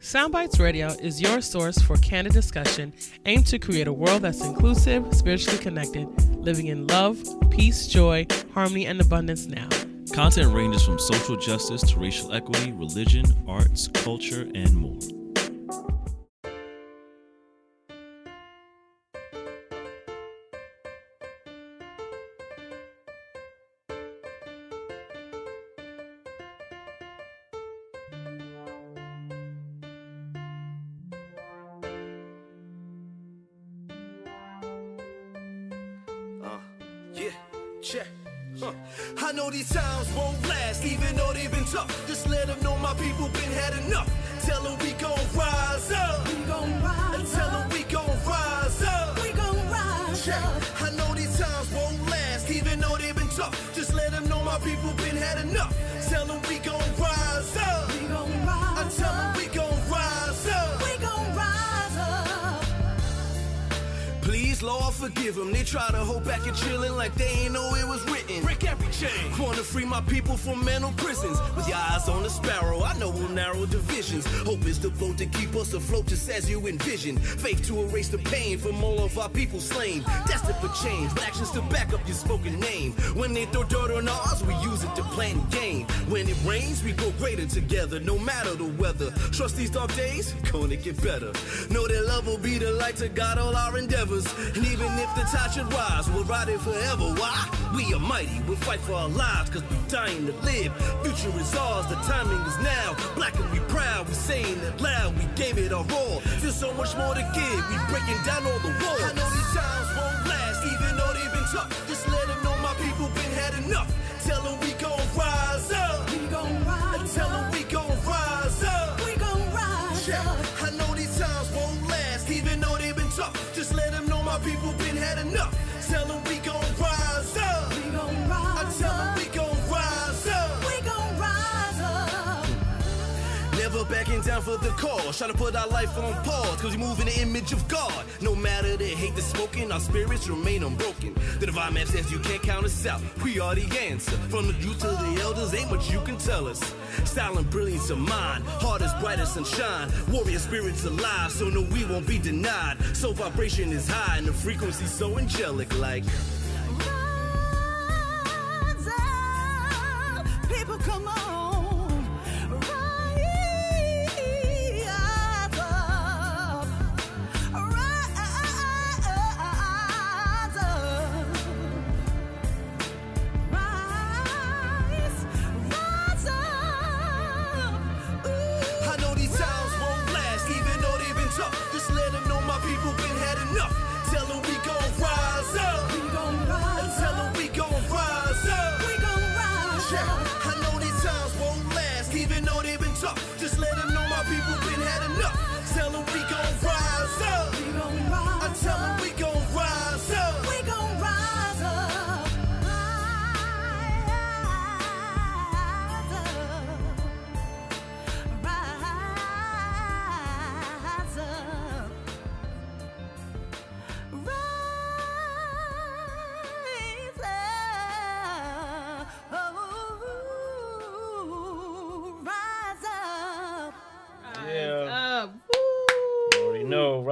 Soundbites Radio is your source for candid discussion aimed to create a world that's inclusive, spiritually connected, living in love, peace, joy, harmony, and abundance now. Content ranges from social justice to racial equity, religion, arts, culture, and more. To erase the pain from all of our people slain. Destined for change, with actions to back up your spoken name. When they throw dirt on ours, we use it to plan gain. When it rains, we grow greater together, no matter the weather. Trust these dark days, gonna get better. Know that love will be the light to guide all our endeavors. And even if the tide should rise, we'll ride it forever. Why? We are mighty, we'll fight for our lives, cause we're dying to live. Future is ours, the timing is now. Black and we proud, we saying it loud, we gave it our all. There's so much more to give, we breaking down all the walls. I know these times won't last, even though they've been tough. Just let them know my people been had enough. Tell them we for the cause. Trying to put our life on pause, cause we move in the image of God. No matter the hate the smoking, our spirits remain unbroken. The divine man says you can't count us out. We are the answer. From the youth to the elders, ain't much you can tell us. Style and brilliance of mind, heart is bright as sunshine. Warrior spirits alive, so no, we won't be denied. So vibration is high and the frequency so angelic, like. People, come on.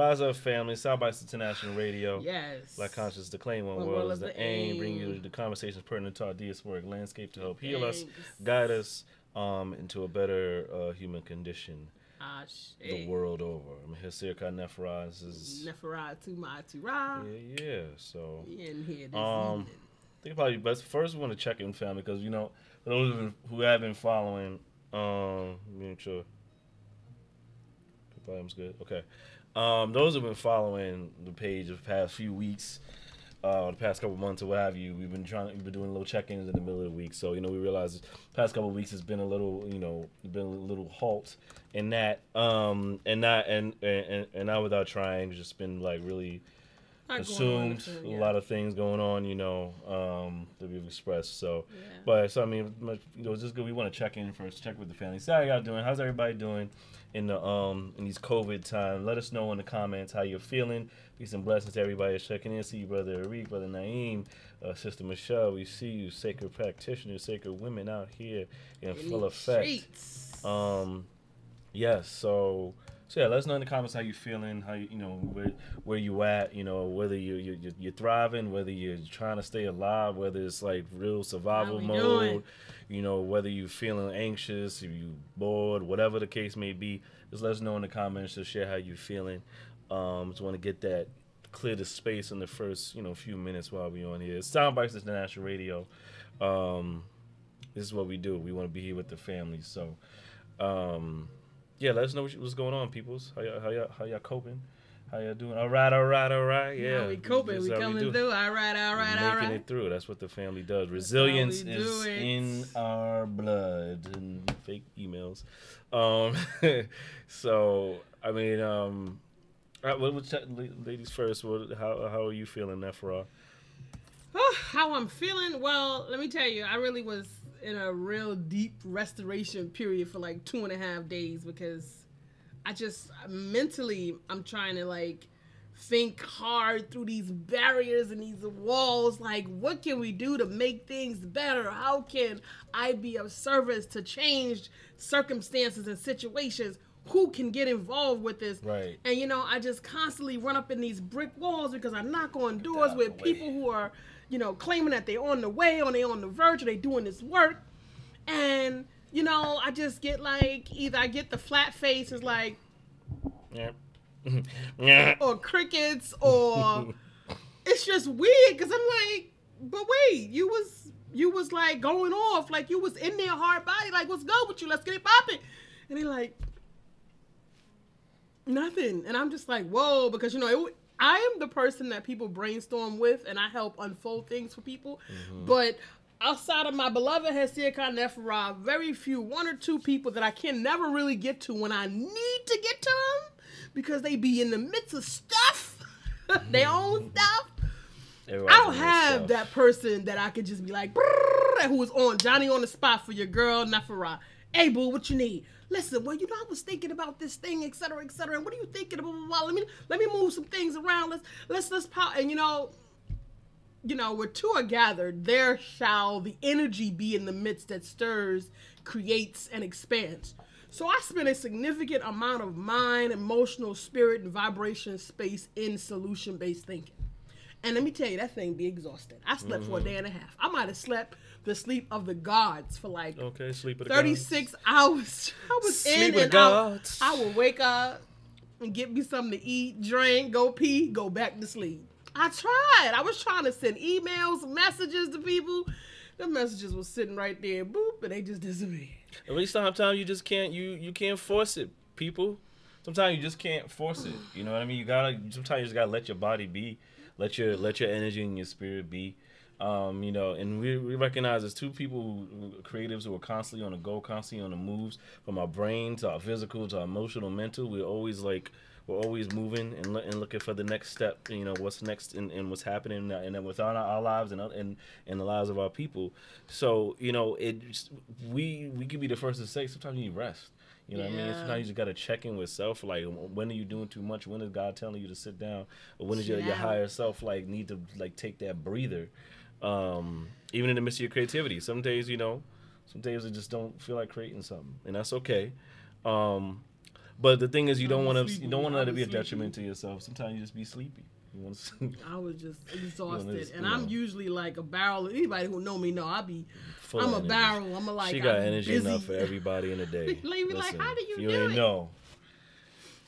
Up, family. Soundbites International Radio. Yes. Black Conscious, the claim one One world is the aim. Bring you the conversations pertinent to our diasporic landscape to help heal us, guide us um, into a better uh, human condition Ah, the world over. I'm here, Sirka Nefra. This is. Neferah to my Yeah, yeah. So. In here this Um, evening. I think probably best first we want to check in family because you know for those who- who have been following, um, let me make sure the volume's good. Okay, um, those who've been following the page the past few weeks, uh, the past couple months or what have you, we've been trying, we've been doing little check-ins in the middle of the week. So you know we realized the past couple of weeks has been a little, you know, been a little halt in that, um, and not and and and not without trying, just been like really assumed with it, a lot of things going on, you know, um, that we've expressed. So, Yeah. but so I mean, know, it's just good. We want to check in first, check with the family. See how y'all doing. How's everybody doing in the um in these COVID times? Let us know in the comments how you're feeling. Peace and blessings to everybody that's checking in. See you, brother Arik, brother Naeem, uh, sister Michelle. We see you, sacred practitioners, sacred women out here in, In full effect. streets. Um, Yes. So, so yeah, let us know in the comments how you're feeling, how you, you know where where you at, you know whether you you you- you're thriving, whether you're trying to stay alive, whether it's like real survival mode, doing? you know whether you're feeling anxious, if you bored, whatever the case may be. Just let us know in the comments to share how you're feeling. Um, just want to get that clear the space in the first you know few minutes while we on here. It's Soundbites International Radio. Um, this is what we do. We want to be here with the family. So, um, yeah, let us know what's going on, peoples. How y'all, how y'all, how y'all coping? How y'all doing? All right, all right, all right. Yeah, Yeah, we coping. That's We coming do. through. All right, all right, all Making it through. That's what the family does. Resilience we is it. in our blood. And fake emails. Um, so I mean, um, right, what, what, ladies first. What, how how are you feeling, Nephra? Oh, how I'm feeling? Well, let me tell you, I really was in a real deep restoration period for like two and a half days because I just mentally I'm trying to like think hard through these barriers and these walls. Like, what can we do to make things better? How can I be of service to change circumstances and situations? Who can get involved with this? Right. And you know, I just constantly run up in these brick walls because I knock on doors with people who are, you know, claiming that they're on the way or they on the verge or they doing this work. And, you know, I just get like either I get the flat face is like Yeah. yeah. or crickets or it's just weird because I'm like, but wait, you was you was like going off like you was in there hard body like what's good with you? Let's get it popping. And they like nothing, and I'm just like whoa because you know it, I am the person that people brainstorm with and I help unfold things for people, mm-hmm. but. Outside of my beloved Hesea Khan Nephra, very few, one or two people that I can never really get to when I need to get to them because they be in the midst of stuff, their own mm-hmm. stuff. Everybody's I don't have stuff. that person that I could just be like, who was on Johnny on the spot for your girl Nephra. Hey, boo, what you need? Listen, well, you know, I was thinking about this thing, et cetera, et cetera. And what are you thinking? Blah, blah, blah. Let me let me move some things around. Let's let's let's power. And you know, you know, where two are gathered, there shall the energy be in the midst that stirs, creates, and expands. So I spent a significant amount of mind, emotional, spirit, and vibration space in solution based thinking. And let me tell you, that thing be exhausting. I slept for a mm-hmm. day and a half. I might have slept the sleep of the gods for like Okay, sleep with the 36 hours. I was Sleep in and out. I would wake up and get me something to eat, drink, go pee, go back to sleep. I tried. I was trying to send emails, messages to people. The messages was sitting right there, boop, and they just disappeared. At least sometimes you just can't you you can't force it, people. Sometimes you just can't force it. You know what I mean? You gotta sometimes you just gotta let your body be, let your let your energy and your spirit be. Um, you know, and we, we recognize as two people who, creatives who are constantly on the go, constantly on the moves, from our brain to our physical to our emotional, mental. We're always like we're always moving and, and looking for the next step. You know, what's next and, and what's happening and then within our, our lives and and and the lives of our people. So you know, it we we could be the first to say sometimes you need rest. You know what I mean? Yeah. Sometimes you just gotta check in with self. Like, when are you doing too much? When is God telling you to sit down? Or when is your, your higher self like need to like take that breather? Um, even in the midst of your creativity, some days you know, some days I just don't feel like creating something, and that's okay. Um, but the thing is, you don't want to you don't want that to let it be a detriment to yourself. Sometimes you just be sleepy. You want to I was just exhausted, just, and you I'm usually like a barrel. Anybody who know me know I be. Full I'm a energy. barrel. I'm a like. she got I'm energy busy. enough for everybody in the day. Lady be like, "How do you you do ain't it?" know.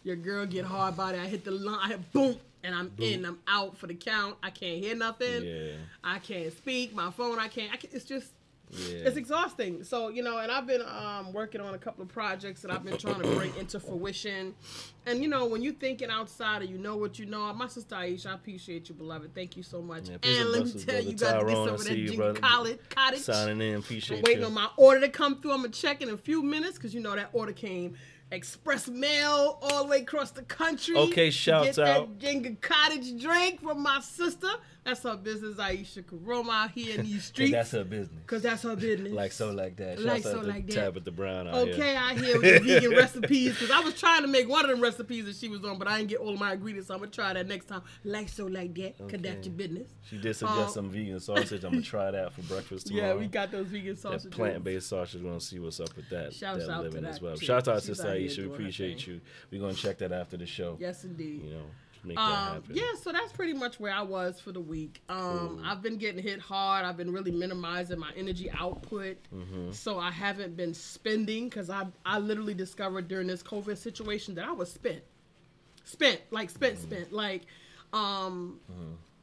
Your girl get hard body. I hit the line. I hit boom, and I'm in. I'm out for the count. I can't hear nothing. Yeah, I can't speak. My phone. I can't. I can, it's just. yeah. It's exhausting. So you know, and I've been um, working on a couple of projects that I've been trying to bring into fruition. And you know, when you're thinking outside and you know what you know, my sister Aisha, I appreciate you, beloved. Thank you so much. Yeah, and let me tell you, got to get some of that you, brother. Cottage. Signing in, I'm waiting you. on my order to come through. I'm gonna check in a few minutes because you know that order came express mail all the way across the country. Okay, shouts get out. that Jenga Cottage drink from my sister. That's her business, Aisha Karoma out here in these streets. that's her business. Cause that's her business. Like so, like that. Like Shouts so, out like to that. Tabitha Brown out Okay, here. I hear with the vegan recipes because I was trying to make one of them recipes that she was on, but I didn't get all of my ingredients. So I'm gonna try that next time. Like so, like that. Cause that's your business. She did suggest Um, some vegan sausage. I'm gonna try that for breakfast tomorrow. Yeah, we got those vegan that plant-based sausage. We're gonna see what's up with that. Shouts that out to living that as well. chick. Shout out to She's Sister Aisha, we appreciate you. We're gonna check that after the show. Yes, indeed. You know, make that Um, happen. yeah, so that's pretty much where I was for the week. Um, I've been getting hit hard. I've been really minimizing my energy output, Mm-hmm. so I haven't been spending because I I literally discovered during this COVID situation that I was spent, spent like spent Mm-hmm. spent like, um,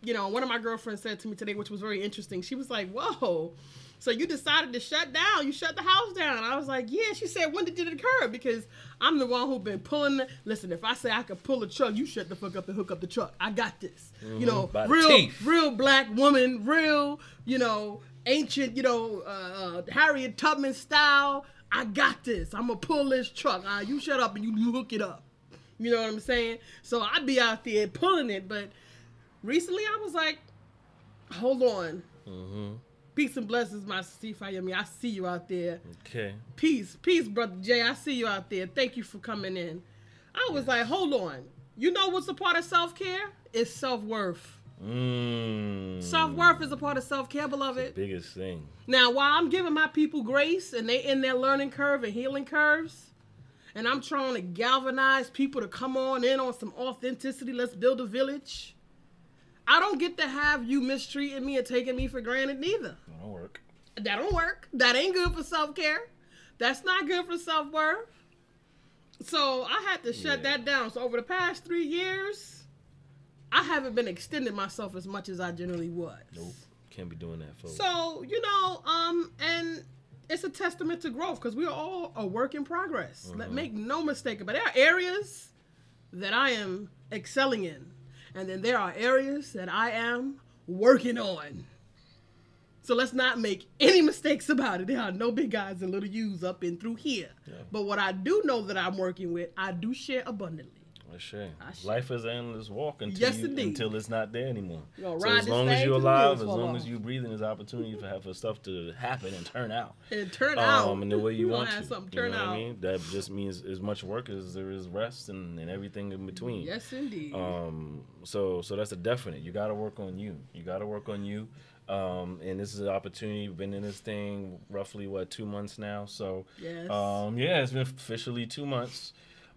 you know, one of my girlfriends said to me today, which was very interesting. She was like, "Whoa." So you decided to shut down. You shut the house down. I was like, yeah. She said, when did it occur? Because I'm the one who been pulling. The, listen, if I say I could pull a truck, you shut the fuck up and hook up the truck. I got this. You know, By real, real black woman, real, you know, ancient, you know, uh, uh, Harriet Tubman style. I got this. I'm gonna pull this truck. Uh, you shut up and you, you hook it up. You know what I'm saying? So I'd be out there pulling it, but recently I was like, hold on. Peace and blessings, my Steve Fayemi. I see you out there. Okay. Peace, peace, brother Jay. I see you out there. Thank you for coming in. I was like, hold on. You know what's a part of self care? It's self worth. Mm. Self worth is a part of self care, beloved. Biggest thing. Now, while I'm giving my people grace and they in their learning curve and healing curves, and I'm trying to galvanize people to come on in on some authenticity, let's build a village. I don't get to have you mistreating me and taking me for granted neither. That'll work. That don't work. That ain't good for self care. That's not good for self worth. So I had to shut Yeah. that down. So over the past three years, I haven't been extending myself as much as I generally would. Nope. Can't be doing that, folks. So you know, um, and it's a testament to growth because we are all a work in progress. Let make no mistake about it. There are areas that I am excelling in, and then there are areas that I am working on. So let's not make any mistakes about it. There are no big guys and little U's up and through here. But what I do know that I'm working with, I do share abundantly. I sh- Life is an endless walk until Yes, you, until it's not there anymore. So as long as you're alive, as long as you're breathing, there's opportunity for for stuff to happen and turn out. And turn Um, out. and the way you gonna want have to. something you turn know out. I mean? That just means as much work as there is rest and, and everything in between. Yes, indeed. Um, so so that's a definite. You got to work on you. You got to work on you. Um, and this is an opportunity. You've been in this thing roughly what two months now. So Yes. um, yeah, it's been officially two months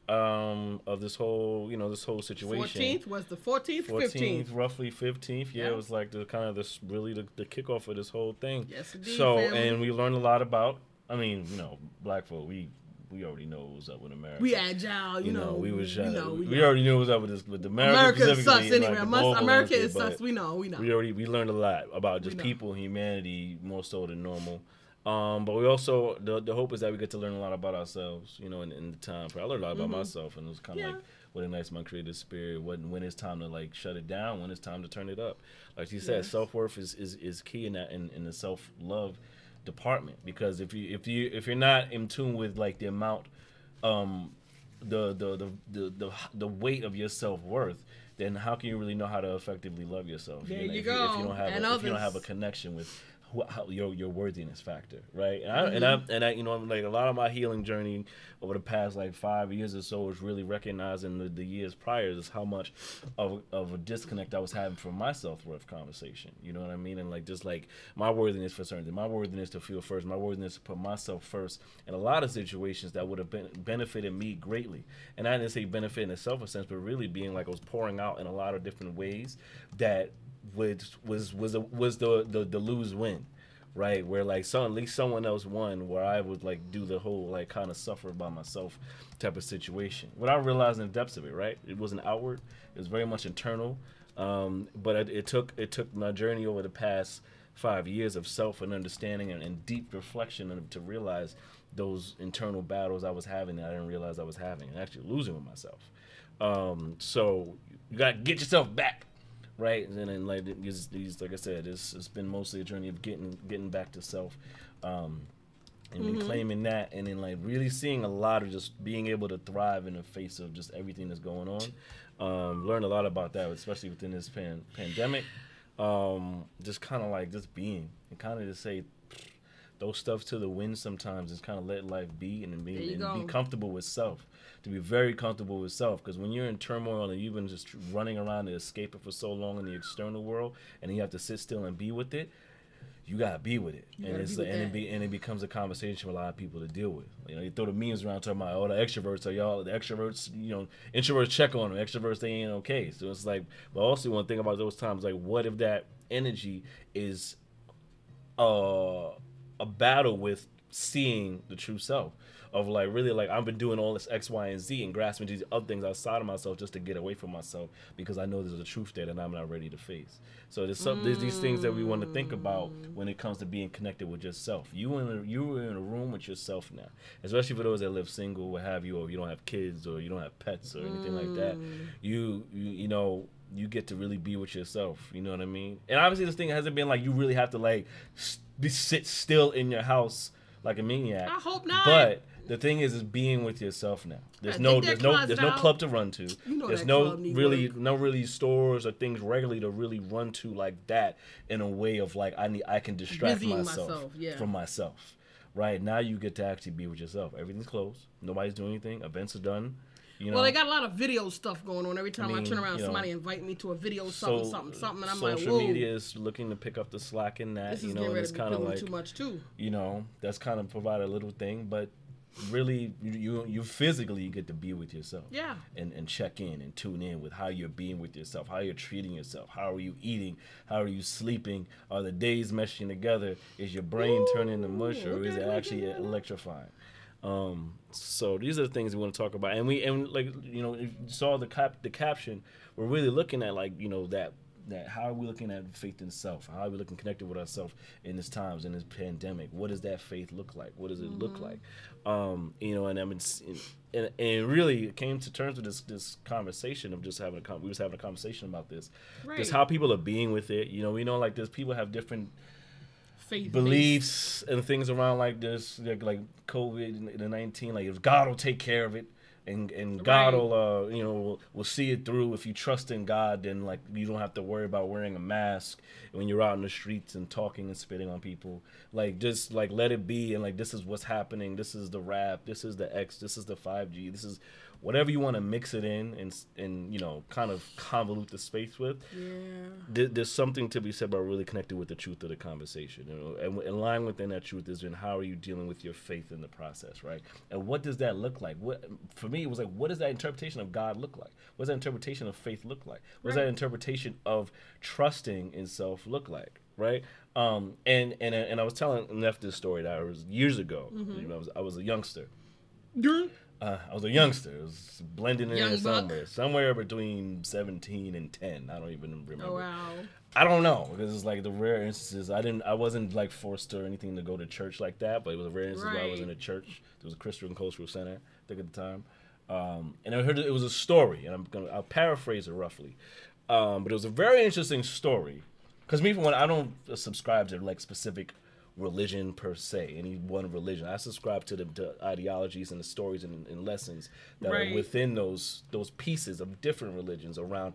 um, of this whole you know this whole situation. Fourteenth was the fourteenth, Fourteenth, fifteenth. roughly fifteenth. Yeah, Yeah. it was like the kind of this really the, the kickoff of this whole thing. Yes, indeed, So family. and we learned a lot about. I mean, you know, black folk. We we already know what was up with America. We agile, you, You know, we was you know, we, know. already knew what was up with this with America. America and, like, anyway. the Must- America is sus. We know, we know. We already we learned a lot about just people, humanity, more so than normal. Um, but we also the the hope is that we get to learn a lot about ourselves, you know, in, in the time. I learned a lot about myself, and it was kind of Mm-hmm. Yeah. like what ignites my creative spirit. When when it's time to like shut it down, when it's time to turn it up. Like you said, Yes. self worth is, is is key in that in, in the self love department because if you if you if you're not in tune with like the amount um the the the the the, the weight of your self worth, then how can you really know how to effectively love yourself? There know, you if You, if go. you don't have And a, if you don't have a connection with how, your your worthiness factor, right? And I, and Mm-hmm. I and I you know like a lot of my healing journey over the past like five years or so is really recognizing the, the years prior is how much of of a disconnect I was having from my self worth conversation. You know what I mean? And like just like my worthiness for certain, things, my worthiness to feel first, my worthiness to put myself first in a lot of situations that would have been benefited me greatly. And I didn't say benefit in a selfish sense, but really being like I was pouring out in a lot of different ways that which was was a, was the, the the lose win, right? Where like some at least someone else won, where I would like do the whole like kind of suffer by myself type of situation without realizing the depths of it. Right? It wasn't outward; it was very much internal. Um, but it, it took it took my journey over the past five years of self and understanding and, and deep reflection to realize those internal battles I was having that I didn't realize I was having and actually losing with myself. Um, so you got to get yourself back right? And then like these, these like I said, it's it's been mostly a journey of getting getting back to self, um, and then claiming that, and then like really seeing a lot of just being able to thrive in the face of just everything that's going on. Um, learned a lot about that, especially within this pan- pandemic. Um, just kind of like just being and kind of just say those stuff to the wind sometimes and kind of let life be and, be, and be comfortable with self to be very comfortable with self because when you're in turmoil and you've been just running around to escape it for so long in the external world and you have to sit still and be with it you gotta be with it, and it's and it be and it becomes a conversation for a lot of people to deal with. You know, you throw the memes around talking about all the extroverts are y'all the extroverts. You know, introverts check on them, extroverts they ain't okay. So it's like, but also want to think about those times like, what if that energy is uh, a battle with seeing the true self of like really like I've been doing all this X, Y, and Z and grasping these other things outside of myself just to get away from myself because I know there's a truth there that I'm not ready to face. So there's some there's these things that we want to think about mm. when it comes to being connected with yourself. You in a, you in a room with yourself now, especially for those that live single, what have you, or you don't have kids or you don't have pets or anything like that. Mm. You you you know you get to really be with yourself. You know what I mean? And obviously, this thing hasn't been like you really have to like s- be, sit still in your house like a maniac. I hope not. But the thing is, is being with yourself now. There's I no, there's no, there's no club to run to. You know there's no really, work. no really stores or things regularly to really run to like that in a way of like I need, I can distract Busying myself, myself, yeah. from myself. Right now, you get to actually be with yourself. Everything's closed. Nobody's doing anything. Events are done. You know, Well, they got a lot of video stuff going on. Every time I, mean, turn around, you know, somebody invite me to a video something, something, something, and I'm like, social media is looking to pick up the slack in that. this you is know, getting and ready it's to be kind of like too much too. you know that's kind of provide a little thing but really you you, physically you get to be with yourself Yeah. and and check in and tune in with how you're being with yourself how you're treating yourself how are you eating how are you sleeping are the days meshing together is your brain turning to mush or is it actually okay. electrifying um so these are the things we want to talk about. And we and like you know if you saw the cap the caption we're really looking at like you know that that how are we looking at faith in self? How are we looking connected with ourselves in this times in this pandemic? What does that faith look like? What does it look like? Um you know and i mean and, and really it came to terms with this this conversation of just having a con- we was having a conversation about this. Just how people are being with it. You know we know like there's people have different Faith beliefs and things around like this, like, like COVID the nineteen. Like if God will take care of it, and and God Right. will, uh, you know, will, will see it through. If you trust in God, then like you don't have to worry about wearing a mask when you're out in the streets and talking and spitting on people. Like just like let it be, and like this is what's happening. This is the rap. This is the X. This is the five G. This is whatever you want to mix it in and and you know kind of convolute the space with Yeah. there, there's something to be said about really connecting with the truth of the conversation. You know, and in line within that truth is in how are you dealing with your faith in the process, right? And what does that look like? What for me, it was like, what does that interpretation of God look like? What does that interpretation of faith look like? What does that interpretation of trusting in self look like? Right? Um, and and and I was telling Neff this story that I was years ago. You know, I was I was a youngster. Uh, I was a youngster. I was blending in Young somewhere, somewhere between seventeen and ten. I don't even remember. Oh wow. I don't know because it's like the rare instances. I didn't. I wasn't like forced or anything to go to church like that. But it was a rare instance where I was in a church. There was a Christian Cultural Center, I think at the time. Um, and I heard it, it was a story, and I'm gonna I'll paraphrase it roughly. Um, but it was a very interesting story because me, for one, I don't subscribe to like specific religion per se, any one religion. I subscribe to the ideologies and the stories and, and lessons that Right. are within those those pieces of different religions around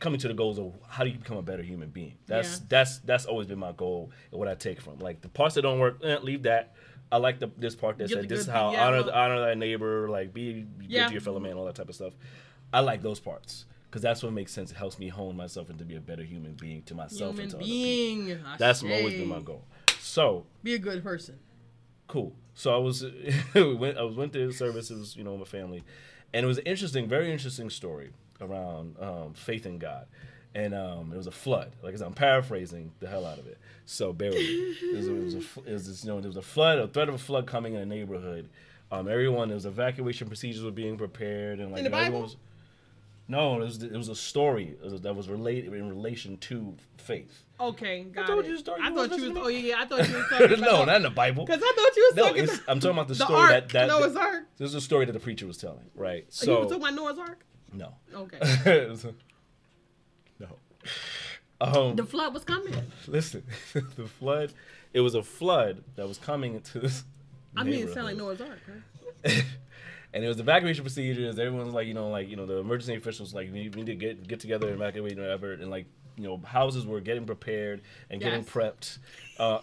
coming to the goals of how do you become a better human being. That's Yeah. that's that's always been my goal and what I take from. Like the parts that don't work, eh, leave that. I like the this part that said this is how yeah, honor well- honor thy neighbor, like be good Yeah. to your fellow man, all that type of stuff. I like those parts because that's what makes sense. It helps me hone myself and to be a better human being to myself Human and to other people. being. I That's always been my goal. So Be a good person. cool. So I was went I was went to the services, you know, with my family, and it was an interesting, very interesting story around um, faith in God. And um, it was a flood. Like I said, I'm paraphrasing the hell out of it. So bear with me. It was, it was a, it was this, you know, there was a flood, a threat of a flood coming in a neighborhood. Um, everyone, there was evacuation procedures were being prepared, and like In the everyone was. No, it was, it was a story that was related in relation to faith. Okay, got told it. you the story. I You thought you was. Oh yeah, yeah, I thought you was talking about. no, not in the Bible. Because I thought you was No, talking it's, about I'm talking about the, the story ark, that that Noah's that- Ark. This is a story that the preacher was telling, right? So, you So was talking about Noah's Ark. no, Okay. It was a- no. Um, the flood was coming. listen, the flood. It was a flood that was coming into this. I mean, it sounded like. Noah's Ark. Right? and it was evacuation procedures. Everyone's like, you know, like you know, the emergency officials like, we need, to get get together and evacuate and whatever. And like, you know, houses were getting prepared and getting prepped. Uh,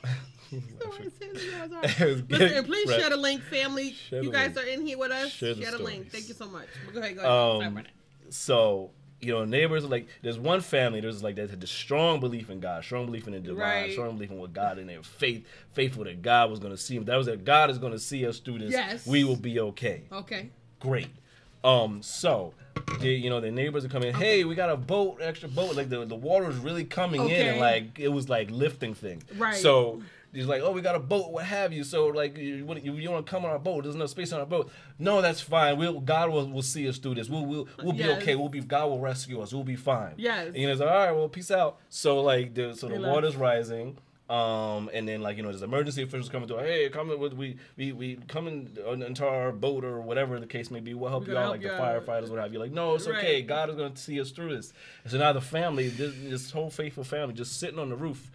it says Noah's Ark. It was Listen, and please prepped. share the link, family. Share you guys link. are in here with us. Share Share the the, link. Thank you so much. Go ahead, go ahead. Um, about so you know, neighbors are like there's one family there's like that had a strong belief in God, strong belief in the divine, Right. strong belief in what God in their faith, faithful that God was going to see them. That was that God is going to see us through this. Yes. We will be okay. Okay. Great. Um, so the, you know the neighbors are coming. Hey, we got a boat, extra boat. Like the the water was really coming in, and like it was like lifting thing. Right. So he's like, oh, we got a boat, what have you? So like, you, you, you want to come on our boat? There's no space on our boat. No, that's fine. We'll God will will see us through this. We'll we'll we'll be Yes. okay. We'll be God will rescue us. We'll be fine. Yes. And he's like, all right, well, peace out. So like, the, so the water's rising. Um, and then like you know, there's emergency officials coming to, hey, come in with we we we come in on- into our boat or whatever the case may be. We'll help We're you out, help like the out. firefighters, what have you. Like, no, it's okay. God is going to see us through this. And so now the family, this, this whole faithful family, just sitting on the roof.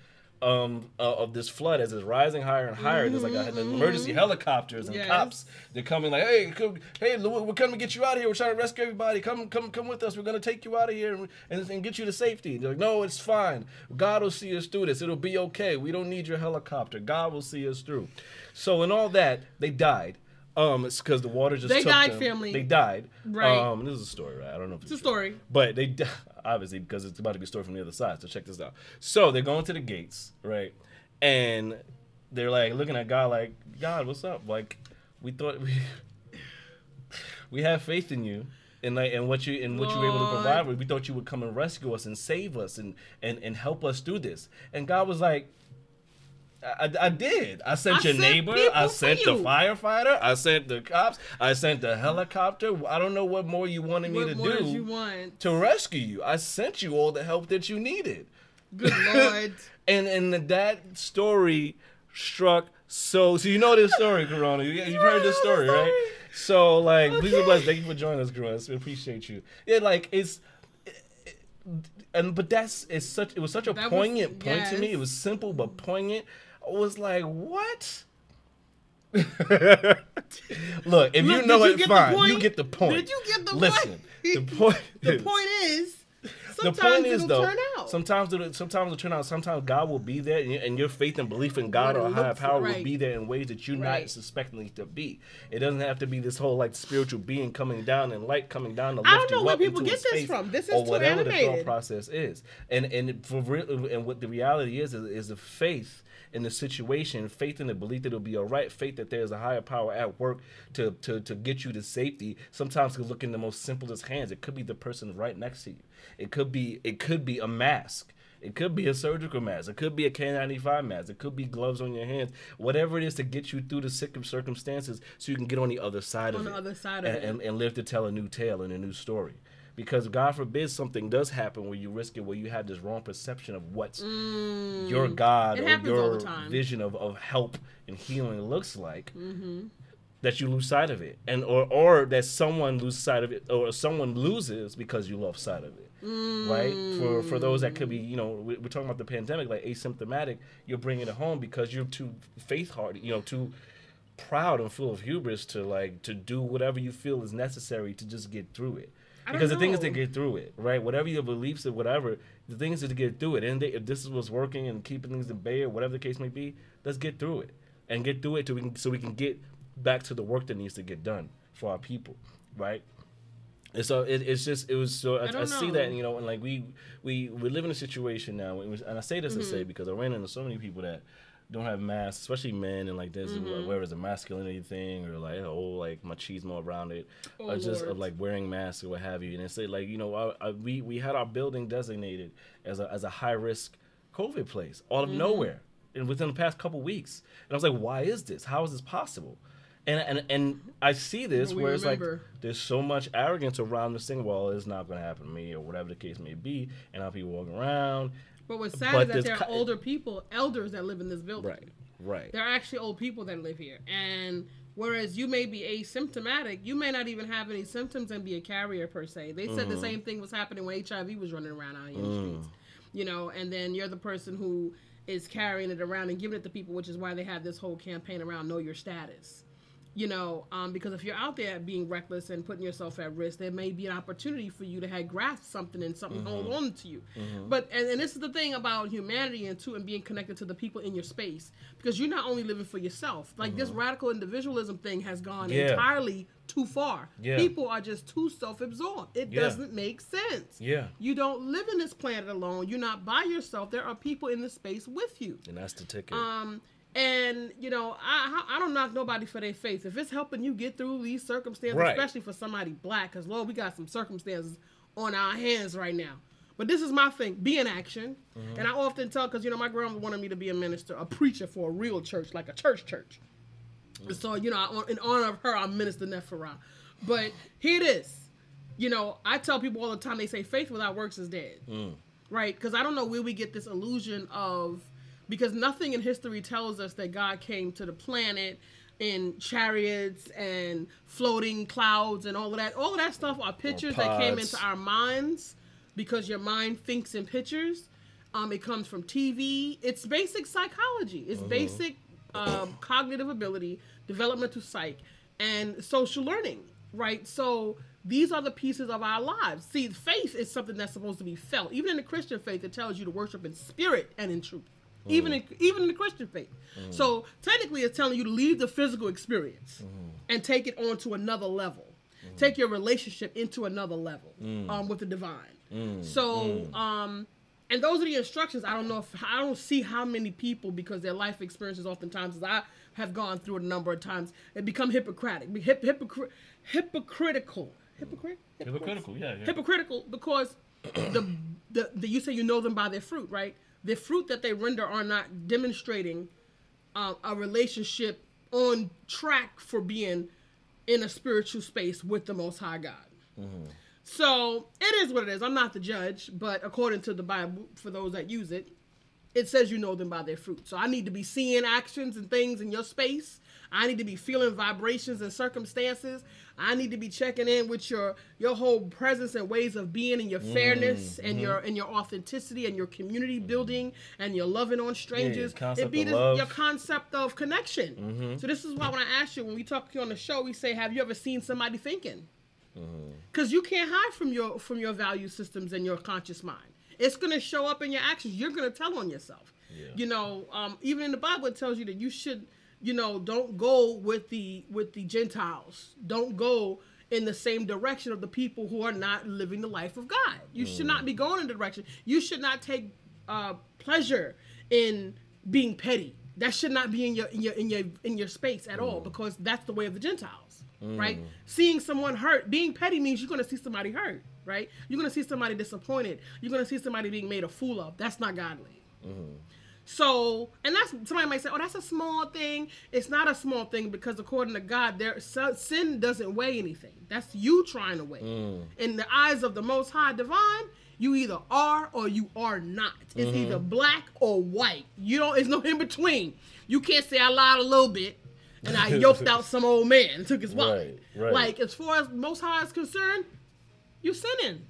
Um, uh, of this flood as it's rising higher and higher. There's like a, an emergency helicopters and Mm-hmm, Yes. cops. They're coming like, hey, come, hey, we're coming to get you out of here. We're trying to rescue everybody. Come, come, come with us. We're gonna take you out of here and, and, and get you to safety. They're like, no, it's fine. God will see us through this. It'll be okay. We don't need your helicopter. God will see us through. So in all that, they died. Um, it's because the water just They took died, them. family. They died. Right. Um, this is a story, right? I don't know if it's, It's a true. story. But they obviously because it's about to be a story from the other side. So check this out. So they're going to the gates, right? And they're like looking at God, like God, what's up? Like we thought we we have faith in you. And like and what you and what you were able to Lord. provide, we thought you would come and rescue us and save us and and and help us through this. And God was like, I, I did. I sent I your sent neighbor. I sent the you. firefighter. I sent the cops. I sent the helicopter. I don't know what more you wanted me What to more do did you want? to rescue you. I sent you all the help that you needed. Good lord. And and that story struck so so you know this story, Corona. You, you've heard this story, right? So like please be Okay. blessed. Thank you for joining us, Corona. We appreciate you. Yeah, like it's and but that's it's such it was such a That was- poignant point to me. It was simple but poignant. Was like, what? Look, if Look, you know you it, fine. You get the point. Did you get the Listen, point? the point. The point is, the sometimes point is it'll though, turn out. sometimes it'll, sometimes it'll turn out. Sometimes God will be there, and your, and your faith and belief in God or higher power will be there in ways that you're not Right. suspecting it to be. It doesn't have to be this whole like spiritual being coming down and light coming down to lift I don't know where people get this from. This is or too whatever the thought process is. And and for real, and what the reality is is, is the faith in the situation, faith in the belief that it'll be all right, faith that there's a higher power at work to to, to get you to safety. Sometimes can look in the most simplest hands. It could be the person right next to you. It could be it could be a mask. It could be a surgical mask. It could be a K95 mask. It could be gloves on your hands. Whatever it is to get you through the sick of circumstances so you can get on the other side On of the it. other side of and, it. and, and live to tell a new tale and a new story. Because God forbid something does happen where you risk it, where you have this wrong perception of what your God Mm. It or your vision of, of help and healing looks like, Mm-hmm. that you lose sight of it, and or or that someone loses sight of it, or someone loses because you lost sight of it, right? For for those that could be, you know, we- we're talking about the pandemic, like asymptomatic, you're bringing it home because you're too faith hard, you know, too proud and full of hubris to like to do whatever you feel is necessary to just get through it. I Because the thing is to get through it, right? Whatever your beliefs or whatever, the thing is to get through it. And they, if this is what's working and keeping things at bay or whatever the case may be, let's get through it and get through it so we can so we can get back to the work that needs to get done for our people, right? And so it, it's just it was so I, I, don't see that you know and like we we we live in a situation now and I say this to Mm-hmm. say because I ran into so many people that don't have masks, especially men and like this Mm-hmm. whether it's a masculinity thing or like oh like machismo around it Oh, or just Lord. of like wearing masks or what have you and it's like you know I, I, we we had our building designated as a as a high risk COVID place out of Mm-hmm. nowhere and within the past couple weeks and I was like why is this how is this possible and and and I see this We where it's like there's so much arrogance around this thing. Well, it's not going to happen to me, or whatever the case may be, and I'll be walking around. But what's sad But is that there are older people, elders that live in this building. Right, right, There are actually old people that live here. And whereas you may be asymptomatic, you may not even have any symptoms and be a carrier per se. They said Mm-hmm. the same thing was happening when HIV was running around out here in Mm. the streets. You know, and then you're the person who is carrying it around and giving it to people, which is why they have this whole campaign around know your status. You know, um, because if you're out there being reckless and putting yourself at risk, there may be an opportunity for you to have grasp something and something hold on to you. But and, and this is the thing about humanity and too and being connected to the people in your space because you're not only living for yourself. Like this radical individualism thing has gone Yeah. entirely too far. Yeah. People are just too self-absorbed. It Yeah. doesn't make sense. Yeah. You don't live in this planet alone. You're not by yourself. There are people in the space with you. And that's the ticket. Um, and you know, I I don't knock nobody for their faith. If it's helping you get through these circumstances, Right. especially for somebody black, because Lord, we got some circumstances on our hands right now. But this is my thing: be in action. Mm-hmm. And I often tell, because you know, my grandma wanted me to be a minister, a preacher for a real church, like a church church. And So you know, I- in honor of her, I'm Minister Nephara. But here it is. You know, I tell people all the time. They say faith without works is dead right? Because I don't know where we get this illusion of because nothing in history tells us that God came to the planet in chariots and floating clouds and all of that. All of that stuff are pictures that came into our minds because your mind thinks in pictures. Um, it comes from TV. It's basic psychology. It's basic um, cognitive ability, developmental psych, and social learning, right? So these are the pieces of our lives. See, faith is something that's supposed to be felt. Even in the Christian faith, it tells you to worship in spirit and in truth. Even mm. in even in the Christian faith. Mm. So technically, it's telling you to leave the physical experience mm. and take it on to another level. Take your relationship into another level um, with the divine. So, um, and those are the instructions. I don't know if I don't see how many people because their life experiences oftentimes as I have gone through it a number of times, it become hypocritic, be hip, hypocr- hypocritical, hypocrite, Hypocritical, yeah, yeah. hypocritical because the, the the you say you know them by their fruit, right? The fruit that they render are not demonstrating um, a relationship on track for being in a spiritual space with the Most High God. So it is what it is. I'm not the judge, but according to the Bible, for those that use it, it says you know them by their fruit. So I need to be seeing actions and things in your space. I need to be feeling vibrations and circumstances. I need to be checking in with your your whole presence and ways of being and your mm, fairness and your mm-hmm. and your authenticity and your community building and your loving on strangers. concept it be this- your concept of connection. Mm-hmm. So this is why when I ask you when we talk to you on the show, we say, "Have you ever seen somebody thinking?" Mm-hmm. because you can't hide from your from your value systems and your conscious mind it's going to show up in your actions you're going to tell on yourself you know um, even in the bible it tells you that you should you know don't go with the with the gentiles don't go in the same direction of the people who are not living the life of god you should not be going in the direction you should not take uh, pleasure in being petty that should not be in your in your in your in your space at all because that's the way of the gentiles right? Seeing someone hurt, being petty means you're gonna see somebody hurt, right? You're gonna see somebody disappointed. You're gonna see somebody being made a fool of. That's not godly. So, and that's somebody might say, "Oh, that's a small thing." It's not a small thing because according to God, there so- sin doesn't weigh anything. That's you trying to weigh. Mm. In the eyes of the Most High Divine, you either are or you are not. It's mm-hmm. either black or white. You don't. It's no in between. You can't say I lied a little bit and I yoked out some old man and took his wallet. Right, right. Like as far as Most High is concerned, you're sinning.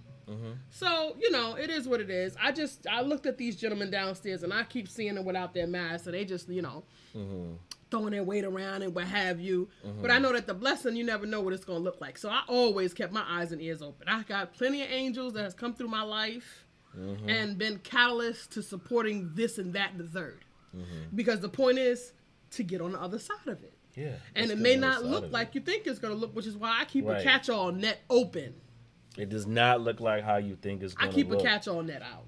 So you know it is what it is. I just I looked at these gentlemen downstairs and I keep seeing them without their masks, so they just you know throwing their weight around and what have you. But I know that the blessing you never know what it's gonna look like. So I always kept my eyes and ears open. I got plenty of angels that has come through my life and been catalyst to supporting this and that and the 3rd Because the point is to get on the other side of it. Yeah. And it may not look like you think it's gonna look, which is why I keep Right. a catch-all net open. It does not look like how you think it's going to I keep look. a catch-all net out.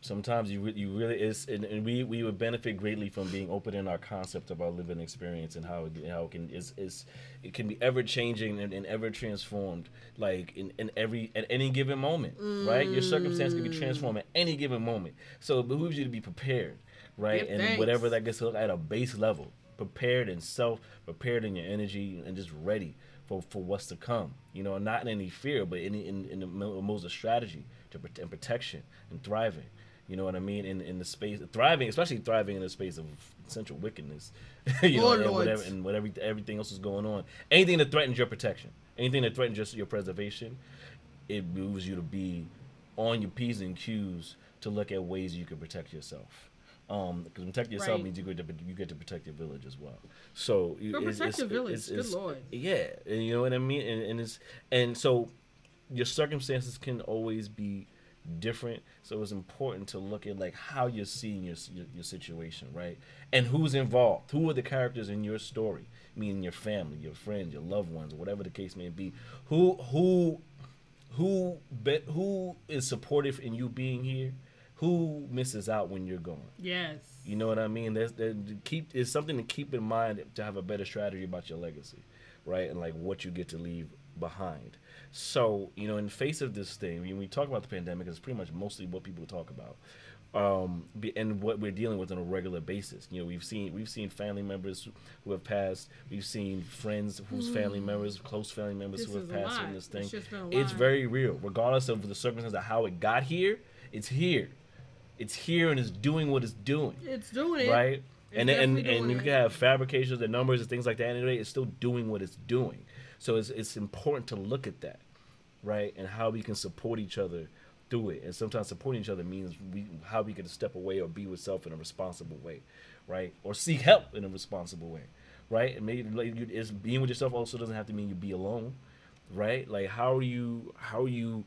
Sometimes you re- you really is and, and we we would benefit greatly from being open in our concept of our living experience and how it, how it can is is it can be ever changing and, and ever transformed like in, in every at any given moment right your circumstance can be transformed at any given moment so it behooves you to be prepared right Give and thanks. whatever that gets to look at a base level prepared and self prepared in your energy and just ready for, for what's to come you know not in any fear but in in, in the mo- modes of strategy to prote- and protection and thriving you know what I mean? In in the space thriving, especially thriving in the space of central wickedness, you know, Oh, and whatever and whatever everything else is going on. Anything that threatens your protection, anything that threatens just your preservation, it moves you to be on your p's and q's to look at ways you can protect yourself. Um, because protect yourself Right. means you get to you get to protect your village as well. So you- it's- protect it's- your village. it's- Good Lord. Yeah, and you know what I mean. And, and it's and so your circumstances can always be different. So it's important to look at like how you're seeing your your, your situation, right? And who's involved. Who are the characters in your story? Meaning your family, your friends, your loved ones, whatever the case may be. Who who who bet who is supportive in you being here? Who misses out when you're gone? Yes. You know what I mean? There, keep it's something to keep in mind to have a better strategy about your legacy, right? And like what you get to leave behind. So you know, in the face of this thing, when we talk about the pandemic, it's pretty much mostly what people talk about, um, and what we're dealing with on a regular basis. You know, we've seen we've seen family members who have passed. We've seen friends whose family members, close family members This who have passed from this It's thing. a It's very real, regardless of the circumstances of how it got here. It's here. It's here and it's doing what it's doing It's doing it. right? It's And and and you can have fabrications and numbers and things like that. Anyway, it's still doing what it's doing. So it's it's important to look at that, right? And how we can support each other through it. And sometimes supporting each other means we how we can step away or be with self in a responsible way, right? Or seek help in a responsible way, right? And maybe like you, it's being with yourself also doesn't have to mean you be alone, right? Like how are you how are you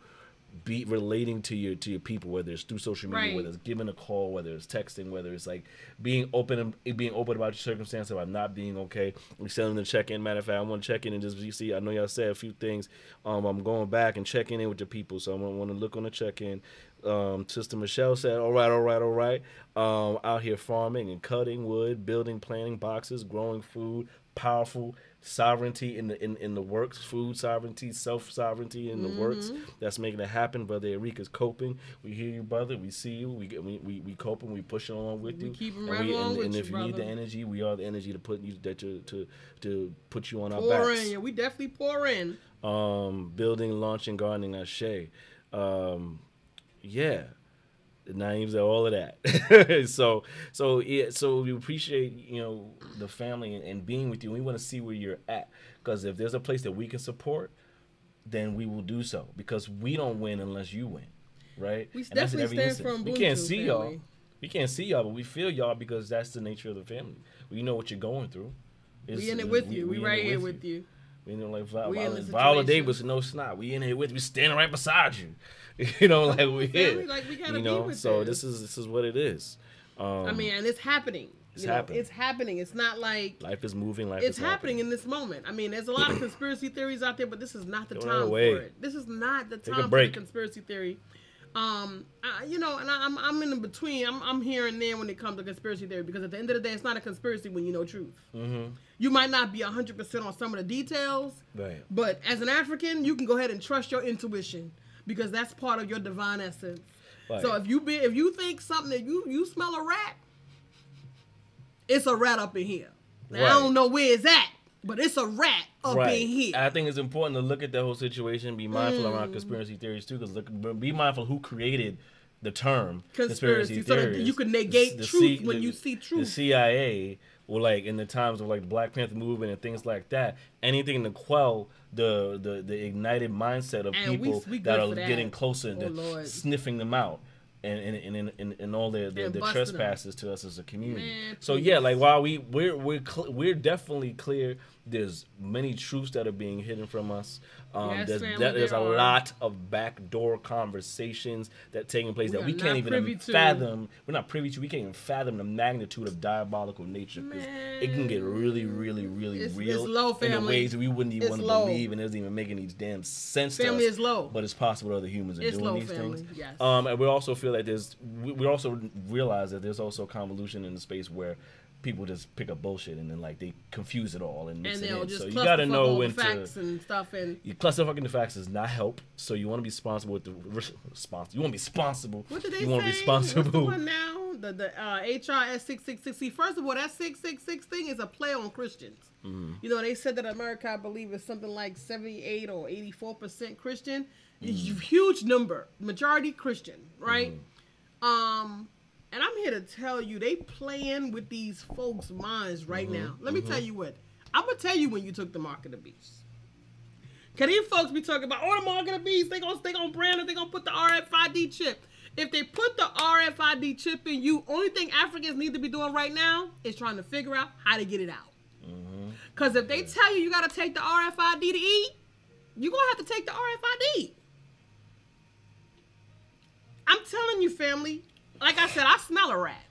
be relating to your to your people, whether it's through social media, Right. whether it's giving a call, whether it's texting, whether it's like being open and being open about your circumstance about not being okay. We send them to check in. Matter of fact, I want to check in and just you see. I know y'all said a few things. Um, I'm going back and checking in with the people, so I'm gonna want to look on the check in. Um, Sister Michelle said, "All right, all right, all right." Um, out here farming and cutting wood, building, planting boxes, growing food, powerful sovereignty in the in, in the works, food sovereignty, self sovereignty in the works. Mm-hmm. That's making it happen. Brother Enrique's coping. We hear you, brother. We see you. We we, we, we coping. We pushing along with We you. keeping and right we, and, with and you, if you need the energy, we are the energy to put you that to to to put you on our Pour backs in. Yeah, we definitely pour in. um, building, launching, gardening, Ashe. Um, yeah, the names are all of that. so, so yeah, so we appreciate you know the family and, and being with you. We want to see where you're at because if there's a place that we can support, then we will do so because we don't win unless you win, right? We And definitely stand instance. We can't see y'all. We can't see y'all, but we feel y'all because that's the nature of the family. We know what you're going through. We in it with you. We, in right here with you. you know, like We Viola, the Viola. Davis, no snot. We in here with, we standing right beside you. You know, like we here. like, we gotta you be know, with so this. this is this is what it is. Um, I mean, and it's happening. It's you know, happening. It's happening. It's not like life is moving. Life it's is happening in this moment. I mean, there's a lot of conspiracy theories out there, but this is not the Go time for it. This is not the time for the conspiracy theory. Um, I, you know, and I, I'm I'm in the between. I'm I'm here and there when it comes to conspiracy theory because at the end of the day, it's not a conspiracy when you know truth. Mm-hmm. You might not be hundred percent on some of the details, Right. but as an African, you can go ahead and trust your intuition because that's part of your divine essence. Right. So if you be if you think something that you you smell a rat, it's a rat up in here. Now, I don't know where it's at, but it's a rat up right. in here. I think it's important to look at the whole situation, be mindful Mm. around conspiracy theories too, because look, be mindful who created the term Conspiracy, theories so that you can negate truth when you see truth. The. CIA, well, like in the times of like the Black Panther movement and things like that, anything to quell the the, the ignited mindset of And people we good that are that. getting closer and Oh, they're sniffing them out. And and, and, and, and, and all their, their, And their trespasses to us as a community. Man, so yeah, like while we we're we're cl- we're definitely clear. There's many truths that are being hidden from us. Um, Yes, there's family, that, there's a are. lot of backdoor conversations that taking place We that we can't even privy to. fathom. We're not privy to. We can't even fathom the magnitude of diabolical nature because it can get really, really, really It's- real it's low, in ways that we wouldn't even want to believe, and it doesn't even make any damn sense. to Family us. is low. but it's possible other humans are It's doing low, these family, things. yes. Um, and we also feel that there's we, we also realize that there's also convolution in the space where people just pick up bullshit and then like they confuse it all and mix and it in. just So you gotta know when the to. facts and stuff and You clusterfucking the facts does not help. So you want to be responsible with the response. You want to be responsible. What did they you say? want to be What's the responsible. now? The the uh, HRS six six six. See, first of all, that six six six thing is a play on Christians. Mm-hmm. You know, they said that America, I believe, is something like seventy eight or eighty four percent Christian. Mm-hmm. Huge number, majority Christian, right? Um, and I'm here to tell you, they playing with these folks' minds right Mm-hmm. now. Let me tell you what. I'm gonna tell you when you took the mark of the beast. Cause these folks be talking about, oh, the mark of the beast. They gonna they gonna brand it. They gonna put the RFID chip. If they put the RFID chip in you, only thing Africans need to be doing right now is trying to figure out how to get it out. Because if they tell you you got to take the RFID to eat, you're going to have to take the RFID. I'm telling you, family, like I said, I smell a rat,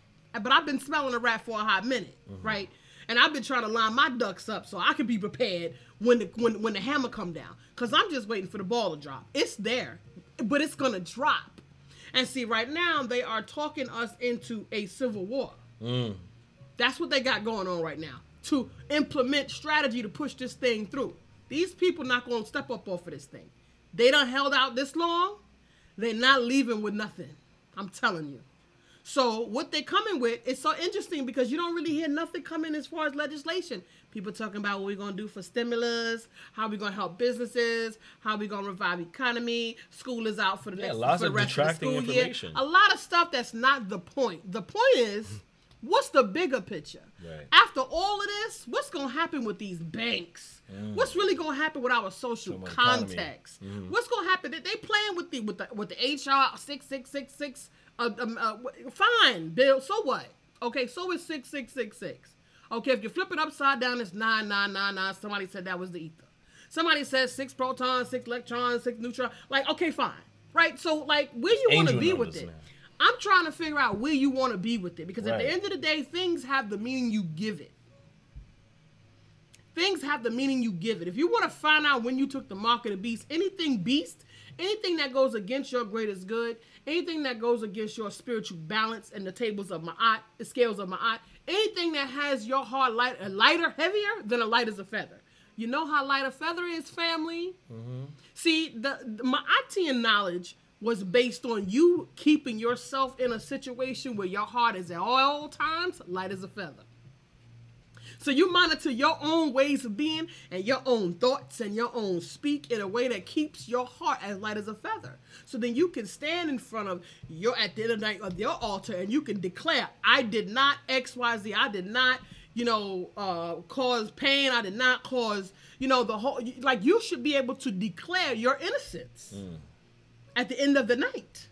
but I've been smelling a rat for a hot minute, mm-hmm. right? And I've been trying to line my ducks up so I can be prepared when the when when the hammer come down. Cause I'm just waiting for the ball to drop. It's there, but it's gonna drop. And see, right now they are talking us into a civil war. Mm. That's what they got going on right now to implement strategy to push this thing through. These people not gonna step up off of this thing. They done held out this long. They're not leaving with nothing. I'm telling you. So what they're coming with is so interesting because you don't really hear nothing coming as far as legislation. People talking about what we're gonna do for stimulus, how we're gonna help businesses, how we're gonna revive economy. School is out for the Yeah, next lots for the of rest of the detracting school year. A lot of stuff that's not the point. The point is, what's the bigger picture? Right. After all of this, what's gonna happen with these banks? What's really gonna happen with our social economy. context? Mm-hmm. What's gonna happen? They playing with the with the with the HR six six six six. Uh, um, uh, fine, Bill. So what? Okay, so it's six six six six. Okay, if you flip it upside down, it's nine nine nine nine. Somebody said that was the ether. Somebody says six protons, six electrons, six neutrons. Like, okay, fine, right? So, like, where you want to be with it? now. I'm trying to figure out where you want to be with it because at the end of the day, things have the meaning you give it. Things have the meaning you give it. If you want to find out when you took the mark of the beast, anything beast, anything that goes against your greatest good, anything that goes against your spiritual balance and the tables of my eye, the scales of my eye, anything that has your heart light, lighter, heavier than a light as a feather. You know how light a feather is, family. Mm-hmm. See, the, the my Atian knowledge was based on you keeping yourself in a situation where your heart is at all times light as a feather. So you monitor your own ways of being and your own thoughts and your own speak in a way that keeps your heart as light as a feather. So then you can stand in front of your at the end of the night of your altar and you can declare, I did not X, Y, Z, I did not, you know, uh, cause pain, I did not cause, you know, the whole like you should be able to declare your innocence at the end of the night.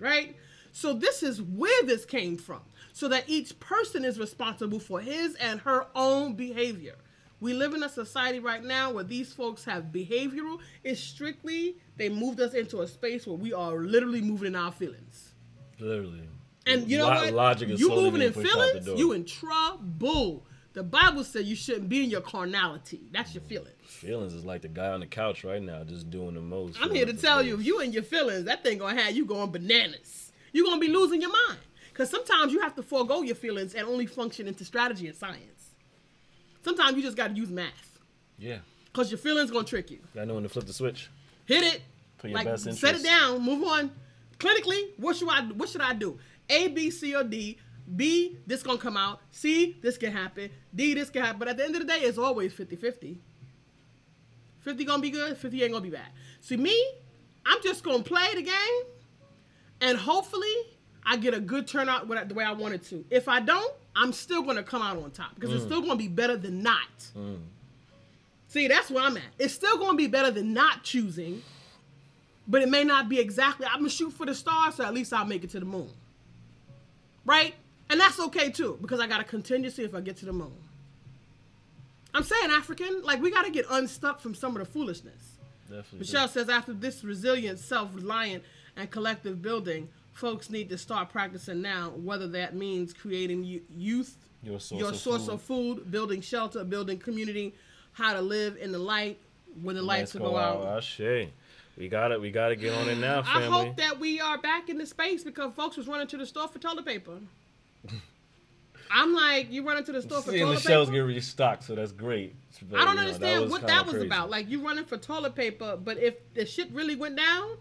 Right? So this is where this came from. So that each person is responsible for his and her own behavior. We live in a society right now where these folks have behavioral. It's strictly they moved us into a space where we are literally moving in our feelings. Literally. And you know Lo- what? Logic is you moving in pushed out the feelings, you in trouble. The Bible said you shouldn't be in your carnality. That's your feelings. Feelings is like the guy on the couch right now, just doing the most. I'm here to tell you, if you in your feelings, that thing gonna have you going bananas. You're gonna be losing your mind. Cause sometimes you have to forego your feelings and only function into strategy and science. Sometimes you just gotta use math. Yeah. Cause your feelings gonna trick you. I know when to flip the switch. Hit it. Put your like best set it down. Move on. Clinically, what should I what should I do? A, B, C, or D. B, this gonna come out. C, this can happen. D, this can happen. But at the end of the day, it's always 50-50. 50 gonna be good, 50 ain't gonna be bad. See me, I'm just gonna play the game and hopefully I get a good turnout the way I wanted to. If I don't, I'm still gonna come out on top because it's mm. still gonna be better than not. Mm. See, that's where I'm at. It's still gonna be better than not choosing, but it may not be exactly. I'm gonna shoot for the stars, so at least I'll make it to the moon. Right? And that's okay too, because I got a contingency if I get to the moon. I'm saying African, like we gotta get unstuck from some of the foolishness. Definitely. Michelle says after this resilient, self-reliant, and collective building, folks need to start practicing now. Whether that means creating youth, Your source your of source food. of food, building shelter, building community, how to live in the light when the lights Let's go out. Ashe. Ah, we got it. We got to get on it now, family. I hope that we are back in the space because folks was running to the store for toilet paper. I'm like, you running to the store for Seeing the toilet shelves paper? get restocked, so that's great. But, I don't you know, understand what that was crazy. about. Like you running for toilet paper, but if the shit really went down,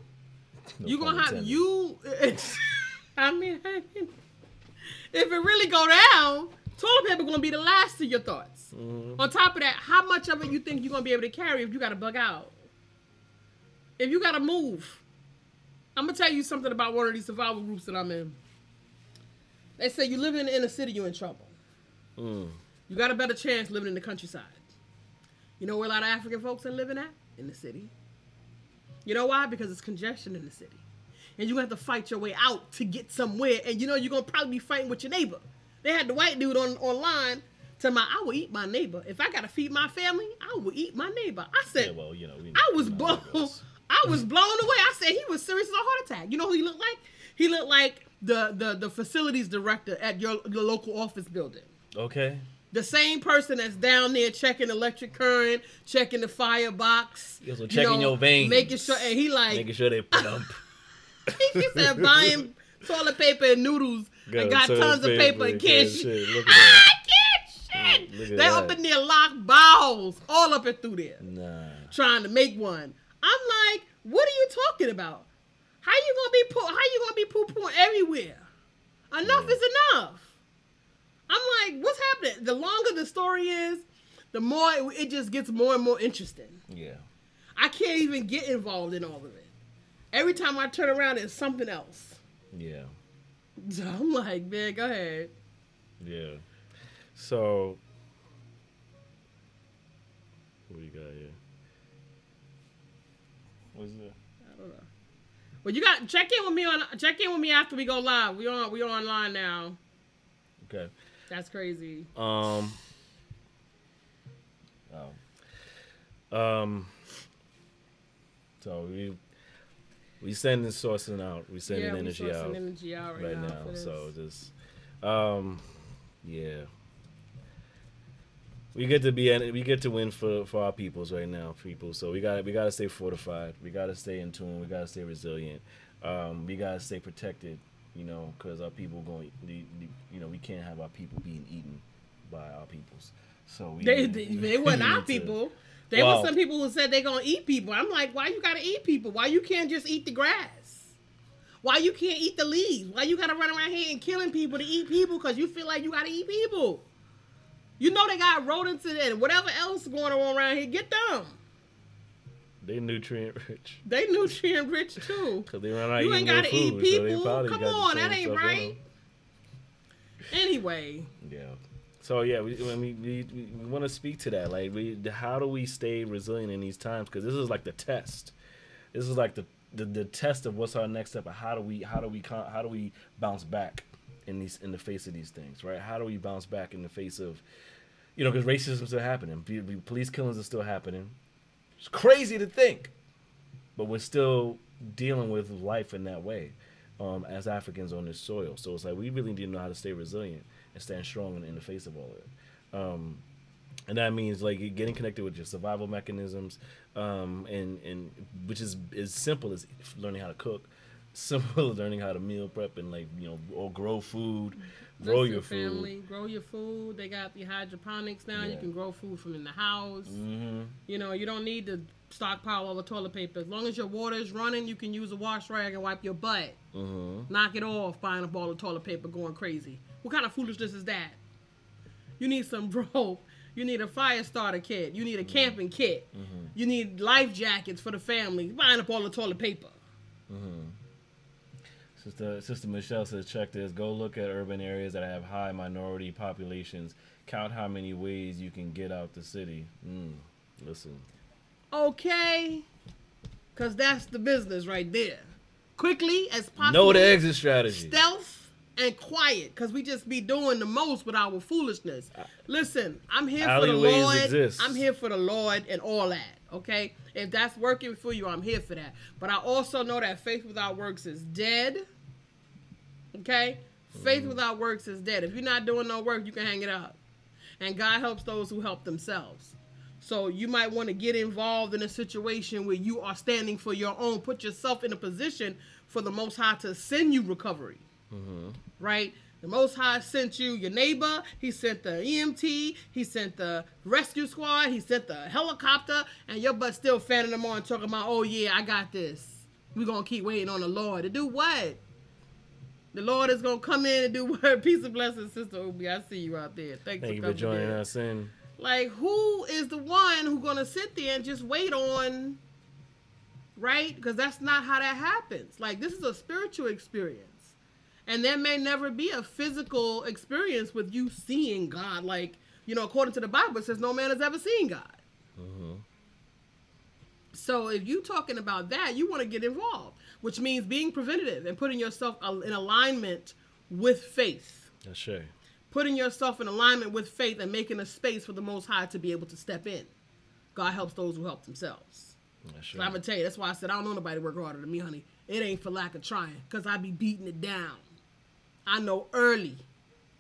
No you gonna have you. I mean, if it really go down, toilet paper gonna be the last of your thoughts. Mm-hmm. On top of that, how much of it you think you're gonna be able to carry if you gotta bug out? If you gotta move, I'm gonna tell you something about one of these survival groups that I'm in. They say you live in the inner city, you're in trouble. Mm. You got a better chance living in the countryside. You know where a lot of African folks are living at? In the city. You know why? Because it's congestion in the city. and you're gonna have to fight your way out to get somewhere, and you know you're gonna probably be fighting with your neighbor. They had the white dude on online tell my I will eat my neighbor. If I gotta feed my family, I will eat my neighbor. I said Yeah, well, you know, we, I was blown. how it goes. I was blown away. I said he was serious as a heart attack. You know who he looked like? He looked like the the the facilities director at your your local office building. Okay. The same person that's down there checking electric current, checking the firebox, Yeah, so you checking your veins. making sure. And he like Making sure they pump. he said buying toilet paper and noodles and got tons of paper and can't shit. Look at I can't shit. They up in there locked balls all up and through there. Nah. trying to make one. I'm like, what are you talking about? How you gonna be poo? How you gonna be poo pooing everywhere? Enough is enough. I'm like, what's happening? The longer the story is, the more it, it just gets more and more interesting. Yeah. I can't even get involved in all of it. Every time I turn around, it's something else. Yeah. So I'm like, man, go ahead. Yeah. So, what do you got here? What's that? I don't know. Well, you got check in with me on check in with me after we go live. We on we are online now. Okay. That's crazy. Um. Oh. Um. So we we sending sourcing out. We sending yeah, energy out energy out right, right now. now. So just um, yeah. We get to be we get to win for for our peoples right now, people. So we got we got to stay fortified. We got to stay in tune. We got to stay resilient. Um, we got to stay protected. You know, because our people going, you know, we can't have our people being eaten by our peoples. So we They, they, they weren't our to- people. There Well- were some people who said they're gonna eat people. I'm like, why you gotta eat people? Why you can't just eat the grass? Why you can't eat the leaves? Why you gotta run around here and killing people to eat people because you feel like you gotta eat people? You know they got rodents and whatever else going on around here. Get them. They nutrient rich. They nutrient rich too. Cause they run out You ain't gotta eat food, so they people. probably Come on, that ain't right. Anyway, Yeah. So yeah, we we, we, we want to speak to that. Like, we how do we stay resilient in these times? Because this is like the test. This is like the, the the test of what's our next step. How do we how do we how do we bounce back in these in the face of these things, right? How do we bounce back in the face of you know because racism is still happening, police killings are still happening. It's crazy to think, but we're still dealing with life in that way um, as Africans on this soil. So it's like we really need to know how to stay resilient and stand strong in, in the face of all of it. Um, and that means like getting connected with your survival mechanisms, um, and and which is as simple as learning how to cook, simple as learning how to meal prep and like you know or grow food, grow your food. family, grow your food. They got the hydroponics now. You can grow food from in the house. hmm You know, you don't need to stockpile all the toilet paper. As long as your water is running, you can use a wash rag and wipe your butt. hmm Knock it off, buying up all the toilet paper, going crazy. What kind of foolishness is that? You need some rope. You need a fire starter kit. You need a camping kit. You need life jackets for the family. Buying up all the toilet paper. Sister, Sister Michelle says, check this. Go look at urban areas that have high minority populations. Count how many ways you can get out the city. Mm, listen. Okay, because that's the business right there. Quickly as possible. Know the exit strategy. stealth and quiet because we just be doing the most with our foolishness. Listen, I'm here for the Alleyways Lord. exist. I'm here for the Lord and all that. Okay, if that's working for you, I'm here for that. But I also know that faith without works is dead. Okay, faith mm-hmm. without works is dead. If you're not doing no work, you can hang it up. And God helps those who help themselves. So you might want to get involved in a situation where you are standing for your own. Put yourself in a position for the Most High to send you recovery. Mm-hmm. Right? The Most High sent you your neighbor. He sent the EMT. He sent the rescue squad. He sent the helicopter. And your butt still fanning them on, talking about, oh yeah, I got this. We're going to keep waiting on the Lord. To do what? The Lord is going to come in and do what? Peace and blessings, Sister Obi. I see you out there. Thanks Thank you for for joining in. us in. Like, who is the one who gonna sit there and just wait on, right? Because that's not how that happens. Like, this is a spiritual experience, and there may never be a physical experience with you seeing God. Like, you know, according to the Bible, it says no man has ever seen God. Mm-hmm. So if you talking about that, you want to get involved. which means being preventative and putting yourself in alignment with faith. That's right. Putting yourself in alignment with faith and making a space for the Most High to be able to step in. God helps those who help themselves. That's So I'm gonna tell you, that's why I said I don't know nobody work harder than me, honey. It ain't for lack of trying, cause I be beating it down. I know early,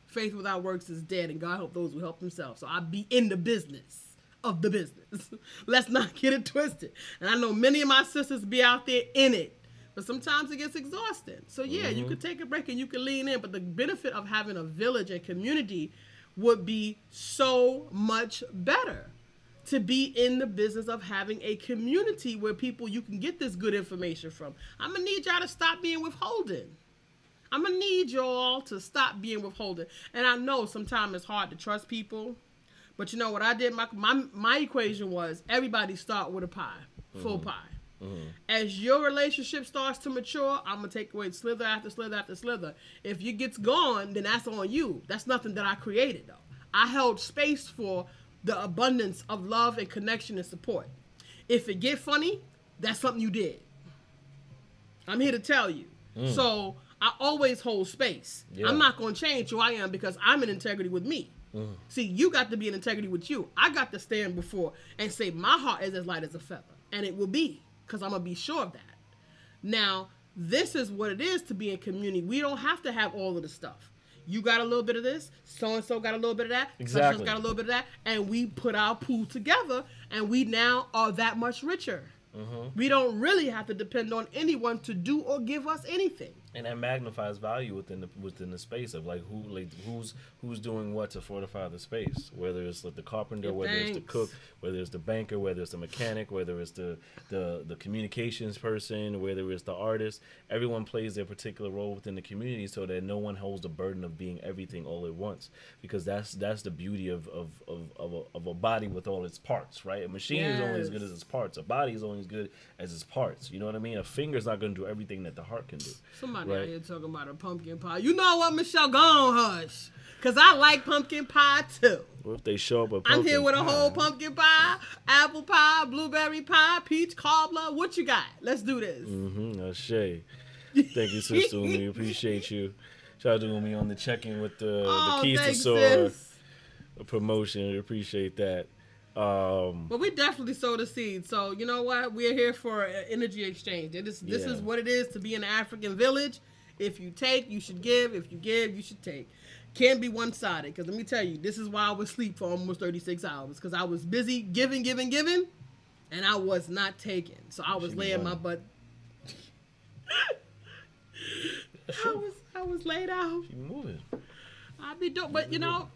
faith without works is dead, and God help those who help themselves. So I be in the business of the business. Let's not get it twisted. And I know many of my sisters be out there in it, but sometimes it gets exhausting. So yeah, you mm-hmm. could take a break and you can lean in, but the benefit of having a village and community would be so much better to be in the business of having a community where people you can get this good information from. I'm gonna need y'all to stop being withholding. I'm gonna need y'all to stop being withholding. And I know sometimes it's hard to trust people, but you know what I did? My my my equation was everybody start with a pie, full mm-hmm. pie. Mm-hmm. As your relationship starts to mature, I'm gonna take away slither after slither after slither. If it gets gone, then that's on you. That's nothing that I created though. I held space for the abundance of love and connection and support. If it get funny, that's something you did. I'm here to tell you. Mm. So I always hold space. Yeah. I'm not gonna change who I am because I'm in integrity with me. Mm. See, you got to be in integrity with you. I got to stand before and say my heart is as light as a feather, and it will be because I'm gonna be sure of that. Now, this is what it is to be in community. We don't have to have all of the stuff. You got a little bit of this, so and so got a little bit of that, such and such Exactly. got a little bit of that, and we put our pool together, and we now are that much richer. Mm-hmm. We don't really have to depend on anyone to do or give us anything. And that magnifies value within the within the space of like who like who's who's doing what to fortify the space whether it's like the carpenter Yeah, whether it's the cook whether it's the banker whether it's the mechanic whether it's the the the communications person whether it's the artist. Everyone plays their particular role within the community so that no one holds the burden of being everything all at once because that's that's the beauty of of of, of, a, of a body with all its parts right? A machine is only as good as its parts. A body is only as good as its parts. You know what i mean? A finger's not going to do everything that the heart can do. Somebody Right. out here talking about a pumpkin pie. You know what, Michelle? Go on, hush. Because I like pumpkin pie too. What if they show up with I'm here pumpkin with a whole pumpkin pie, apple pie, blueberry pie, peach cobbler. What you got? Let's do this. Mm-hmm. That's Shay. Thank you, Sister Umi. Appreciate you. Shout out to Umi on the check-in with the, Oh, the keys to soar promotion. We appreciate that. Um, But we definitely sowed a seed. So you know what? We're here for energy exchange. It is, this Yeah. is what it is to be an African village. If you take, you should give. If you give, you should take. Can't be one sided. Because let me tell you, this is why I was asleep for almost 36 hours. Because I was busy giving, giving, giving, and I was not taking. So I was laying my butt. I was I was laid out. keep moving. I'd be dope, but you know,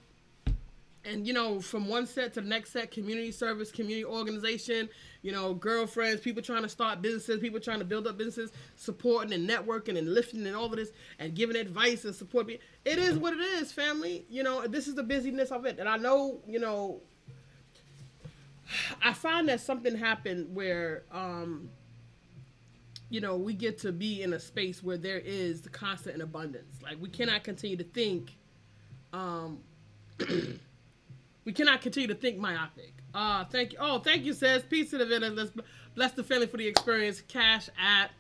and you know, from one set to the next set, community service, community organization, you know, girlfriends, people trying to start businesses, people trying to build up businesses, supporting and networking and lifting and all of this, and giving advice and support. It is what it is, family. You know, this is the busyness of it, and I know, you know, I find that something happened where, um, you know, we get to be in a space where there is the constant in abundance. Like we cannot continue to think, um, we cannot continue to think myopic. Uh, thank you. Oh, thank you, says peace to the village. Let's bless the family for the experience. Cash app.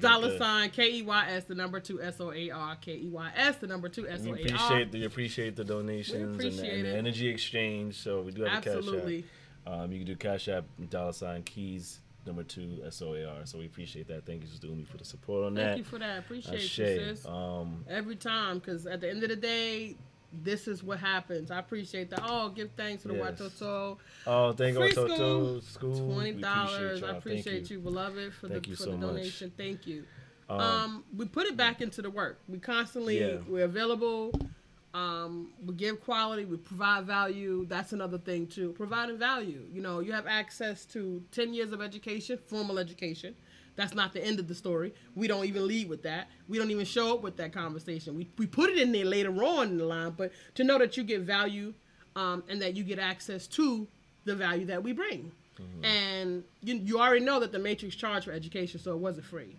Dollar sign K E Y S the number two S O A R K E Y S the number two S O We appreciate the appreciate the donations and, the, appreciate and the energy exchange. So we do have Absolutely. a cash app. Um, you can do cash app dollar sign keys number two S O A R. So we appreciate that. Thank you, Sister Umi, for the support on Thank that. Thank you for that. Appreciate you, sis. Um, every time because at the end of the day this is what happens. I appreciate that. Oh give thanks to the Yes. Watoto. oh, thank you, Watoto school, twenty dollars. i appreciate you. beloved for Thank the you for so the much. donation. Thank you. Um, um we put it back into the work. We constantly Yeah. we're available. Um we give quality. We provide value. That's another thing too. Providing value. You know you have access to 10 years of education formal education that's not the end of the story we don't even lead with that we don't even show up with that conversation we, we put it in there later on in the line but to know that you get value um, and that you get access to the value that we bring and you, you already know that the matrix charged for education so it wasn't free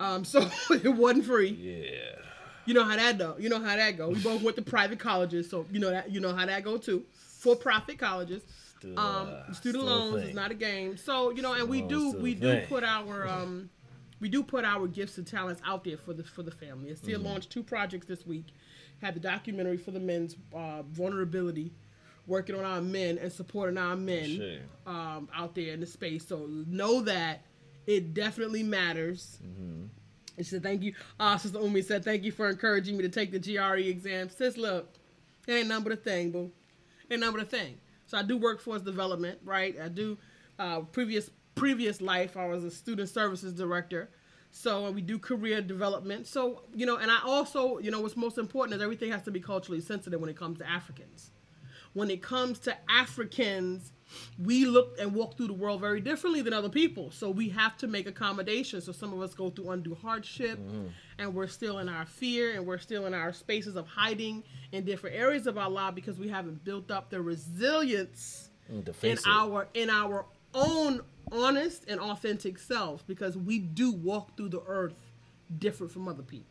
um, so it wasn't free yeah. you know how that go. You know how that go. We both went to private colleges, so you know that you know how that go too. For profit colleges. Still, Um, uh, student still a loans is not a game. So you know, and we do we do thing. put our um, we do put our gifts and talents out there for the for the family. I Mm-hmm. still launched two projects this week. Had the documentary for the men's uh, vulnerability, working on our men and supporting our men Shit. um, out there in the space. So know that it definitely matters. Mm-hmm. And she said, "Thank you." Uh, Sister Umi said, "Thank you for encouraging me to take the GRE exam." Sis, look, it ain't nothing but a thing, boo. Ain't nothing but a thing. So I do workforce development, right? I do uh, previous previous life. I was a student services director. So we do career development. So you know, and I also, you know, what's most important is everything has to be culturally sensitive when it comes to Africans. When it comes to Africans, we look and walk through the world very differently than other people. So we have to make accommodations. So some of us go through undue hardship and we're still in our fear and we're still in our spaces of hiding in different areas of our life because we haven't built up the resilience Mm, in our in our own honest and authentic selves because we do walk through the earth different from other people.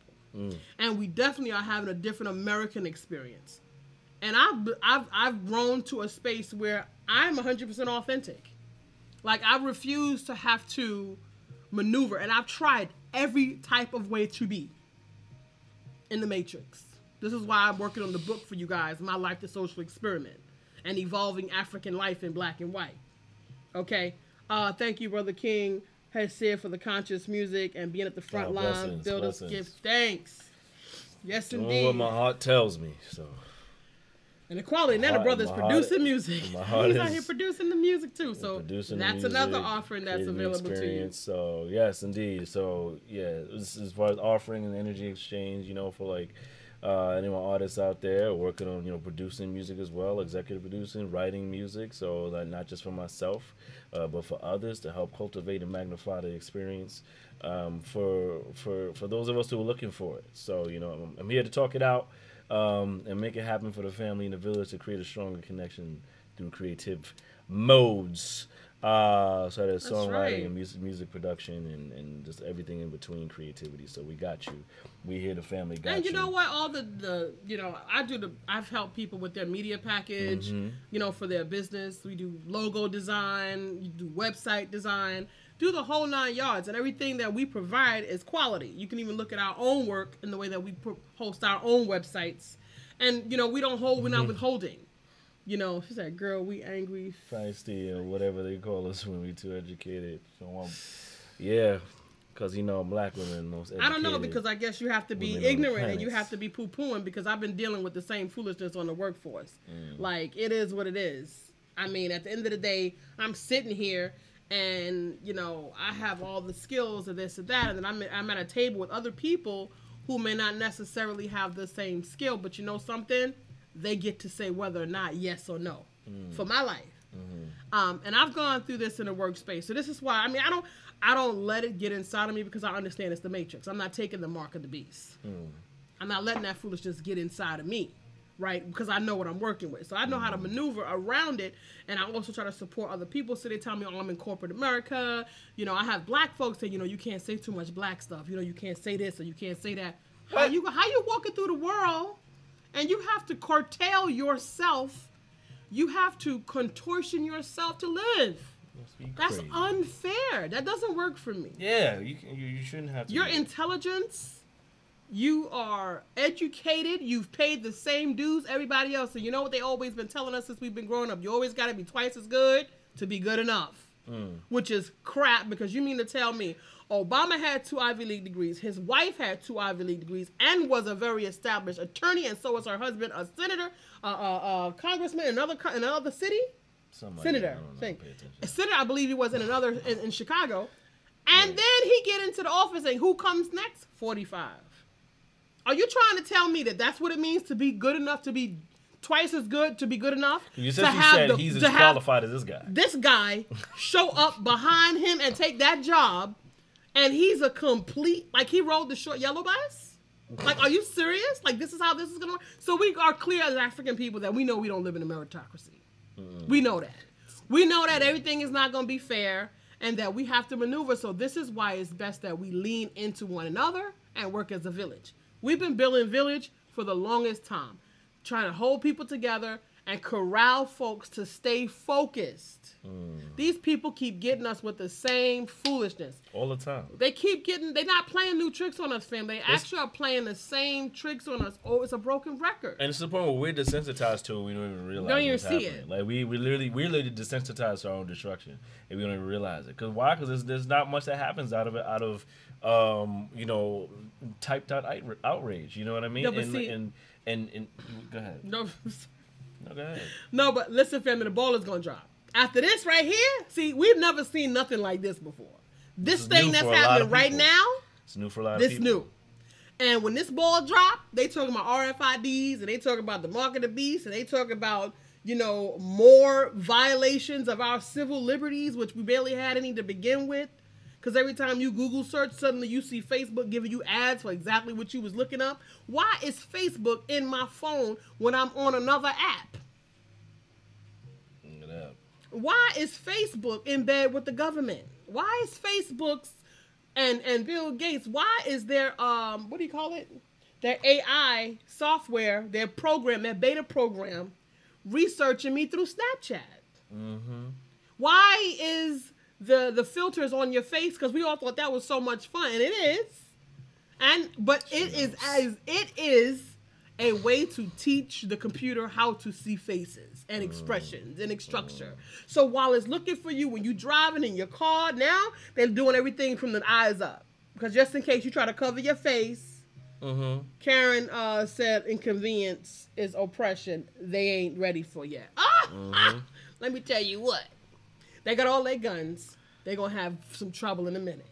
And we definitely are having a different American experience and I've I've I've grown to a space where I'm 100% authentic. Like I refuse to have to maneuver, and I've tried every type of way to be in the matrix. This is why I'm working on the book for you guys, My Life the Social Experiment, and evolving African life in black and white. Okay. Uh, thank you, Brother King has said for the conscious music and being at the front Oh, line. blessings, Build us blessings. give thanks. Yes, Doing indeed. what my heart tells me. So And the quality, and then the brother's my heart- producing music. He's out here producing the music too. So producing that's another offering that's available to you. So yes, indeed. So yeah, this as far as offering and energy exchange, you know, for like uh, anyone artists out there working on you know producing music as well, executive producing, writing music. So that not just for myself, uh, but for others to help cultivate and magnify the experience um, for for for those of us who are looking for it. So you know, I'm, I'm here to talk it out. Um, and make it happen for the family in the village to create a stronger connection through creative modes. Uh, so there's That's songwriting right. and music, music production and, and just everything in between creativity. So we got you. We here, the family got And you know what? All the the you know, I do the I've helped people with their media package, Mm-hmm. you know, for their business. We do logo design, you do website design, do the whole nine yards, and everything that we provide is quality. You can even look at our own work in the way that we pro- host our own websites, and you know, we don't hold, we're Mm-hmm. not withholding. You know, she said, "Girl, we angry." feisty or whatever they call us when we too educated. So um, yeah, because you know black women most. Educated. I don't know because I guess you have to be women on the ignorant and you have to be poo pooing because I've been dealing with the same foolishness on the workforce. Mm. Like it is what it is. I mean, at the end of the day, I'm sitting here and you know I have all the skills of this and that, and then I'm I'm at a table with other people who may not necessarily have the same skill, but you know something, they get to say whether or not yes or no Mm. for my life. Mm-hmm. Um, and I've gone through this in a workspace. So this is why I mean I don't I don't let it get inside of me because I understand it's the matrix. I'm not taking the mark of the beast. I'm not letting that foolishness get inside of me, right? Because I know what I'm working with. So I know how to mm-hmm. maneuver around it. And I also try to support other people. So they tell me, oh, I'm in corporate America. You know, I have black folks say, you know, you can't say too much black stuff. You know, you can't say this or you can't say that. How you how you walking through the world and you have to curtail yourself. You have to contortion yourself to live. That's unfair. That doesn't work for me. Yeah, you can, you, you shouldn't have to. Your intelligence, you are educated, you've paid the same dues everybody else. So you know what they always been telling us since we've been growing up? You always got to be twice as good to be good enough. Which is crap because you mean to tell me Obama had two Ivy League degrees, his wife had two Ivy League degrees, and was a very established attorney, and so was her husband, a senator, a, a, a congressman in another in another city like senator. I. Think. Senator, I believe he was in another in, in Chicago, and then he get into the office and who comes next? Forty five. Are you trying to tell me that that's what it means to be good enough to be twice as good to be good enough? You to have said the- he's as qualified as this guy. This guy show up behind him and take that job, and he's a complete like he rode the short yellow bus. Like, are you serious? Like, this is how this is gonna work? So we are clear as African people that we know we don't live in a meritocracy. Mm. We know that. We know that everything is not going to be fair and that we have to maneuver. So, this is why it's best that we lean into one another and work as a village. We've been building village for the longest time, trying to hold people together and corral folks to stay focused. Hmm. These people keep getting us with the same foolishness. all the time. They keep getting. They're not playing new tricks on us, fam. They actually are playing the same tricks on us. Oh, it's a broken record. And it's the point where we're desensitized to it. We don't even realize. Don't even see happening. it. Like we, we literally, we're literally desensitized to our own destruction, and we don't even realize it. Cause why? Cause there's, there's not much that happens out of it, out of, um, you know, typed out outrage. You know what I mean? Yeah, but and, see- and, and and go ahead. no, No, go ahead. no, but listen, family. The ball is gonna drop after this right here. See, we've never seen nothing like this before. This, is thing that's for a lot happening right now. It's new for a lot of This people. new. And when this ball drop, they talking about RFIDs and they talking about the mark of the beast and they talk about, you know, more violations of our civil liberties, which we barely had any to begin with. Because every time you Google search, suddenly you see Facebook giving you ads for exactly what you was looking up. Why is Facebook in my phone when I'm on another app? Look at that. why is Facebook in bed with the government? Why is Facebook's and and Bill Gates? Why is their um what do you call it? Their AI software, their program, their beta program, researching me through Snapchat? Why is the the filters on your face? Because we all thought that was so much fun, and it is. And but it is as it is a way to teach the computer how to see faces and expressions and structure. So while it's looking for you when you're driving in your car, now they're doing everything from the eyes up. Because just in case you try to cover your face, Karen uh, said inconvenience is oppression. They ain't ready for yet. Ah! Let me tell you what. They got all their guns. They're gonna have some trouble in a minute.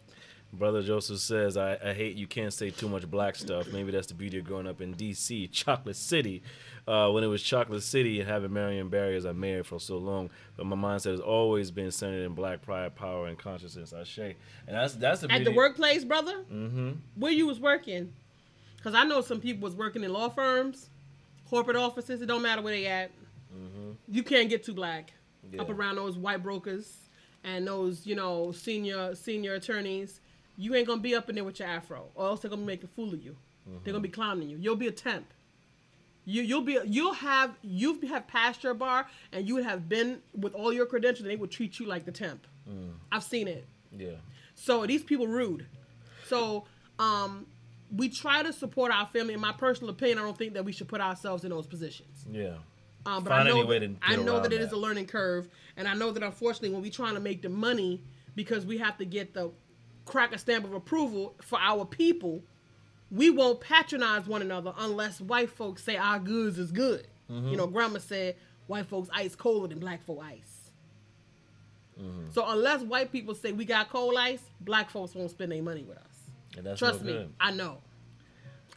Brother Joseph says, I, I hate you can't say too much black stuff. Maybe that's the beauty of growing up in D.C., Chocolate City. Uh, when it was Chocolate City and having Marion Barry as our mayor for so long. But my mindset has always been centered in black pride, power, and consciousness. I say. And that's that's the At the workplace, brother. Mm-hmm. Where you was working? Because I know some people was working in law firms, corporate offices. It don't matter where they at. You can't get too black up around those white brokers and those you know senior senior attorneys. You ain't gonna be up in there with your afro, or else they're gonna make a fool of you. They're gonna be clowning you. You'll be a temp. You you'll be you'll have you have passed your bar and you have been with all your credentials. and They will treat you like the temp. I've seen it. Yeah. So these people rude. So um, we try to support our family. In my personal opinion, I don't think that we should put ourselves in those positions. Yeah. Um, but Find I know that, I know that it is a learning curve, and I know that unfortunately, when we're trying to make the money, because we have to get the crack a stamp of approval for our people, we won't patronize one another unless white folks say our goods is good. Mm-hmm. You know, Grandma said white folks ice colder than black folk ice. Mm-hmm. So unless white people say we got cold ice, black folks won't spend their money with us. And that's Trust no me. I know.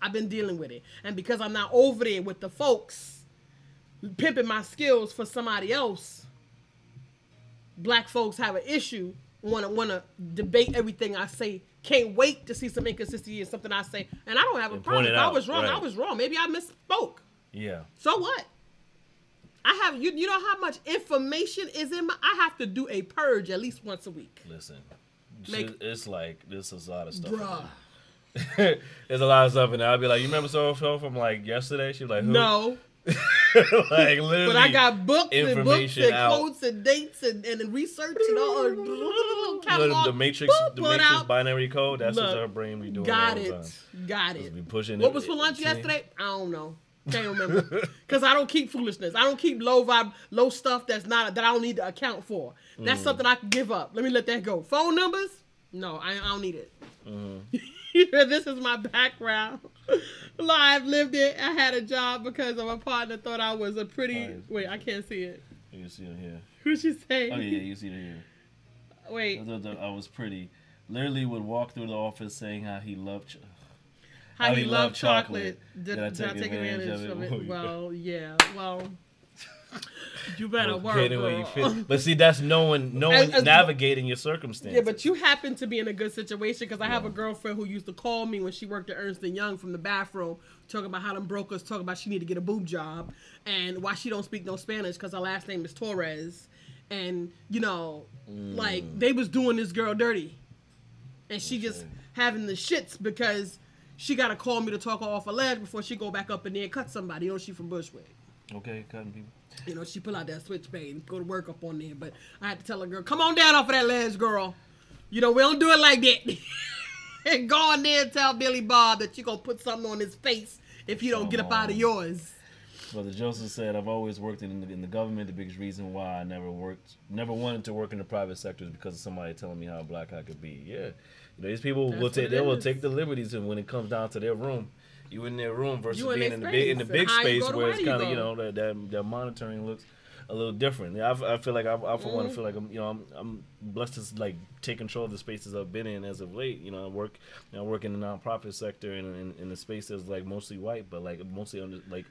I've been dealing with it, and because I'm not over there with the folks pimping my skills for somebody else, black folks have an issue. Want to want to debate everything I say. Can't wait to see some inconsistency in something I say, and I don't have a And problem. If it I was wrong, I was wrong. Maybe I misspoke. Yeah. So what? I have you. You know how much information is in my. I have to do a purge at least once a week. Listen. Make- it's like this is a lot of stuff. Bruh. There's a lot of stuff in there. I'll be like, you remember so so from like yesterday? She's like, who? No. like literally. But I got books and books and out. quotes and dates and, and research and all the, catalog. the matrix, the matrix out. binary code. That's Look, just her brain be doing. Got it. time. Got Just it. be pushing. What it- was for lunch see? yesterday? I don't know. Can't remember. Cause I don't keep foolishness. I don't keep low vibe, low stuff that's not that I don't need to account for. That's Mm. something I can give up. Let me let that go. Phone numbers? No, I, I don't need it. Mm-hmm. this is my background. Live lived it. I had a job because of a partner thought I was a pretty. Oh, nice. Wait, I can't see it. You can see it here. Who'd she say? Oh yeah, you see it here. Wait. I thought that I was pretty. Literally would walk through the office saying how he loved. Ch- how, How he he loved loved chocolate. chocolate. Did, Did I did I take take advantage advantage of of it? Oh, it? Well, yeah. Well, you better work, you feel. But see, that's knowing, knowing, As- as- navigating your circumstances. Yeah, but you happen to be in a good situation because I have a girlfriend who used to call me when she worked at Ernst and Young from the bathroom, talking about how them brokers talking about she need to get a boob job and why she don't speak no Spanish because her last name is Torres, and you know, like mm. they was doing this girl dirty, and she just having the shits because she got to call me to talk her off a ledge before she go back up in there and cut somebody. You know, she from Bushwick. Okay, cutting people. You know, she pull out that switchblade and go to work up on there. But I had to tell her, girl, come on down off of that ledge, girl. You know, we don't do it like that. and go in there and tell Billy Bob that you're going to put something on his face if you don't get up out of yours. Brother Joseph said, "I've always worked in the, in the government. The biggest reason why I never worked, never wanted to work in the private sector is because of somebody telling me how black I could be. Yeah, you know, these people That's will take they will take the liberties, and when it comes down to their room, you in their room versus You in being their in the big in the space, big space where it's kind of you know that that, that monitoring looks." A little different. Yeah, I, I feel like I, I for Mm-hmm. one feel like I'm, you know, I'm, I'm blessed to like take control of the spaces I've been in as of late. You know, I work, you know, I work in the nonprofit sector and in, in the space that's like mostly white, but like mostly under like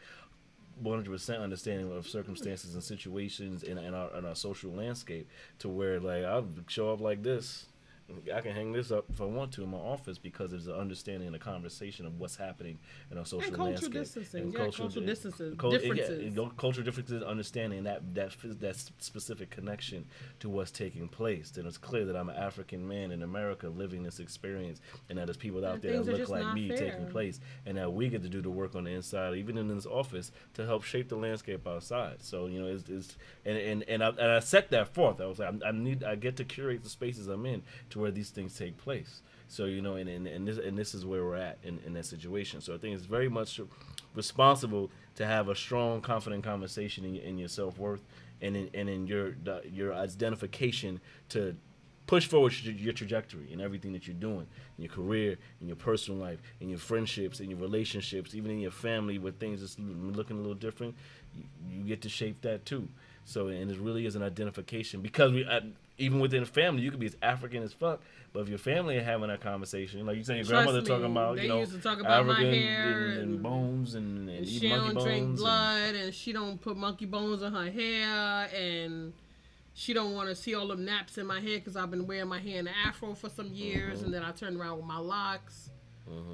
100% understanding of circumstances and situations in, in, our, in our social landscape to where like I'll show up like this I can hang this up if I want to in my office because there's an understanding and a conversation of what's happening in our social And cultural landscape. distancing. Yeah, cultural di- distances- cul- yeah, differences. and go- cultural differences, understanding that that that specific connection to what's taking place. Then it's clear that I'm an African man in America living this experience, and that there's people out And there that look like me fair. taking place, and that we get to do the work on the inside, even in this office, to help shape the landscape outside. So you know, it's, it's and and and I, and I set that forth. I was like, I, I need, I get to curate the spaces I'm in to where these things take place. So you know, and and, and this and this is where we're at in, in that situation. So I think it's very much responsible to have a strong, confident conversation in, your- in your self worth and in, and in your your identification to push forward your, trajectory and everything that you're doing in your career, in your personal life, in your friendships, in your relationships, even in your family, where things is looking a little different. You, you get to shape that too. So, and it really is an identification because we, uh, even within a family, you could be as African as fuck, but if your family are having that conversation, like you said, your Trust grandmother me, talking about, you know, talk about my African hair and, and bones and, and, she don't drink blood, and she don't put monkey bones in her hair, and she don't want to see all them naps in my hair because I've been wearing my hair in an afro for some years, Mm-hmm. and then I turned around with my locks.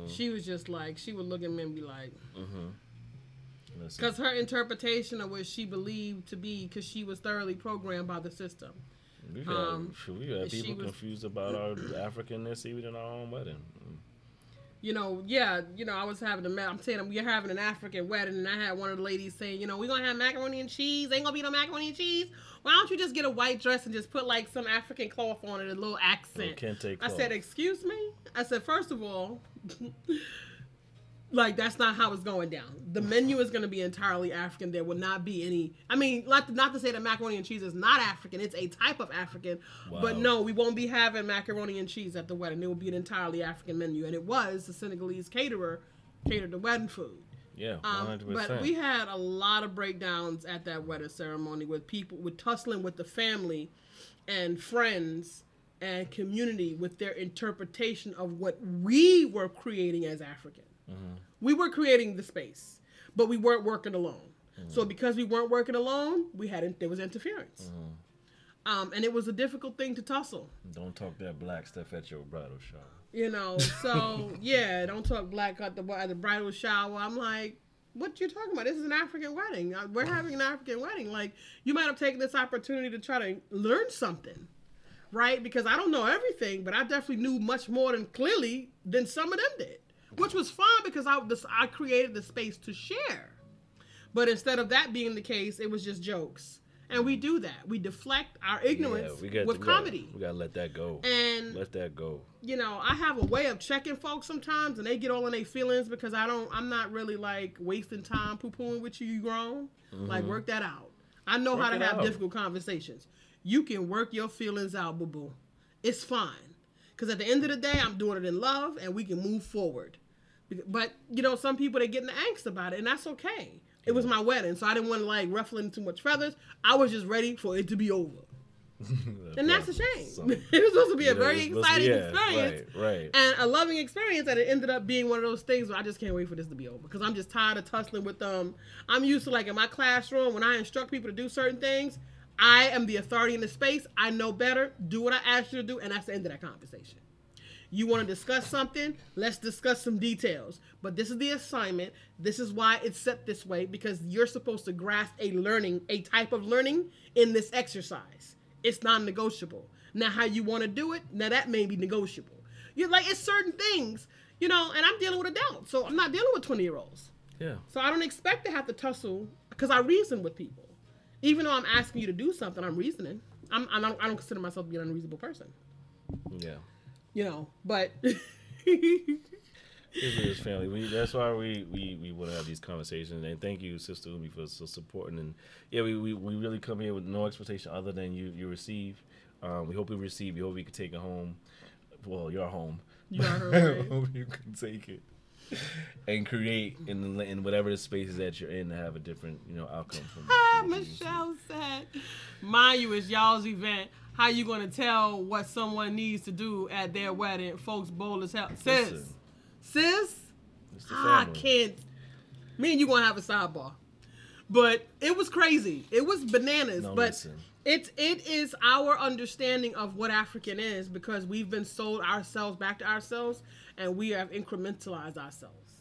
She was just like, she would look at me and be like, Listen, because her interpretation of what she believed to be, because she was thoroughly programmed by the system. We got, um, we got people was- confused about our Africanness even in our own wedding. you know, yeah, you know, I was having a, I'm saying we're having an African wedding, and I had one of the ladies saying, you know, we're gonna have macaroni and cheese. Ain't gonna be no macaroni and cheese. Why don't you just get a white dress and just put like some African cloth on it, a little accent? kente I said, excuse me. I said, first of all, like that's not how it's going down. The menu is going to be entirely African. There will not be any. I mean, like not to say that macaroni and cheese is not African. It's a type of African, but no, we won't be having macaroni and cheese at the wedding. It will be an entirely African menu, and it was the Senegalese caterer catered the wedding food. Yeah, Um, but we had a lot of breakdowns at that wedding ceremony with people with tussling with the family and friends and community with their interpretation of what we were creating as African. Mm-hmm. We were creating the space, but we weren't working alone. Mm-hmm. So because we weren't working alone, we had there was interference, Mm-hmm. um, and it was a difficult thing to tussle. Don't talk that black stuff at your bridal shower. You know, so yeah, don't talk black at the at the bridal shower. I'm like, what you talking about? This is an African wedding. Uh, We're having an African wedding. Like, you might have taken this opportunity to try to learn something, right? Because I don't know everything, but I definitely knew much more than clearly than some of them did, which was fine because I this, I created the space to share. But instead of that being the case, it was just jokes. And we do that. We deflect our ignorance yeah, with we gotta- comedy. we gotta let that go. and let that go. you know, I have a way of checking folks sometimes, and they get all in their feelings because I don't. I'm not really like wasting time poo pooing with you. You grown, like work that out. I know how Mm-hmm. To have out. difficult conversations. You can work your feelings out, boo boo. It's fine, because at the end of the day, I'm doing it in love, and we can move forward. But you know, some people they get in the angst about it, and that's okay. It was my wedding, so I didn't want to like ruffle in too much feathers. I was just ready for it to be over. And that's a shame. Some- it was supposed to be a know, very to be- exciting yeah, experience Right, right. and a loving experience and it ended up being one of those things where I just can't wait for this to be over because I'm just tired of tussling with them. I'm used to like in my classroom when I instruct people to do certain things, I am the authority in the space. I know better. Do what I asked you to do, and that's the end of that conversation. You want to discuss something? Let's discuss some details. But this is the assignment. This is why it's set this way because you're supposed to grasp a learning, a type of learning in this exercise. It's non-negotiable. Now, how you want to do it? Now that may be negotiable. You're like it's certain things, you know. And I'm dealing with adults, so I'm not dealing with 20 year olds. yeah. So I don't expect to have to tussle. because I reason with people. Even though I'm asking you to do something, I'm reasoning. I'm, I don't I don't consider myself to be an unreasonable person. Yeah. You know, but It is family. We, that's why we, we, we want to have these conversations. And thank you, Sister Umi, for so supporting. And yeah, we, we, we really come here with no expectation other than you you receive. Um, we hope we receive. We hope we can take it home. Well, your home. You are her hope you can take it and create in in whatever the spaces that you're in to have a different you know outcome from. Ah, you. Michelle said, "Mind you, it's y'all's event. How you gonna tell what someone needs to do at their wedding? Folks bold as hell. Sis, Listen. sis, I can't. Me and you gonna have a sidebar, but it was crazy. It was bananas. No, but listen. it's it is our understanding of what African is because we've been sold ourselves back to ourselves, and we have incrementalized ourselves.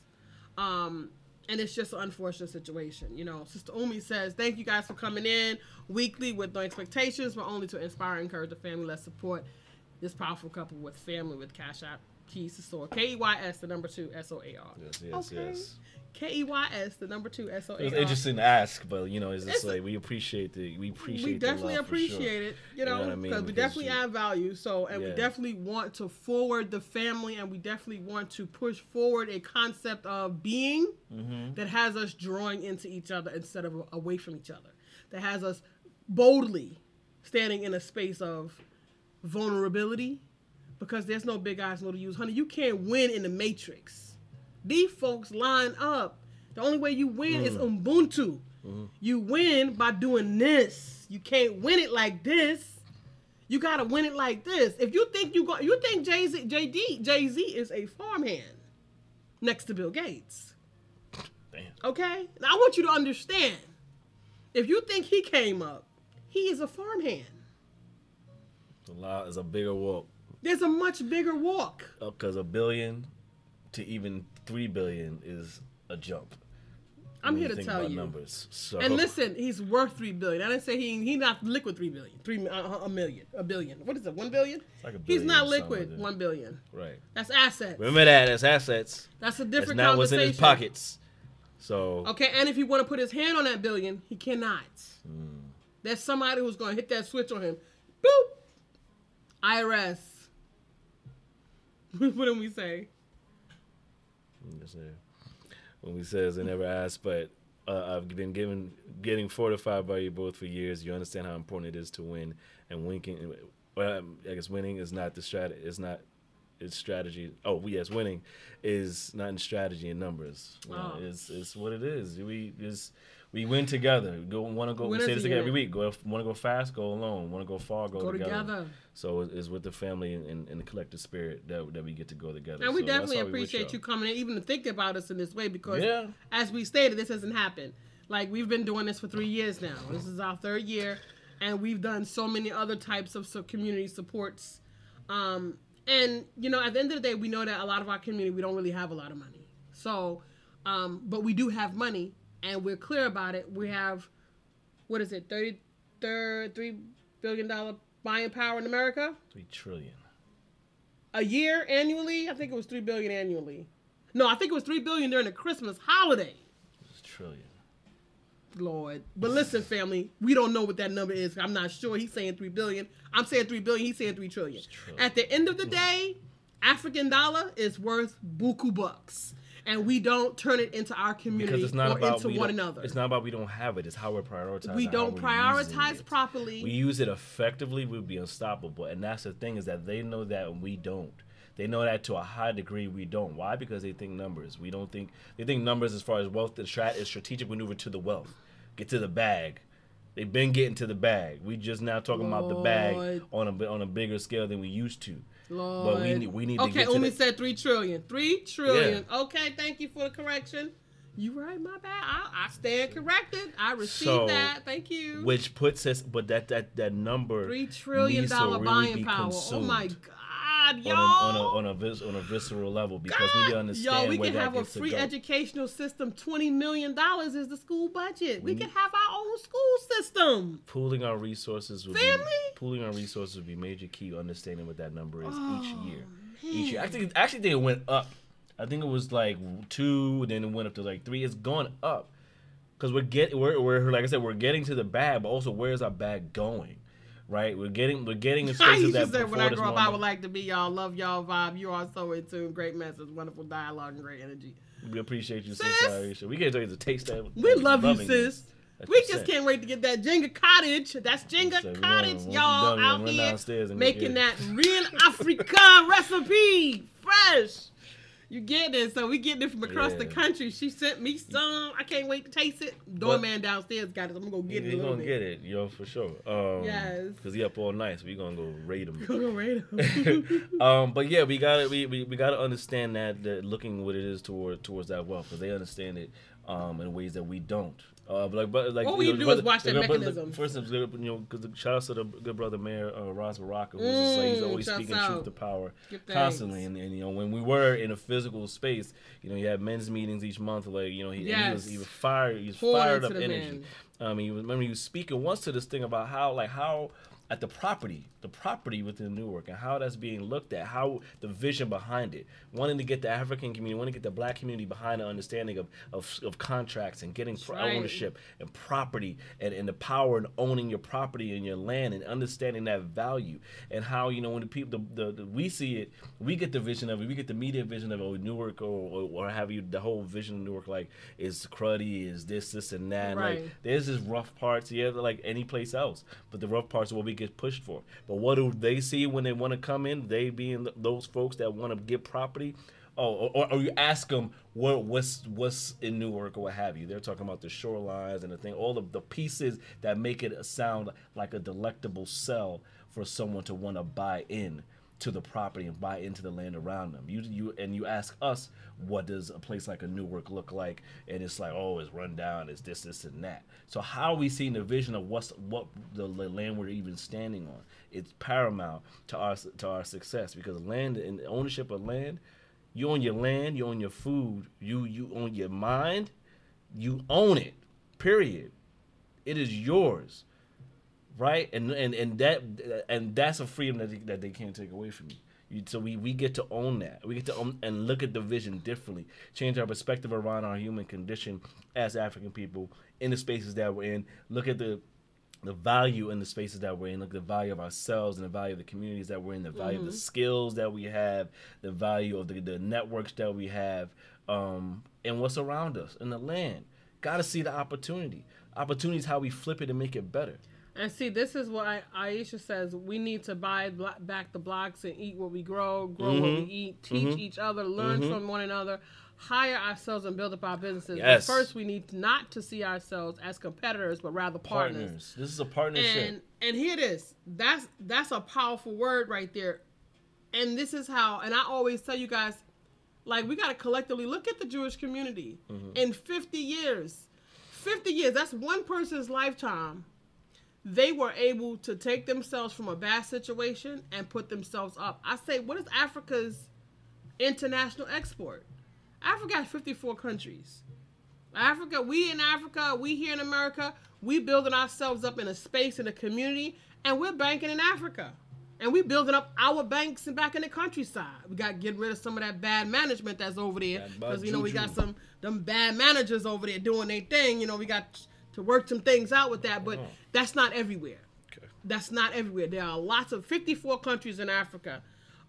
Um, and it's just an unfortunate situation. You know, Sister Umi says, Thank you guys for coming in weekly with no expectations, but only to inspire and encourage the family. Let's support this powerful couple with family with Cash App keys to soar. K E Y S, the number two S O A R. Yes, yes, yes. K E Y S, the number two S O A R. It was interesting to ask, but you know, it's just It's a- like we appreciate the we appreciate. we the definitely love for sure. appreciate it, you You know know, what I mean? because we definitely you- add value. So, and we definitely want to forward the family, and we definitely want to push forward a concept of being Mm-hmm. that has us drawing into each other instead of away from each other. That has us boldly standing in a space of vulnerability, because there's no big eyes, no to use, honey. You can't win in the matrix. These folks line up. The only way you win is Mm. Ubuntu. Mm-hmm. You win by doing this. You can't win it like this. You gotta win it like this. If you think you go, you think Jay Z, JD, Jay Z is a farmhand next to Bill Gates. Damn. Okay, now I want you to understand. If you think he came up, he is a farmhand. It's a lot. It's a bigger walk There's a much bigger walk. because a billion to even three billion is a jump. I'm here to tell you. numbers. So And listen, he's worth three billion. I didn't say he he not liquid three billion. Three uh, a million, a billion. What is it? One billion? like a he's not liquid. like. One billion. right. That's assets. Remember that as assets. That's a That's different not what's in his pockets. So Okay, and if he want to put his hand on that billion, he cannot. Hmm. There's somebody who's going to hit that switch on him. Boop. IRS. what do we say? When we says I never asked, but uh, I've been given getting fortified by you both for years. You understand how important it is to win, and winking. Well, I guess winning is not the strat. It's not. It's strategy. Oh, yes, winning is not in strategy and numbers. You know, Oh. It's it's what it is. We just we win together. We go want to go. We say this again every week. Go want to go fast, go alone. Want to go far, go, Go together. together. So it's, with the family and, and, the collective spirit that, that we get to go together. And we So definitely we appreciate y'all. coming in, even to think about us in this way, because Yeah. as we stated, this hasn't happened. Like we've been doing this for three years now. This is our third year, and we've done so many other types of community supports. Um, and you know, at the end of the day, we know that a lot of our community we don't really have a lot of money. So, um, but we do have money, and we're clear about it. We have what is it, thirty third three billion dollar buying power in America Three trillion. a year annually. I think it was three billion annually. No, I think it was three billion during the Christmas holiday. It's a trillion. Lord, but listen, family, we don't know what that number is. I'm not sure. He's saying three billion. I'm saying three billion. He's saying three trillion. trillion. At the end of the day, African dollar is worth buku bucks, and we don't turn it into our community Because it's not or into one another. It's not about we don't have it. It's how we're prioritizing. we don't prioritize it. properly. We use it effectively. We'll be unstoppable. And that's the thing is that they know that and we don't. They know that to a high degree we don't. Why? Because they think numbers. We don't think. They think numbers as far as wealth. The strat is strategic maneuver to the wealth. Get to the bag. They've been getting to the bag. We just now talking about the bag on a on a bigger scale than we used to. Lord. But we need we need to okay, to Umi said three trillion. Three trillion. Okay, thank you for the correction. You right, my bad. I, I stand corrected. I received So, that. Thank you. which puts us. But that that that number three trillion dollar really buying power. Oh my God, y'all. on a, on a on a vis, on a visceral level because we need to God, understand Yo, we can that have a free educational system. Twenty million dollars is the school budget. We Mm-hmm. can have our own school system. Pooling our resources would Family? be pooling our resources would be major key understanding what that number is Oh, each year. Each year, I think actually think it went up. I think it was like two, then it went up to like three. It's gone up because we're get we're, we're like I said we're getting to the bag, but also where's our bag going, right? We're getting we're getting in I used to that say when I grow up, I would like to be y'all. Love y'all vibe. You are so in tune. Great message, wonderful dialogue, and great energy. We appreciate you, Sis. sis. We can't tell you the taste that We love you, sis. That's We just can't wait to get that Jenga Cottage. That's Jenga So Cottage, y'all out here making get that real Africa recipe, fresh. You get it? So we getting it from across the country. She sent me some. I can't wait to taste it. Doorman downstairs got it. I'm gonna go get He it. little gonna bit. get it, yo, for sure. Um, Yes. Because he up all night, so we gonna go raid him. Go right up. um, but yeah, we gotta we, we, we gotta understand that that looking what it is toward towards that wealth because they understand it um in ways that we don't. Uh, but like, but like, All you we know, do brother- is watch that like, brother- mechanism. For instance, you know, because shout out to the good brother Mayor uh, Ras Baraka, who's just like he's Mm, always speaking out. truth to power constantly. And, and you know, when we were in a physical space, you know, you had men's meetings each month. Like you know, he, and he was he was fired, he was fired up energy. men. I mean, he was, remember he was speaking once to this thing about how like how at the property, the property within Newark, and how that's being looked at, how the vision behind it, wanting to get the African community, wanting to get the Black community behind the understanding of of, of contracts and getting pro- right. ownership and property and, and the power and owning your property and your land and understanding that value and how you know when the people the, the, the we see it, we get the vision of it, we get the media vision of it, oh, Newark or, or or have you the whole vision of Newark like is cruddy, is this this and that, and, Right. like there's this rough parts yeah like any place else but the rough parts are what we get pushed for but what do they see when they want to come in? They being th- those folks that want to get property? Oh or, or, or you ask them what what's what's in newark or what have you. They're talking about the shorelines and the thing all of the pieces that make it sound like a delectable sell for someone to want to buy in to the property and buy into the land around them. You you and you ask us what does a place like a Newark look like, and it's like oh it's run down, it's this this and that. So how are we seeing the vision of what's what the, land we're even standing on? It's paramount to our to our success because land and ownership of land, you own your land, you own your food, you you own your mind, you own it. Period. It is yours right? And and and that and that's a freedom that they, that they can't take away from you. you. So we we get to own that. We get to own and look at the vision differently, change our perspective around our human condition as African people in the spaces that we're in. Look at the the value in the spaces that we're in, look at the value of ourselves and the value of the communities that we're in, the value of the skills that we have, the value of the, the networks that we have, um, and what's around us in the land. Got to see the opportunity. Opportunity is how we flip it and make it better. And see, this is why Aisha says we need to buy back the blocks and eat what we grow, grow what Mm-hmm. we eat, teach each other, learn from one another, hire ourselves and build up our businesses. Yes. But first, we need not to see ourselves as competitors, but rather partners. partners. This is a partnership. And and here it is. That's that's a powerful word right there. And this is how. And I always tell you guys, like we got to collectively look at the Jewish community Mm-hmm. in 50 years. 50 years. That's one person's lifetime. They were able to take themselves from a bad situation and put themselves up. I say, what is Africa's international export? Africa has 54 countries. Africa, we in Africa, we here in America, we building ourselves up in a space in a community, and we're banking in Africa. And we building up our banks and back in the countryside. We got to get rid of some of that bad management that's over there. Because, you know, we got some them bad managers over there doing their thing. You know, we got to work some things out with that, but that's not everywhere. Okay. That's not everywhere. There are lots of 54 countries in Africa.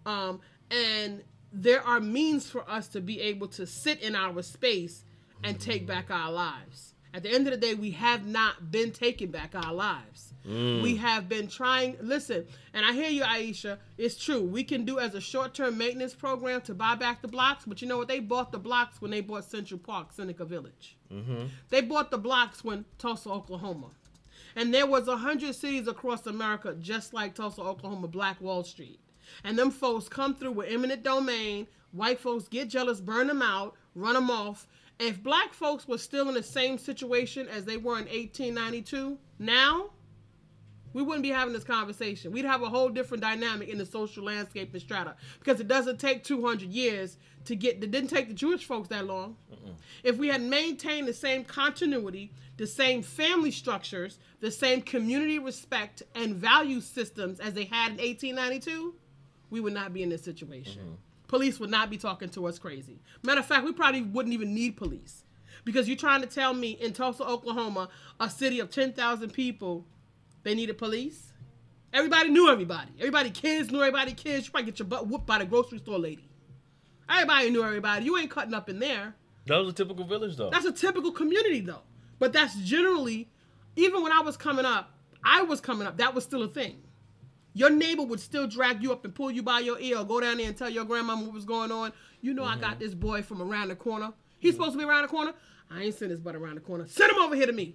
Um, and there are means for us to be able to sit in our space and take back our lives. At the end of the day, we have not been taking back our lives. We have been trying. Listen, and I hear you, Aisha. It's true. We can do as a short-term maintenance program to buy back the blocks, but you know what? They bought the blocks when they bought Central Park, Seneca Village. They bought the blocks when Tulsa, Oklahoma. And there was a hundred cities across America just like Tulsa, Oklahoma, Black Wall Street. And them folks come through with eminent domain. White folks get jealous, burn them out, run them off. If black folks were still in the same situation as they were in 1892, now we wouldn't be having this conversation. We'd have a whole different dynamic in the social landscape and strata because it doesn't take 200 years to get. It didn't take the Jewish folks that long. If we had maintained the same continuity, the same family structures, the same community respect and value systems as they had in 1892, we would not be in this situation. Mm-hmm. Police would not be talking to us crazy. Matter of fact, we probably wouldn't even need police Because you're trying to tell me in Tulsa, Oklahoma, a city of 10,000 people, they needed police? Everybody knew everybody. Everybody kids knew everybody kids. You probably get your butt whooped by the grocery store lady. Everybody knew everybody. You ain't cutting up in there. That was a typical village, though. That's a typical community though. But that's generally, even when I was coming up, I was coming up, that was still a thing. Your neighbor would still drag you up and pull you by your ear or go down there and tell your grandmama what was going on. You know, I got this boy from around the corner. He's supposed to be around the corner. I ain't send his butt around the corner. Send him over here to me.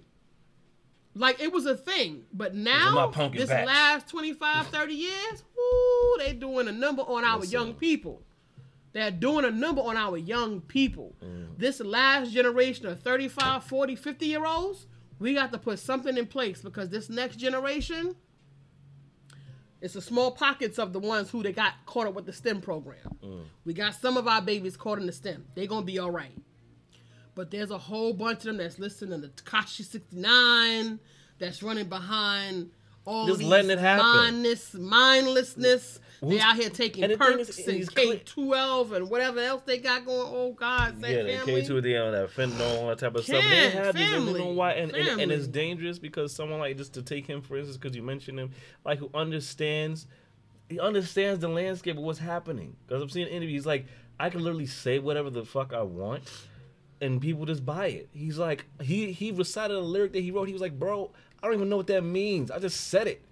Like it was a thing. But now, this last 25, 30 years, whoo, they doing a number on our Listen. young people. They're doing a number on our young people. Mm. This last generation of 35, 40, 50 year olds, we got to put something in place because this next generation, it's the small pockets of the ones who they got caught up with the STEM program. Mm. We got some of our babies caught in the STEM. They're gonna be all right. But there's a whole bunch of them that's listening to Tekashi 69, that's running behind all Just these letting it happen. mindless, mindlessness. They out here taking and perks is, and K twelve and whatever else they got going. Oh God, Yeah. K two D on that fentanyl, all that type of stuff. They Can't, had these, and you know why? And, and, and it's dangerous because someone like just to take him for instance, because you mentioned him, like who understands, he understands the landscape of what's happening. Because I'm seeing interviews like I can literally say whatever the fuck I want, and people just buy it. He's like he he recited a lyric that he wrote. He was like, bro, I don't even know what that means. I just said it.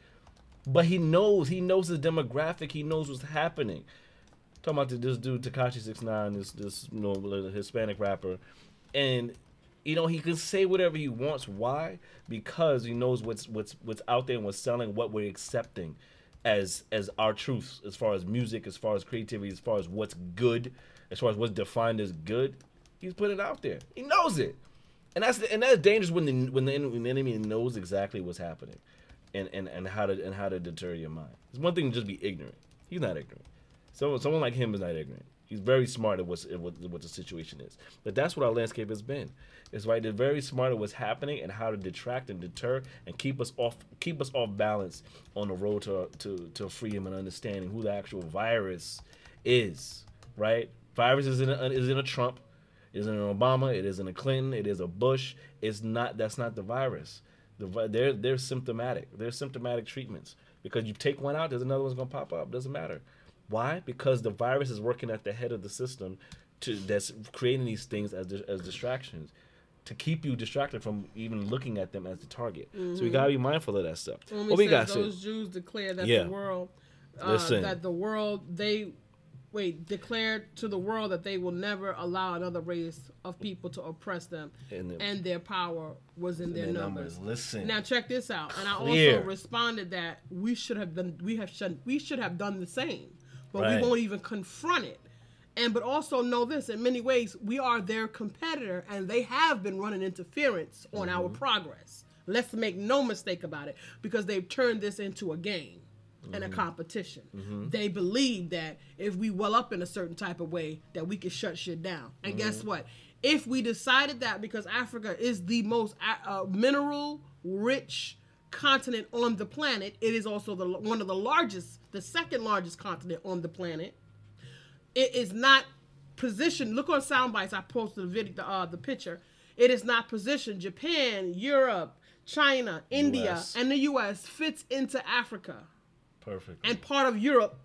But he knows, he knows the demographic, he knows what's happening. Talking about this dude Tekashi Six Nine, this this you know Hispanic rapper, and you know he can say whatever he wants. Why? Because he knows what's what's what's out there and what's selling, what we're accepting as as our truths, as far as music, as far as creativity, as far as what's good, as far as what's defined as good. He's putting it out there. He knows it, and that's and that's dangerous when the when the, when the enemy knows exactly what's happening, and, and and how to and how to deter your mind. It's one thing to just be ignorant. He's not ignorant. Someone, someone like him is not ignorant. He's very smart at what's at what, what the situation is. But that's what our landscape has been. It's right. They're very smart at what's happening and how to detract and deter and keep us off keep us off balance on the road to to, to freedom and understanding who the actual virus is. Right? Virus is in a, is in a Trump, is in an Obama, it isn't a Clinton, it is a Bush. It's not. That's not the virus. The they're they're symptomatic. They're symptomatic treatments because you take one out, there's another one's gonna pop up. Doesn't matter. Why? Because the virus is working at the head of the system to that's creating these things as as distractions to keep you distracted from even looking at them as the target. So we gotta be mindful of that stuff. When What we we got? says Sid? those Jews declare that Yeah. the world, uh, that the world they wait declared to the world that they will never allow another race of people to oppress them, And and, their power was in their, their numbers. numbers. Listen. Now check this out, and I also responded that we should have done we have should we should have done the same, but Right. we won't even confront it. And but also know this: in many ways, we are their competitor, and they have been running interference on our Mm-hmm. progress. Let's make no mistake about it, because they've turned this into a game and Mm-hmm. a competition. They believe that if we well up in a certain type of way, that we can shut shit down. And guess Mm-hmm. what? If we decided that, because Africa is the most uh, uh, mineral rich continent on the planet, it is also the one of the largest, the second largest continent on the planet it is not positioned. Look on Soundbites. I posted the video, the, uh, the picture. It is not positioned. Japan, Europe, China, India, US. and the U.S. fits into Africa, Perfect. and part of Europe,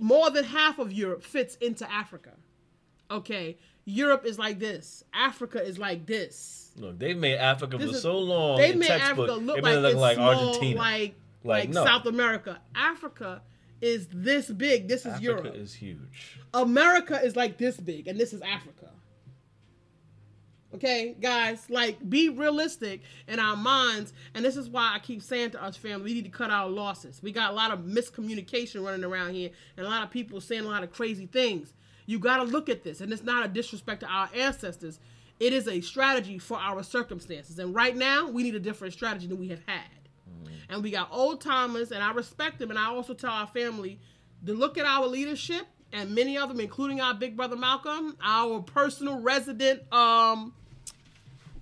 more than half of Europe fits into Africa. Okay, Europe is like this. Africa is like this. Look, they've made Africa This for is- so long. They made textbook, Africa look like look like small, Argentina. like Like, like no. South America. Africa is this big. This is Africa Europe. Africa is huge. America is like this big, and this is Africa. Okay, guys, like be realistic in our minds, and this is why I keep saying to us, family, we need to cut our losses. We got a lot of miscommunication running around here, and a lot of people saying a lot of crazy things. You got to look at this, and it's not a disrespect to our ancestors. It is a strategy for our circumstances, and right now we need a different strategy than we have had and we got old timers, and I respect them. And I also tell our family to look at our leadership, and many of them, including our big brother Malcolm, our personal resident, um,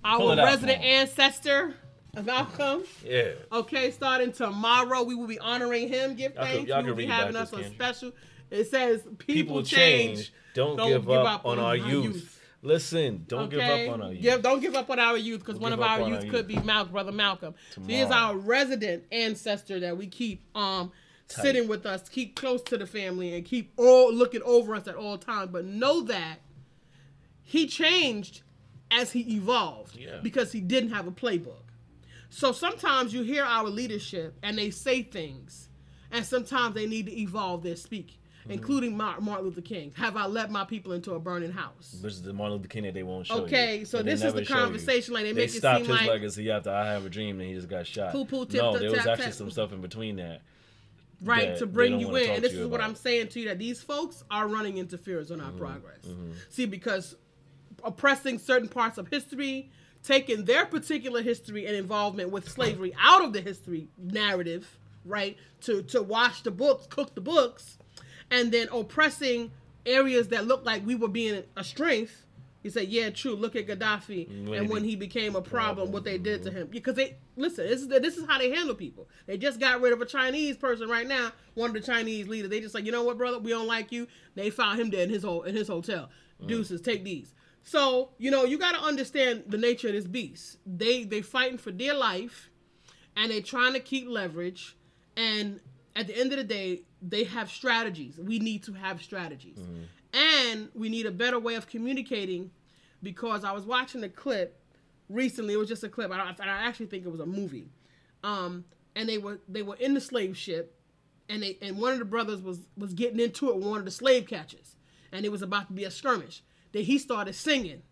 our out, resident ancestor, Malcolm. Yeah. Okay, starting tomorrow, we will be honoring him. Give Y'all thanks. y'all we will be having us on special. It says, "People, People change, change. Don't, give, up, on our youth. Listen, don't give up on our youth. Give- don't give up on our youth because Don't one of our youth our could youth. be Mal- brother Malcolm. So he is our resident ancestor that we keep um Tight. sitting with us, keep close to the family, and keep all looking over us at all times. But know that he changed as he evolved Yeah. because he didn't have a playbook. So sometimes you hear our leadership and they say things, and sometimes they need to evolve their speak, Mm-hmm. including Martin Luther King. Have I led my people into a burning house? Which is the Martin Luther King that they won't show you. Okay, so That they this is the you. conversation, like, they make it stopped seem his like- legacy after I Have a Dream and he just got shot. Poo poo, tip, no, there was actually some stuff in between that. right to bring you in and this is what i'm saying to you that these folks are running interference on Mm-hmm. our progress see because oppressing certain parts of history taking their particular history and involvement with slavery out of the history narrative right to to wash the books cook the books and then oppressing areas that look like we were being a strength. You say yeah true look at gaddafi When and when he became a problem what they did to mm-hmm. him. Because they listen this is this is how they handle people. They just got rid of a chinese person right now one of the chinese leaders. They just like you know what brother? We don't like you. They found him dead in his whole in his hotel. Mm. Deuces take these so you know you got to understand the nature of this beast. They they fighting for dear life and they trying to keep leverage and at the end of the day they have strategies. We need to have strategies. And we need a better way of communicating because i was watching a clip recently. It was just a clip. I, don't- I actually think it was a movie. Um, and they were they were in the slave ship and they and one of the brothers was was getting into it with one of the slave catchers. And it was about to be a skirmish then he started singing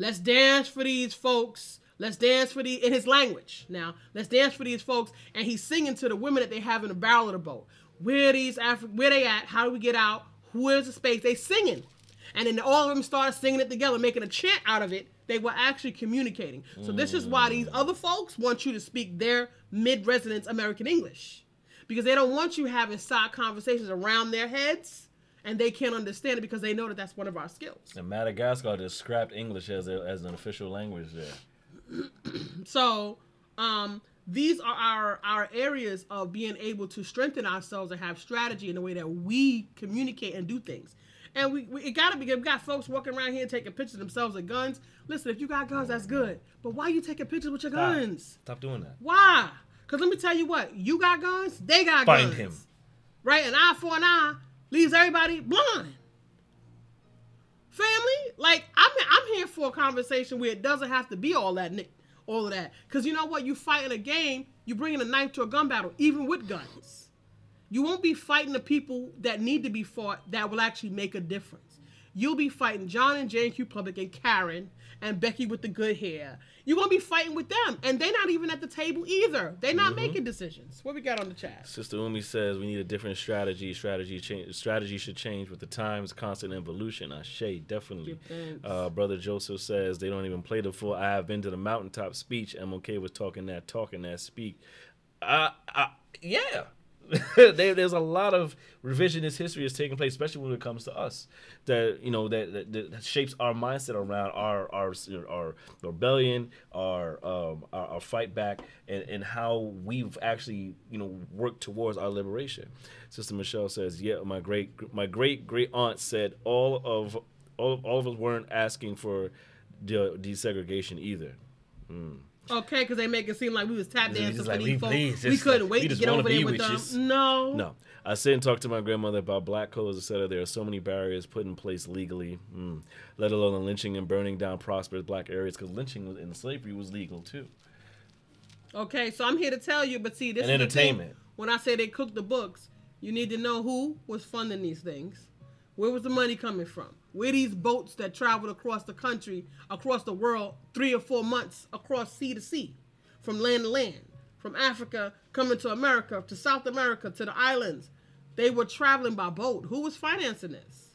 Let's dance for these folks. Let's dance for the in his language. Now, let's dance for these folks. And he's singing to the women that they have in the barrel of the boat. Where these Afri- where they at? How do we get out? Where's the space? They singing. And then all of them started singing it together, making a chant out of it. They were actually communicating. So this is why these other folks want you to speak their mid-residence American English. Because they don't want you having side conversations around their heads and they can't understand it because they know that that's one of our skills. And Madagascar just scrapped English as, a, as an official language there. So, um, these are our our areas of being able to strengthen ourselves and have strategy in the way that we communicate and do things. And we, we it gotta be. We got folks walking around here taking pictures of themselves with guns. Listen, if you got guns, that's good. But why you taking pictures with your Stop. guns? Stop doing that. Why? Because let me tell you what, you got guns, they got Find guns. Find him. Right? An eye for an eye leaves everybody blind. Family, like I'm, I'm here for a conversation where it doesn't have to be all that, all of that. Because you know what? You fight in a game, you bringing a knife to a gun battle, even with guns. You won't be fighting the people that need to be fought that will actually make a difference. You'll be fighting John and Jane Q Public and Karen and Becky with the good hair. You're gonna be fighting with them, and they're not even at the table either. They're not making decisions. What we got on the chat? Sister Umi says we need a different strategy. Strategy change. Strategy should change with the times. Constant evolution. Ashe, definitely. Uh, Brother Joseph says they don't even play the full. I have been to the mountaintop speech. MLK was talking that, talking that, speak. Uh, uh yeah. there, there's a lot of revisionist history that's taking place, especially when it comes to us. That you know that, that, that shapes our mindset around our our our rebellion, our um our, our fight back, and, and how we've actually you know worked towards our liberation. Sister Michelle says, "Yeah, my great my great great aunt said all of all, all of us weren't asking for de- desegregation either." Okay, because they make it seem like we was tap dancing just for like, these we folks. please, we couldn't like, wait we to get over there with with them. No. No. I sit and talk to my grandmother about black codes, etc. There are so many barriers put in place legally, mm, let alone the lynching and burning down prosperous black areas, because lynching was, in slavery was legal too. Okay, so I'm here to tell you, but see, this And is entertainment. When I say they cook the books, you need to know who was funding these things. Where was the money coming from? Where these boats that traveled across the country, across the world, three or four months across sea to sea, from land to land, from Africa coming to America, to South America, to the islands. They were traveling by boat. Who was financing this?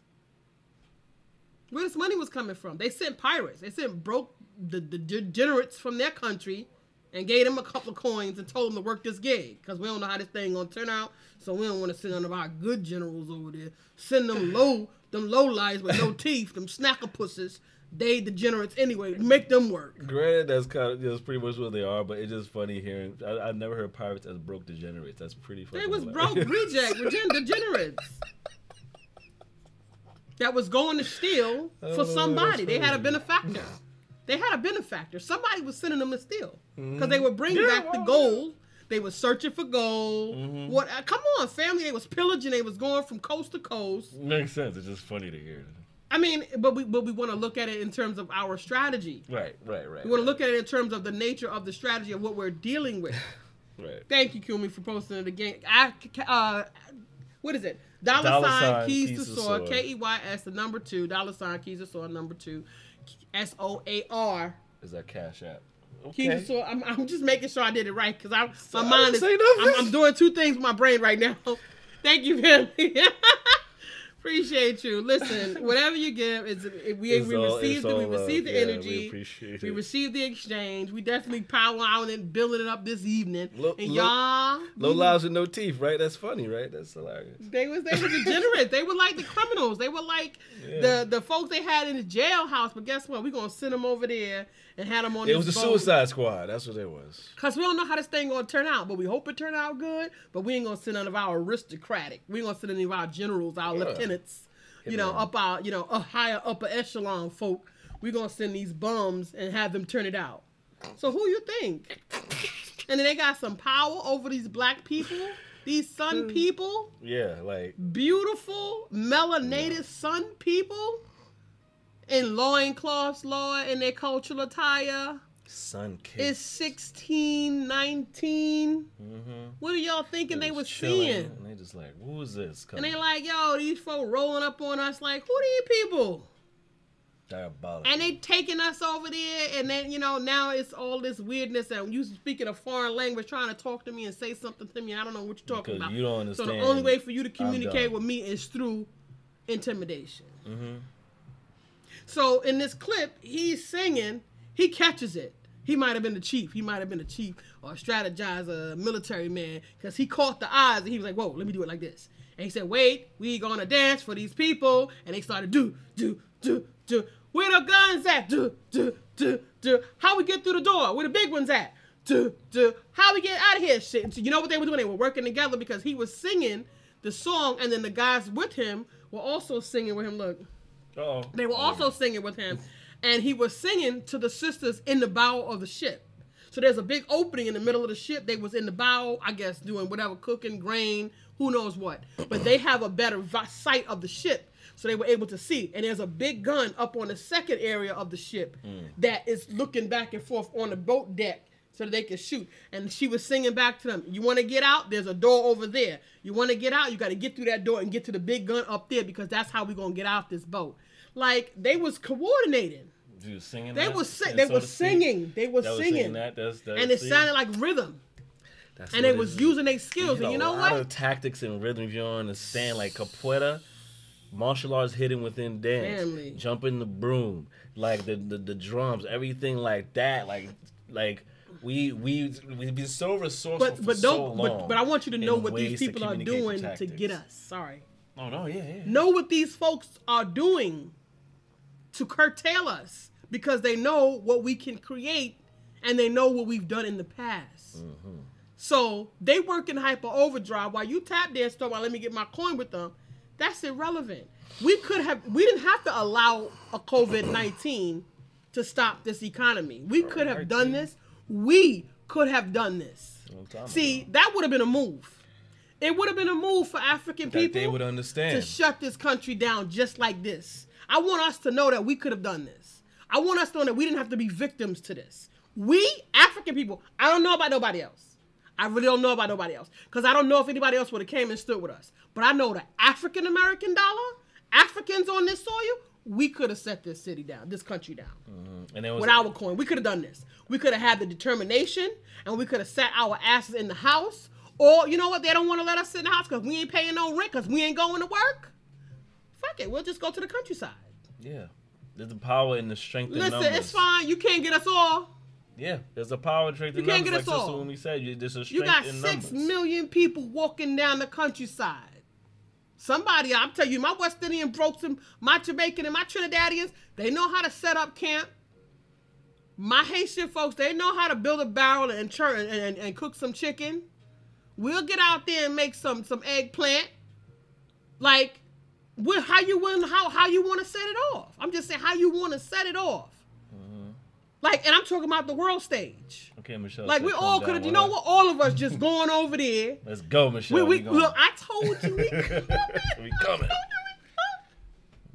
Where this money was coming from? They sent pirates. They sent broke the, the degenerates from their country and gave them a couple of coins and told them to work this gig because we don't know how this thing gonna turn out. So we don't want to send none of our good generals over there. Send them low, them low lies with no teeth, them snacker pusses. They degenerates anyway. Make them work. Granted, that's kind of that's pretty much what they are, but it's just funny hearing. I, I've never heard pirates as broke degenerates. That's pretty funny. They was broke reject regen- degenerates. that was going to steal for somebody. They had a benefactor. They had a benefactor. Somebody was sending them to steal because they would bring Yeah, back the well, gold. They was searching for gold. Mm-hmm. What? uh, come on, family. They was pillaging. They was going from coast to coast. Makes sense. It's just funny to hear. I mean, but we but we want to look at it in terms of our strategy. Right, right, right. We want to look at it in terms of the nature of the strategy of what we're dealing with. Right. Thank you, Kumi, for posting it again. I, uh, what is it? Dollar, Dollar sign, sign, keys, keys to sword. K E Y S the number two. Dollar sign keys to sword number two. S O A R. Is that Cash App? Okay. to sword. I'm, I'm just making sure I did it right because I'm my mind is I'm I'm doing two things with my brain right now. Thank you, family. Appreciate you. Listen, whatever you give is we It's we all- received it's it. We received the Yeah, we energy. We it. received the exchange. We definitely power out and building it up this evening. Low- and y'all, Low we- lives with no teeth, right? That's funny, right? That's hilarious. they was they were degenerate. they were like the criminals. They were like Yeah. the the folks they had in the jailhouse. But guess what? We are gonna send them over there and had them on. It was the Suicide Squad. That's what it was. Cause we don't know how this thing gonna turn out, but we hope it turn out good. But we ain't gonna send none of our aristocratic. We ain't gonna send any of our generals, our Yeah. lieutenants. You Hit know, them. up our you know a higher upper echelon folk. We're gonna send these bums and have them turn it out. So who you think? And then they got some power over these black people, these sun people Yeah, like beautiful melanated sun people in loincloths, Lord, in their cultural attire. Sun Kid. It's 16, 19. mm-hmm. What are y'all thinking they was chilling, seeing? And they just like, who is this? And Coming? they like, yo, these folk rolling up on us like, who these people? Diabolical. And they taking us over there, and then you know now it's all this weirdness, and you speaking a foreign language, trying to talk to me and say something to me. I don't know what you're talking Because about. you don't understand. So the only way for you to communicate with me is through intimidation. Mhm. So in this clip, he's singing. He catches it. He might have been the chief. He might have been the chief or a strategizer, uh, military man, because he caught the eyes and he was like, "Whoa, let me do it like this." And he said, "Wait, we gonna dance for these people." And they started do do do do. Where the guns at? Do do do do. How we get through the door? Where the big ones at? Do do. How we get out of here? Shit. So you know what they were doing? They were working together because he was singing the song, and then the guys with him were also singing with him. Look. Uh-oh. They were oh. also singing with him, and he was singing to the sisters in the bow of the ship. So there's a big opening in the middle of the ship. They was in the bow, I guess, doing whatever, cooking grain, who knows what. But they have a better sight of the ship, so they were able to see. And there's a big gun up on the second area of the ship mm. that is looking back and forth on the boat deck. So that they can shoot. And she was singing back to them, You want to get out? There's a door over there. You want to get out? You got to get through that door and get to the big gun up there because that's how we going to get out this boat. Like, they was coordinating. You was singing They that? was si- And they so was to speak, singing. They was that singing. that. That's, that's, and it see? sounded like rhythm. That's And they was is. using their skills. There's And you a know lot what? of tactics and rhythm if you don't understand. Like capoeira, martial arts hidden within dance, Family. jumping the broom, like the, the the drums, everything like that. Like like we we we've been so resourceful But for but so don't long. but, but I want you to know what these people are doing the to get us. Sorry. Oh no, yeah, yeah. know what these folks are doing to curtail us because they know what we can create and they know what we've done in the past. Mm-hmm. So they work in hyper overdrive while you tap dance talk about let me get my coin with them. That's irrelevant. We could have we didn't have to allow a COVID nineteen to stop this economy. We could have done this. We could have done this. See, ago. that would have been a move. It would have been a move for African that people they would understand to shut this country down just like this. I want us to know that we could have done this. I want us to know that we didn't have to be victims to this. We, African people, I don't know about nobody else. I really don't know about nobody else. Because I don't know if anybody else would have came and stood with us. But I know the African American dollar, Africans on this soil, we could have set this city down, this country down mm-hmm. and it was with our coin. We could have done this. We could have had the determination and we could have sat our asses in the house. Or, you know what? They don't want to let us sit in the house because we ain't paying no rent because we ain't going to work. Fuck it. We'll just go to the countryside. yeah. There's the power and the strength in Listen, numbers. it's fine. You can't get us all. Yeah, there's a power and strength You can't numbers. get us all. When we said, you- there's a You got six million people walking down the countryside. Somebody, I'm telling you, my West Indian brokes and my Jamaican and my Trinidadians, they know how to set up camp. My Haitian folks, they know how to build a barrel and churn and, and, and cook some chicken. We'll get out there and make some some eggplant. Like, With how you want how how you want to set it off. I'm just saying how you want to set it off. Mm-hmm. Like, and I'm talking about the world stage. Okay, Michelle. Like we all could have, you know what? All of us just going over there. Let's go, Michelle. We, we look. I told you we coming. We coming.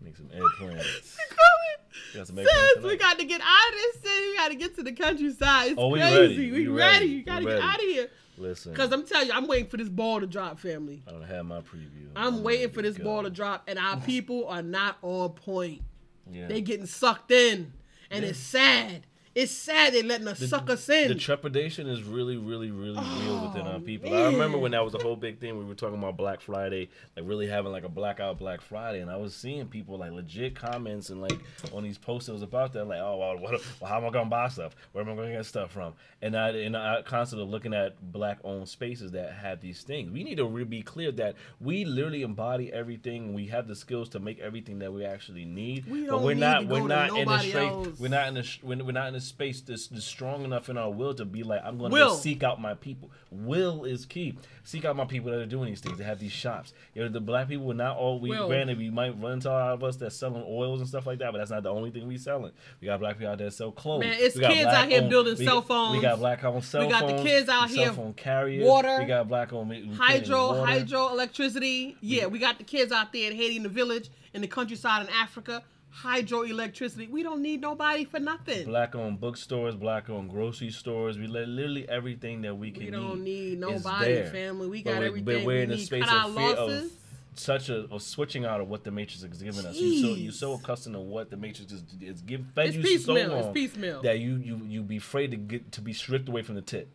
Make some eggplants. coming. Got Sis, we got to get out of this city. We got to get to the countryside. It's Oh, we crazy. ready. We, We ready. ready. You got to get out of here. Listen, Because I'm telling you, I'm waiting for this ball to drop, family. I don't have my preview. I'm waiting for this go. ball to drop, and our people are not on point. Yeah. They getting sucked in, and it's sad. It's sad they're letting us suck us in. The trepidation is really, really, really oh, real within our Oh, people. I remember when that was a whole big thing. We were talking about Black Friday, like really having like a blackout Black Friday, and I was seeing people like legit comments and like on these posters about that, like, oh, well, what, well how am I gonna buy stuff? Where am I gonna get stuff from? And I and I constantly looking at black-owned spaces that have these things. We need to really be clear that we literally embody everything. We have the skills to make everything that we actually need. We but we're need not. to We're go to not in the straight. We're not in the. We're we're not in a space that's, that's strong enough in our will to be like, I'm going to seek out my people. Will is key. Seek out my people that are doing these things. They have these shops. You know, the black people are not all. We Will. granted, we might run into a lot of us that's selling oils and stuff like that, but that's not the only thing we selling. We got black people out there that sell clothes. Man, it's kids out here owned- building we cell phones. We got black owned cell phones. We got the kids out cell here, phone carriers. water, We got black on we- we hydro, water. hydro, electricity. Yeah, we got the kids out there in Haiti in the village, in the countryside in Africa. Hydro electricity. We don't need nobody for nothing. Black owned bookstores, black owned grocery stores. We let literally everything that we can we don't need need nobody, family. We got we're- everything. But we're in a need. space of fear losses. of such a, a switching out of what the Matrix has given us. You so you so accustomed to what the Matrix is, is give, fed It's you piecemeal, so it's long piecemeal. that you you you be afraid to get to be stripped away from the tip.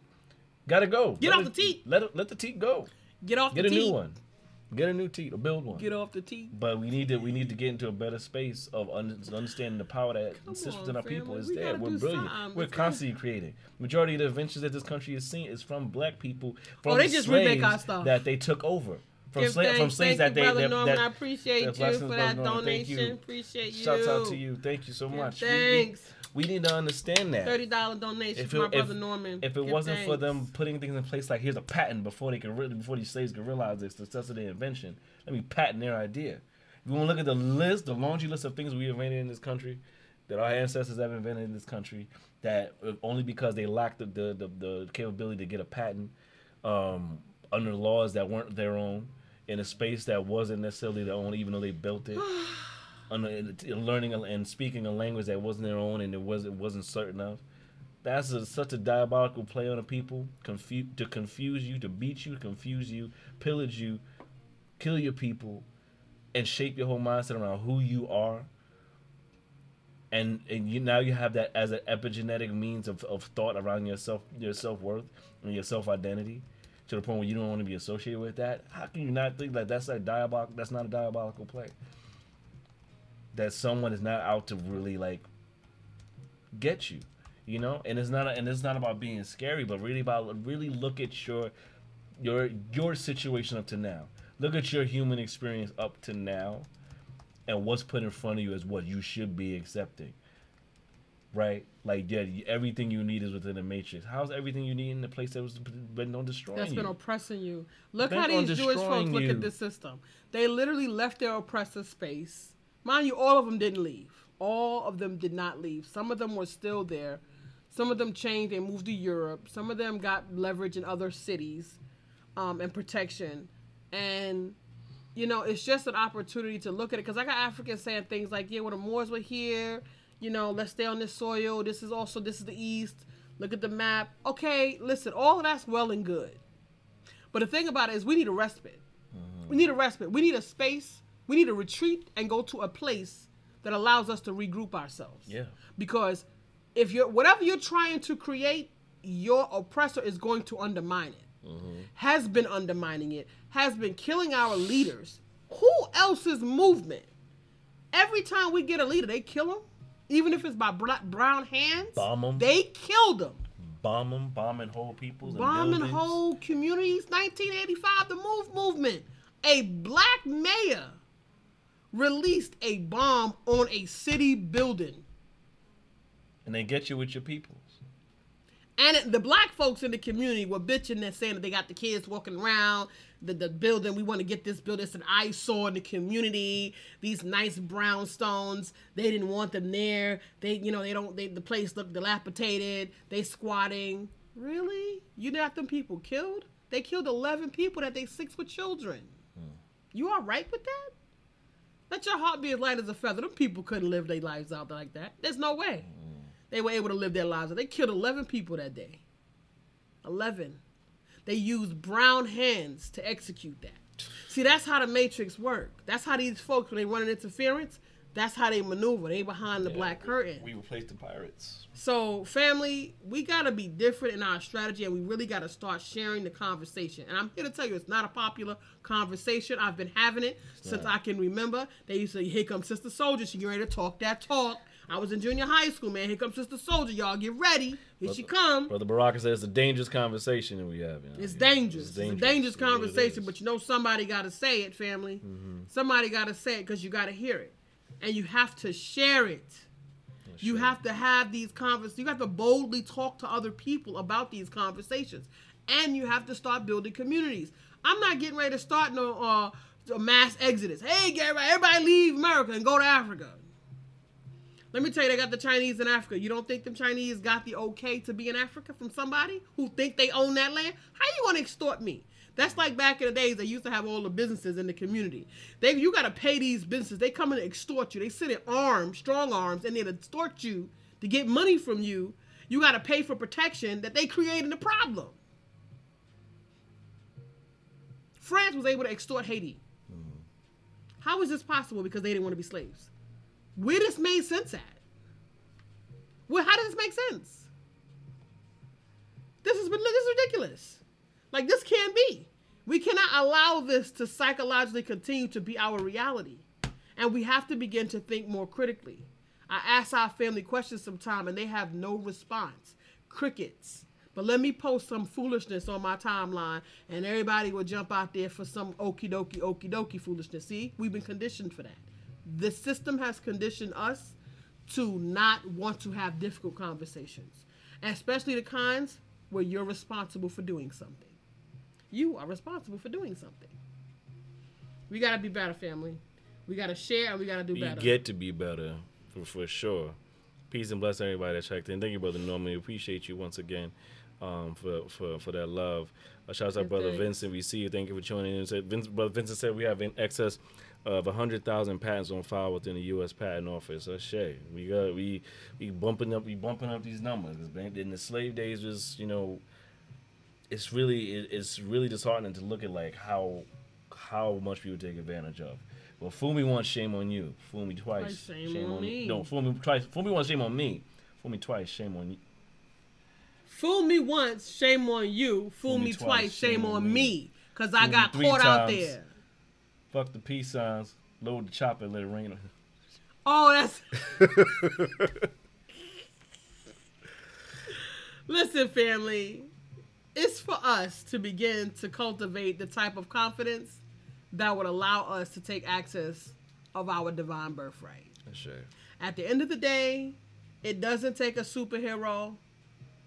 Gotta go. Get Let off it- the teat. Let it, let the teat go. Get off Get the a teat. new one. Get a new teat or build one. Get off the teat. But we need to we need to get into a better space of un- understanding the power that sits on, within our people is We there. We're brilliant. something. We're constantly creating. Majority of the inventions that this country has seen is from black people. From Oh, they just remake our slaves stuff. that they took over. From, sla- from slaves that you, they that, Norman. that, I appreciate that you for that. Donation. Appreciate you. Shouts out to you. Thank you so Give much. Thanks. We, we need to understand that. Thirty dollar donation If for it, my if, brother Norman. if it Give wasn't for them putting things in place like here's a patent before they can really before these slaves can realize the success of their invention, let me patent their idea. If you want to look at the list, the laundry list of things we invented in this country, that our ancestors have invented in this country, that uh, only because they lacked the the, the, the capability to get a patent um, under laws that weren't their own in a space that wasn't necessarily their own, even though they built it. under, learning and speaking a language that wasn't their own and it was it wasn't certain of. That's a, such a diabolical play on the people, confuse to confuse you, to beat you, confuse you, pillage you, kill your people, and shape your whole mindset around who you are. And and you now you have that as an epigenetic means of, of thought around yourself, your self worth and your self identity, to the point where you don't want to be associated with that. How can you not think that that's a diabolical? That's not a diabolical play. That someone is not out to really like get you, you know. And it's not and it's not about being scary, but really about really look at your your your situation up to now. Look at your human experience up to now, and what's put in front of you as what you should be accepting. Right, like yeah, everything you need is within the matrix. How's everything you need in the place that was been on destroying That's you? been oppressing you. Look Bent how these Jewish folks destroying look you. at this system. They literally left their oppressor space. Mind you, all of them didn't leave. All of them did not leave. Some of them were still there. Some of them changed and moved to Europe. Some of them got leverage in other cities um, and protection. And, you know, it's just an opportunity to look at it. Because I got Africans saying things like, yeah, when the Moors were here, you know, let's stay on this soil. This is also, this is the East. Look at the map. Okay, listen, all of that's well and good. But the thing about it is, we need a respite. We need a respite. We need a space. We need to retreat and go to a place that allows us to regroup ourselves. Yeah. Because if you're whatever you're trying to create, your oppressor is going to undermine it. Mm-hmm. Has been undermining it. Has been killing our leaders. Who else's movement? Every time we get a leader, they kill them. Even if it's by brown hands, Bomb 'em. they killed them bomb them, bombing whole peoples, bombing whole communities. 1985, the Move movement. A black mayor released a bomb on a city building. and they get you with your peoples. And the black folks in the community were bitching and saying that they got the kids walking around the, the building. We want to get this building. It's an eyesore in the community. These nice brownstones. They didn't want them there. They, you know, they don't. They, the place looked dilapidated. They squatting. Really? You got them people killed? They killed eleven people. That they six with children. Hmm. You all right with that? Let your heart be as light as a feather. Them people couldn't live their lives out like that. There's no way. Mm. They were able to live their lives. They killed 11 people that day. 11. They used brown hands to execute that. See, that's how the Matrix work. That's how these folks, when they run an interference, that's how they maneuver. They behind the black curtain. We replaced the pirates. So, family, we gotta be different in our strategy, and we really gotta start sharing the conversation. And I'm here to tell you, it's not a popular conversation. I've been having it since I can remember. They used to, say, "Here comes Sister Soldier. She ready to talk that talk." I was in junior high school, man. Here comes Sister Soldier. Y'all get ready. Here she come. Brother Baraka says it's a dangerous conversation that we have. You know? It's dangerous. It's, a dangerous conversation, but you know somebody got to say it, family. Mm-hmm. Somebody got to say it because you got to hear it, and you have to share it. You have to have these conversations. You have to boldly talk to other people about these conversations, and you have to start building communities. I'm not getting ready to start no uh, mass exodus. Hey, everybody, everybody leave America and go to Africa. Let me tell you, they got the Chinese in Africa. You don't think them Chinese got the okay to be in Africa from somebody who think they own that land? How you gonna extort me? That's like back in the days they used to have all the businesses in the community. They you gotta pay these businesses. They come and extort you. They sit in arms, strong arms, and they extort you to get money from you. You gotta pay for protection that they created the problem. France was able to extort Haiti. How is this possible? Because they didn't want to be slaves. Where this made sense at? Well, how does this make sense? This is this is ridiculous. Like this can't be. We cannot allow this to psychologically continue to be our reality, and we have to begin to think more critically. I ask our family questions sometime, and they have no response. Crickets. But let me post some foolishness on my timeline, and everybody will jump out there for some okie dokie, okie dokie foolishness. See, we've been conditioned for that. The system has conditioned us to not want to have difficult conversations, especially the kinds where you're responsible for doing something. You are responsible for doing something. We gotta be better, family. We gotta share we gotta do better. We get to be better for, for sure. Peace and bless everybody that checked in. Thank you, brother Norman. We appreciate you once again um, for, for for that love. Uh, shouts out, Yes, brother thanks. Vincent. We see you. Thank you for tuning in. Said Vince, brother Vincent said we have in excess of hundred thousand patents on file within the U.S. Patent Office. That's shit. We got we we bumping up we bumping up these numbers. in the slave days was you know it's really it, it's really disheartening to look at like how how much people take advantage of. Well, fool me once, shame on you. Fool me twice, Twice, shame on me. No, fool me twice. Fool me once, shame on me. Fool me twice, shame on you. Fool me once, shame on you. Fool, me, twice, shame, on me. Cause I Fool got caught out there. Fuck the peace signs. Load the chopper, let it rain. Oh, that's. Listen, family, it's for us to begin to cultivate the type of confidence that would allow us to take access of our divine birthright. Right. At the end of the day, it doesn't take a superhero.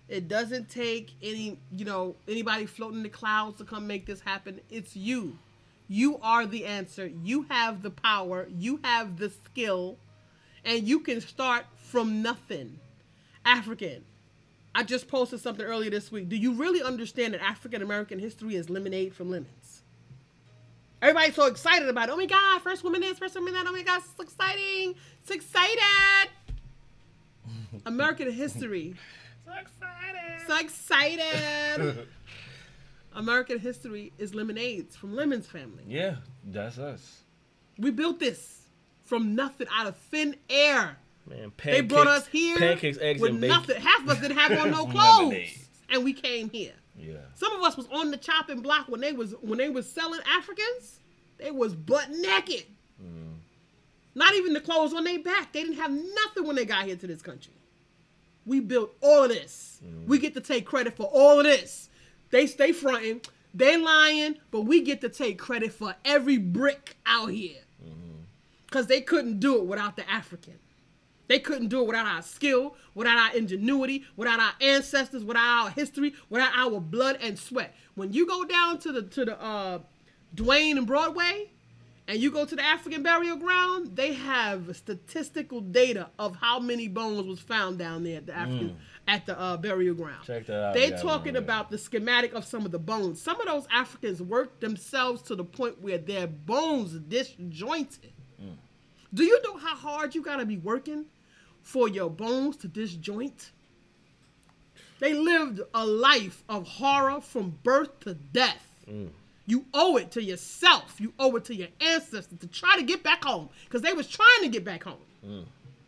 It doesn't take any, you know, anybody floating in the clouds to come make this happen. It's you. You are the answer. You have the power. You have the skill. And you can start from nothing. African. I just posted something earlier this week. Do you really understand that African American history is lemonade from lemons? Everybody's so excited about it. Oh my God, first woman this, first woman that. Oh my God, it's exciting. It's excited. American history. So excited. So excited. American history is lemonades from Lemon's family. Yeah, that's us. We built this from nothing out of thin air. Man, pancakes, They brought us here Pancakes, eggs, with and bacon. nothing. Half of us didn't have on no clothes, and we came here. Yeah. Some of us was on the chopping block when they was when they was selling Africans. They was butt naked. Mm. Not even the clothes on their back. They didn't have nothing when they got here to this country. We built all of this. Mm. We get to take credit for all of this. They stay fronting. They lying, but we get to take credit for every brick out here. Mm-hmm. Cause they couldn't do it without the African. They couldn't do it without our skill, without our ingenuity, without our ancestors, without our history, without our blood and sweat. When you go down to the to the uh, Duane and Broadway, and you go to the African burial ground, they have statistical data of how many bones was found down there at the African at the uh, burial ground. Check that out. They Yeah, talking about the schematic of some of the bones. Some of those Africans worked themselves to the point where their bones disjointed. Mm. Do you know how hard you gotta be working for your bones to disjoint? They lived a life of horror from birth to death. Mm. You owe it to yourself. You owe it to your ancestors to try to get back home because they was trying to get back home. Mm.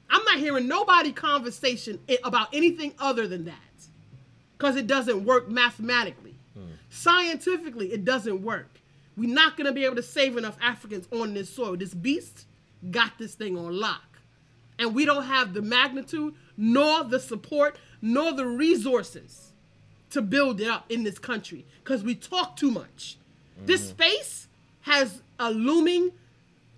I'm not hearing nobody conversation about anything other than that because it doesn't work mathematically. Scientifically, it doesn't work. We're not going to be able to save enough Africans on this soil. This beast got this thing on lock. And we don't have the magnitude, nor the support, nor the resources to build it up in this country because we talk too much. This mm-hmm. space has a looming,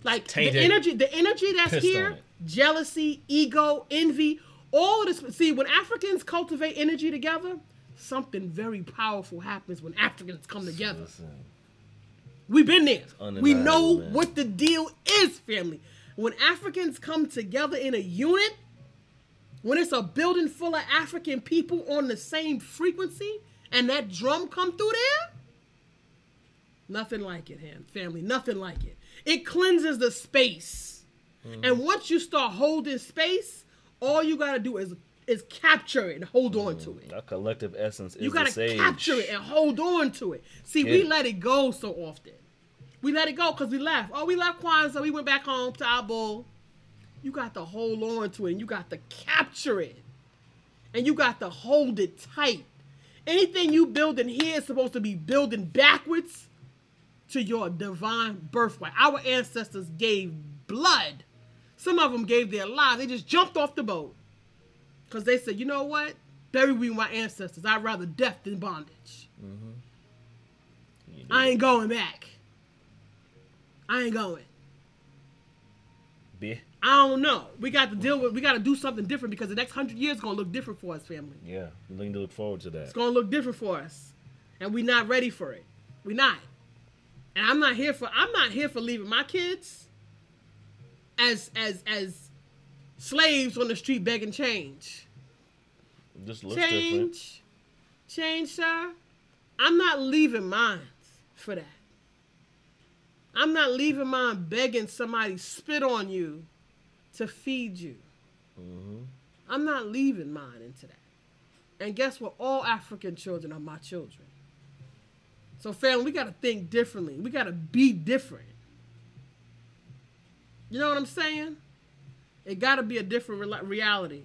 like the energy, the energy that's Pissed here, jealousy, ego, envy, all of this. See, when Africans cultivate energy together, something very powerful happens when Africans come together. Listen, We've been there. We know man. what the deal is, family. When Africans come together in a unit, when it's a building full of African people on the same frequency, and that drum come through there, nothing like it, hand family. Nothing like it. It cleanses the space, Mm-hmm. and once you start holding space, all you gotta do is is capture it and hold on to it. our collective essence is You gotta capture it and hold on to it. See, we let it go so often. We let it go because we left. Oh, we left Kwanzaa. We went back home to our bull. You got to hold on to it and you got to capture it. And you got to hold it tight. Anything you build in here is supposed to be building backwards to your divine birthright. Our ancestors gave blood. Some of them gave their lives. They just jumped off the boat. Because they said, you know what? Bury me with my ancestors. I'd rather death than bondage. Mm-hmm. I ain't going back. I ain't going. Be- I don't know. We got to deal with. We got to do something different because the next hundred years gonna look different for us, family. Yeah, we're looking to look forward to that. It's gonna look different for us, and we not ready for it. We not. And I'm not here for. I'm not here for leaving my kids as as as slaves on the street begging change. This looks different. change, change, sir. I'm not leaving mine for that. I'm not leaving mine begging somebody spit on you to feed you. Mm-hmm. I'm not leaving mine into that. And guess what? All African children are my children. So, family, we got to think differently. We got to be different. You know what I'm saying? It got to be a different re- reality.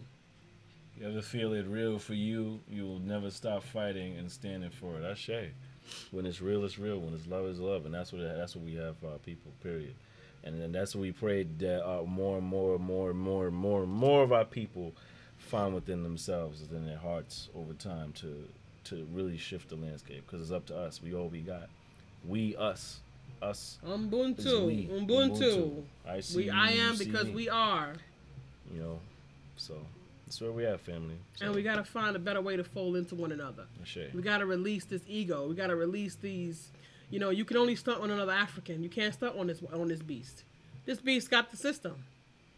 You ever feel it real for you, you will never stop fighting and standing for it. That's Shay. When it's real, it's real. When it's love, it's love, and that's what that's what we have for our people. Period. And then that's what we pray that uh, more and more and more and more and more and more of our people find within themselves, within their hearts, over time to to really shift the landscape. Because it's up to us. We all we got. We us us. Ubuntu. Ubuntu. I see. We you, I am because we are. You know. So that's where we at, family. So, And we gotta find a better way to fold into one another. Shay. We gotta release this ego. We gotta release these. You know, you can only stunt on another African. You can't stunt on this on this beast. This beast got the system.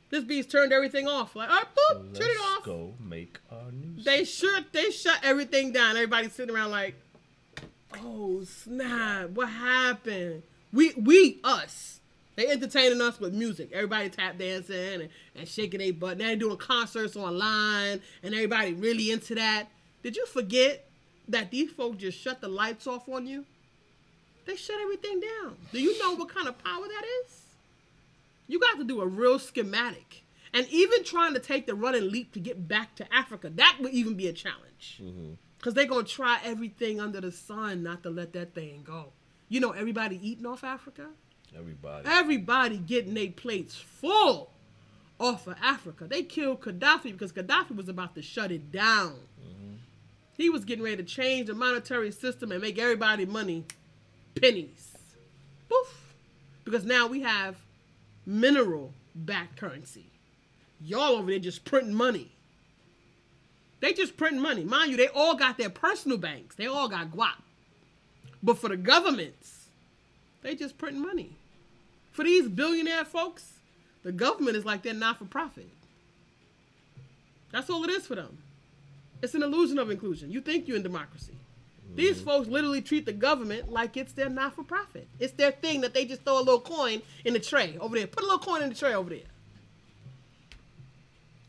This beast turned everything off. Like, oh, So boop, let's turn it off. Let's go make our news. They shut they shut everything down. Everybody's sitting around like, oh snap, what happened? We we us. They entertaining us with music. Everybody tap dancing and, and shaking their butt. Now they doing concerts online and everybody really into that. Did you forget that these folks just shut the lights off on you? They shut everything down. Do you know what kind of power that is? You got to do a real schematic. And even trying to take the run and leap to get back to Africa, that would even be a challenge. Mm-hmm. Because they're going to try everything under the sun not to let that thing go. You know, everybody eating off Africa? Everybody. Everybody getting their plates full off of Africa. They killed Gaddafi because Gaddafi was about to shut it down. Mm-hmm. He was getting ready to change the monetary system and make everybody money pennies. Poof. Because now we have mineral backed currency. Y'all over there just printing money. They just printing money. Mind you, they all got their personal banks. They all got guap. But for the governments, they just printing money. For these billionaire folks, the government is like they're not for profit. That's all it is for them. It's an illusion of inclusion. You think you're in democracy. These mm-hmm. folks literally treat the government like it's their not for profit. It's their thing that they just throw a little coin in the tray over there. Put a little coin in the tray over there.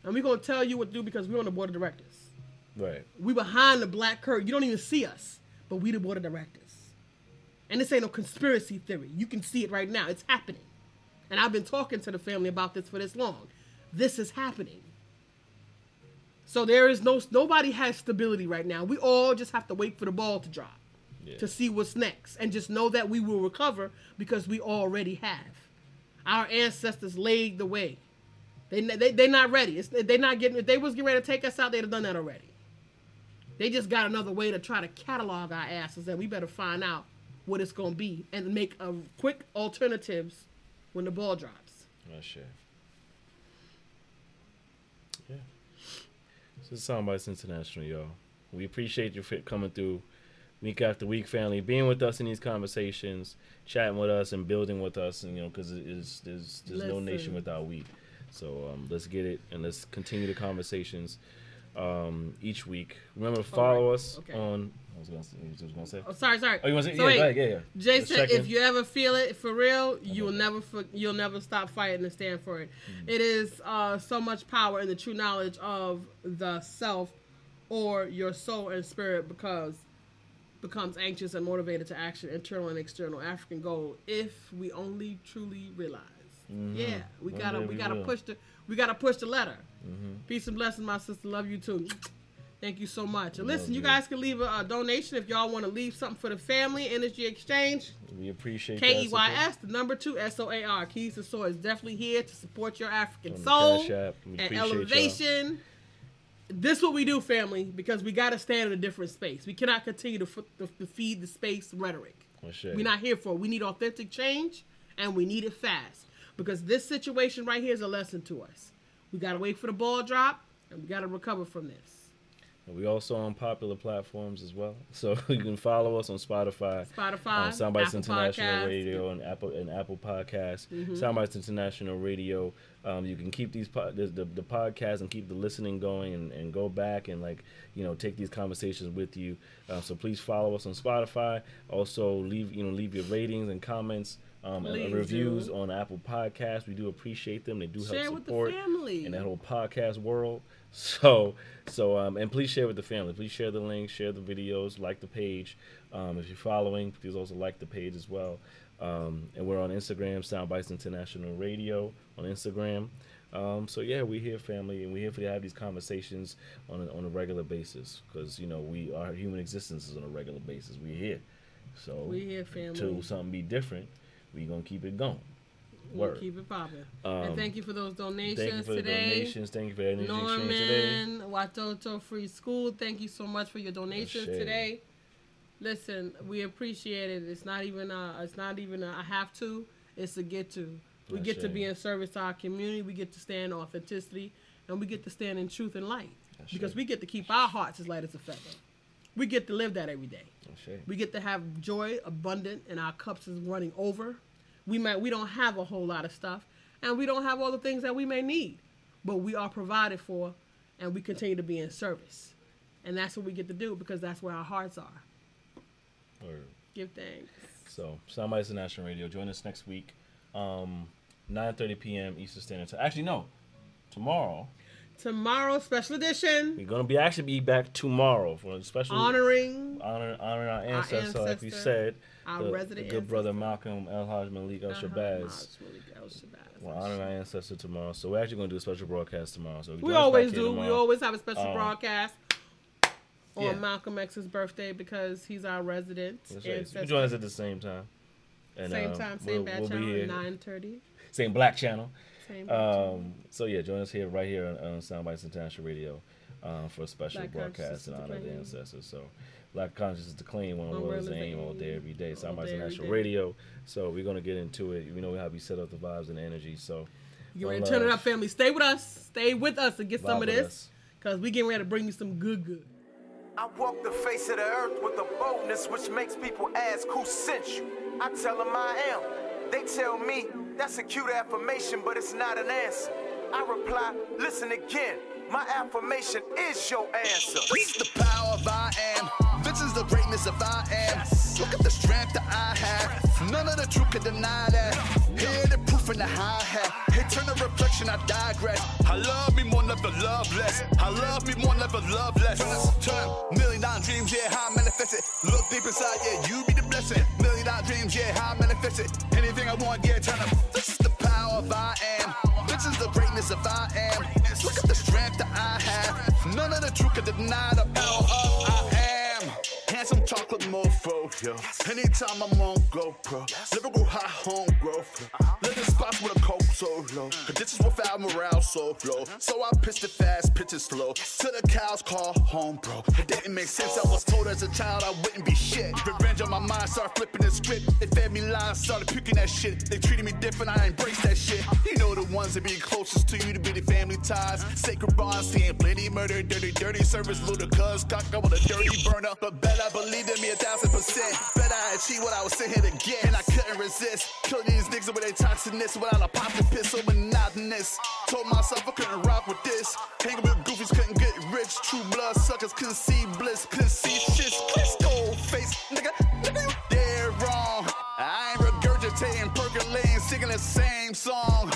And we're going to tell you what to do because we're on the board of directors. Right. We behind the black curtain. You don't even see us, but we the board of directors. And this ain't no conspiracy theory. You can see it right now. It's happening. And I've been talking to the family about this for this long. This is happening. So there is no nobody has stability right now. We all just have to wait for the ball to drop Yeah. to see what's next and just know that we will recover because we already have. Our ancestors laid the way. They they they're not ready. It's, they not getting. If they was getting ready to take us out, they'd have done that already. They just got another way to try to catalog our asses, and we better find out what it's gonna be and make a quick alternatives when the ball drops. Oh shit. Yeah. So this is Soundbites International, y'all. We appreciate you for coming through week after week, family, being with us in these conversations, chatting with us, and building with us. And you know, because it is there's there's no nation without we. So um, let's get it and let's continue the conversations um, each week. Remember to follow right. us Okay. on. I was gonna. I was gonna say. Oh, sorry, sorry. Oh, you want to say? So yeah, wait, yeah, yeah. Said, if you ever feel it for real, you will never for, you'll never stop fighting and stand for it. Mm-hmm. It is uh, so much power in the true knowledge of the self or your soul and spirit because becomes anxious and motivated to action, internal and external. African goal. If we only truly realize. Yeah, we One gotta we we gotta will. push the we gotta push the letter. Peace and blessings, my sister. Love you too. Thank you so much. And listen, you you. guys can leave a, a donation if y'all want to leave something for the family. Energy Exchange, We appreciate K E Y the number two S O A R. Keys to Soar is definitely here to support your African soul and appreciate y'all. elevation. This what we do, family, because we got to stand in a different space. We cannot continue to, f- to, to feed the space rhetoric. We're not here for. it. We need authentic change, and we need it fast. Because this situation right here is a lesson to us. We gotta wait for the ball drop, and we gotta recover from this. We also on popular platforms as well. So you can follow us on Spotify, Spotify, on Soundbites Apple International Podcasts. Radio, and Apple and Apple Podcasts. Mm-hmm. Soundbites International Radio. Um, you can keep these po- the, the, the podcast and keep the listening going, and, and go back and like you know take these conversations with you. Uh, so please follow us on Spotify. Also leave you know leave your ratings and comments. Um, and reviews do. on Apple Podcasts. We do appreciate them. They do help Share with the support family. in that whole podcast world. So, so, um, and please share with the family. Please share the link, share the videos, like the page. Um, if you're following, please also like the page as well. Um, and we're on Instagram, Soundbites International Radio on Instagram. Um, so yeah, we're here, family, and we're here for to have these conversations on a, on a regular basis because you know we our human existence is on a regular basis. We're here, so We here, family. till something be different, we gonna keep it going. We'll Word. keep it popping. Um, and thank you for those donations Thank you for the donations. Thank you for energy exchange today. Norman, Watoto Free School, thank you so much for your donations shade. today. Listen, we appreciate it. It's not even a, it's not even a, I have to. It's a get to. We No get to be in service to our community. We get to stand authenticity, and we get to stand in truth and light. No because shade. we get to keep our hearts as light as a feather. We get to live that every day. Oh, shit. We get to have joy abundant and our cups is running over. We might we don't have a whole lot of stuff and we don't have all the things that we may need, but we are provided for and we continue to be in service. And that's what we get to do because that's where our hearts are. Word. Give thanks. So, Soundbites International Radio. Join us next week, um, 9:30 p.m. Eastern Standard Time. Actually, no, tomorrow. Tomorrow special edition We're gonna be actually be back tomorrow for a special honoring honor honoring our ancestor, like we said. our the, resident the good brother. Malcolm El Haj Malik El Uh-huh, Shabazz. Maj Malik El Shabazz. We're honoring our ancestor tomorrow, so we're actually gonna do a special broadcast tomorrow. So We join us back always do. We always have a special Um, broadcast on yeah. Malcolm X's birthday because he's our resident That's right. You join us at the same time. And, Same uh, time, same we'll, bad we'll channel, nine thirty. Same black channel. Same. Um, so yeah, join us here right here on, on Soundbites International Radio uh, for a special Black broadcast in honor of the ancestors. So, Black consciousness to claim one One world world is is aim the all day, aim. every day. All Soundbites day, International day. Radio. So we're gonna get into it. We know how we set up the vibes and the energy. So. You ready to turn it love. up, family? Stay with us. Stay with us and get some of with this. us. Cause we getting ready to bring you some good, good. I walk the face of the earth with a boldness which makes people ask who sent you. I tell them I am. They tell me that's a cute affirmation, but it's not an answer. I reply, listen again. My affirmation is your answer. This is the power of I am. This is the greatness of I am. Look at the strength that I have. None of the truth can deny that. Hear the proof in the hi hat. The reflection, I digress. I love me more, never love less. I love me more, never love less. Turn, turn, million dollar dreams, yeah, how I manifest it. Look deep inside, yeah, you be the blessing. Million dollar dreams, yeah, how I manifest it. Anything I want, yeah, turn up. This is the power of I am. This is the greatness of I am. Look at the strength that I have. None of the truth can deny the power of I am. Handsome chocolate mofo, yo. Anytime I'm on GoPro, lyrical high home growth. Living spots with a coke so low. This is morale so low. So I pitched it fast, pitches slow. Till the cows call home, bro. It didn't make sense. I was told as a child I wouldn't be shit. Revenge on my mind, started flipping the script. They fed me lies, started picking that shit. They treated me different, I embraced that shit. You know the ones that be closest to you to be the family ties. Sacred bonds, seeing plenty murder, dirty, dirty service, ludicrous, cock up with a dirty burner. But bet I believed in me a thousand percent. Bet I achieved what I was sitting here to get, and I couldn't resist. Kill these niggas with their toxicness without a pop the piss so monotonous. Told myself I couldn't rock with this. Hanging with goofies couldn't get rich. True blood suckers couldn't see bliss, couldn't see shit. Cold face, nigga, nigga, you dead wrong. I ain't regurgitating, percolating, singing the same song.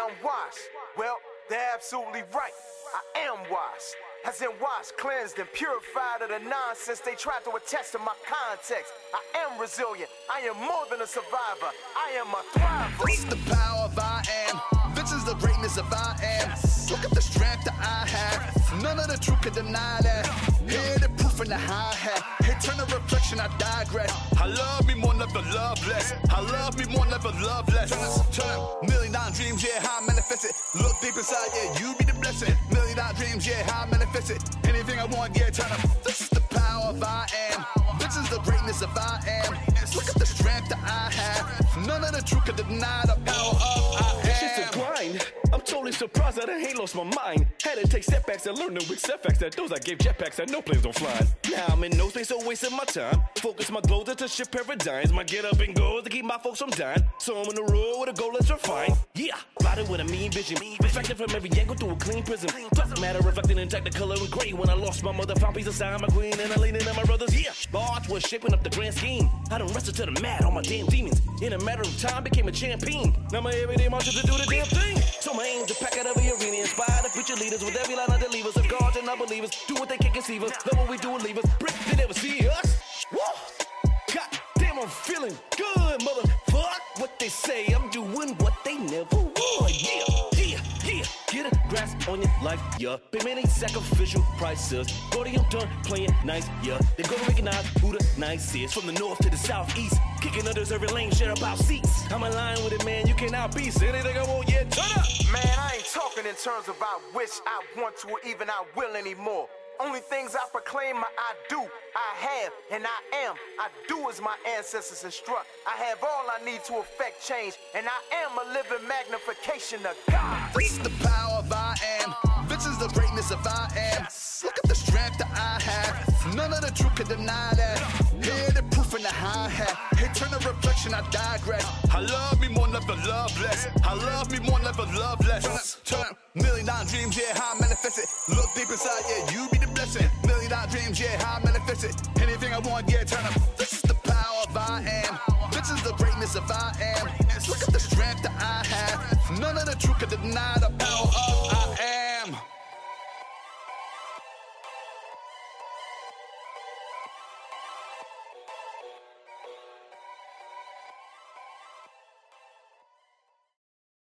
I'm washed. Well, they're absolutely right. I am washed. As in washed, cleansed, and purified of the nonsense they tried to attest to my context. I am resilient. I am more than a survivor. I am a thriver. This is the power of I am. This is the greatness of I am. Look at the strength that I have. None of the truth can deny that. Hear the proof in the hi hat. Hey, turn the reflection, I digress. I love me more, never love less. I love me more, never love less. Turn, turn, million dollar dreams, yeah, how I manifest it. Look deep inside, yeah, you be the blessing. Million dollar dreams, yeah, how I manifest it. Anything I want, yeah, turn up. This is the power of I am. This is the greatness of I am. Look at the strength that I have. None of the truth can deny the power of I am. Surprised that I ain't lost my mind. Had to take setbacks and learn the weak setbacks that those I gave jetpacks that no planes don't fly. Now I'm in no space, so wasting my time. Focus my glow to shift paradigms. My get up and go to keep my folks from dying. So I'm on the road with a goal that's refined. Yeah, plotted with a mean vision. Reflected from every angle through a clean prism. Doesn't matter reflecting in technicolor and gray. When I lost my mother, found peace inside my queen, and I leaned on my brothers. Yeah, Bart was shaping up the grand scheme. I done wrestled to the mat, all my damn demons. In a matter of time, became a champion. Now my everyday mantra to do the damn thing. So my aim to pack out every arena, inspire the future leaders with every line of delivers of God and unbelievers. Do what they can't conceive us, love what we do and leave us. Brick, they never see us. Whoa! God damn, I'm feeling good, motherfuck. What they say, I'm doing what they never would. Yeah. Get a grasp on your life, yeah. Pay many sacrificial prices. Gordium done playing nice, yeah. They gonna recognize who the nice is. From the north to the southeast, kicking others every lane, share about seats. I'm aligned with it, man. You cannot be. Say anything I want, yeah. Turn up. Man, I ain't talking in terms of I wish, I want to, or even I will anymore. Only things I proclaim, I I do, I have, and I am. I do as my ancestors instruct. I have all I need to affect change, and I am a living magnification of God. This is the power of I am. This is the greatness of I am. Look at the strength that I have. None of the truth can deny that. Proof in the. Reflection, I digress. I love me more, never love less. I love me more, never love less. Turn, turn, million dollar dreams, yeah, how I manifest it. Look deep inside, yeah, you be the blessing. Million dollar dreams, yeah, how I manifest it. Anything I want, yeah, turn up. This is the power of I am. This is the greatness of I am. Look at the strength that I have. None of the truth can deny the power of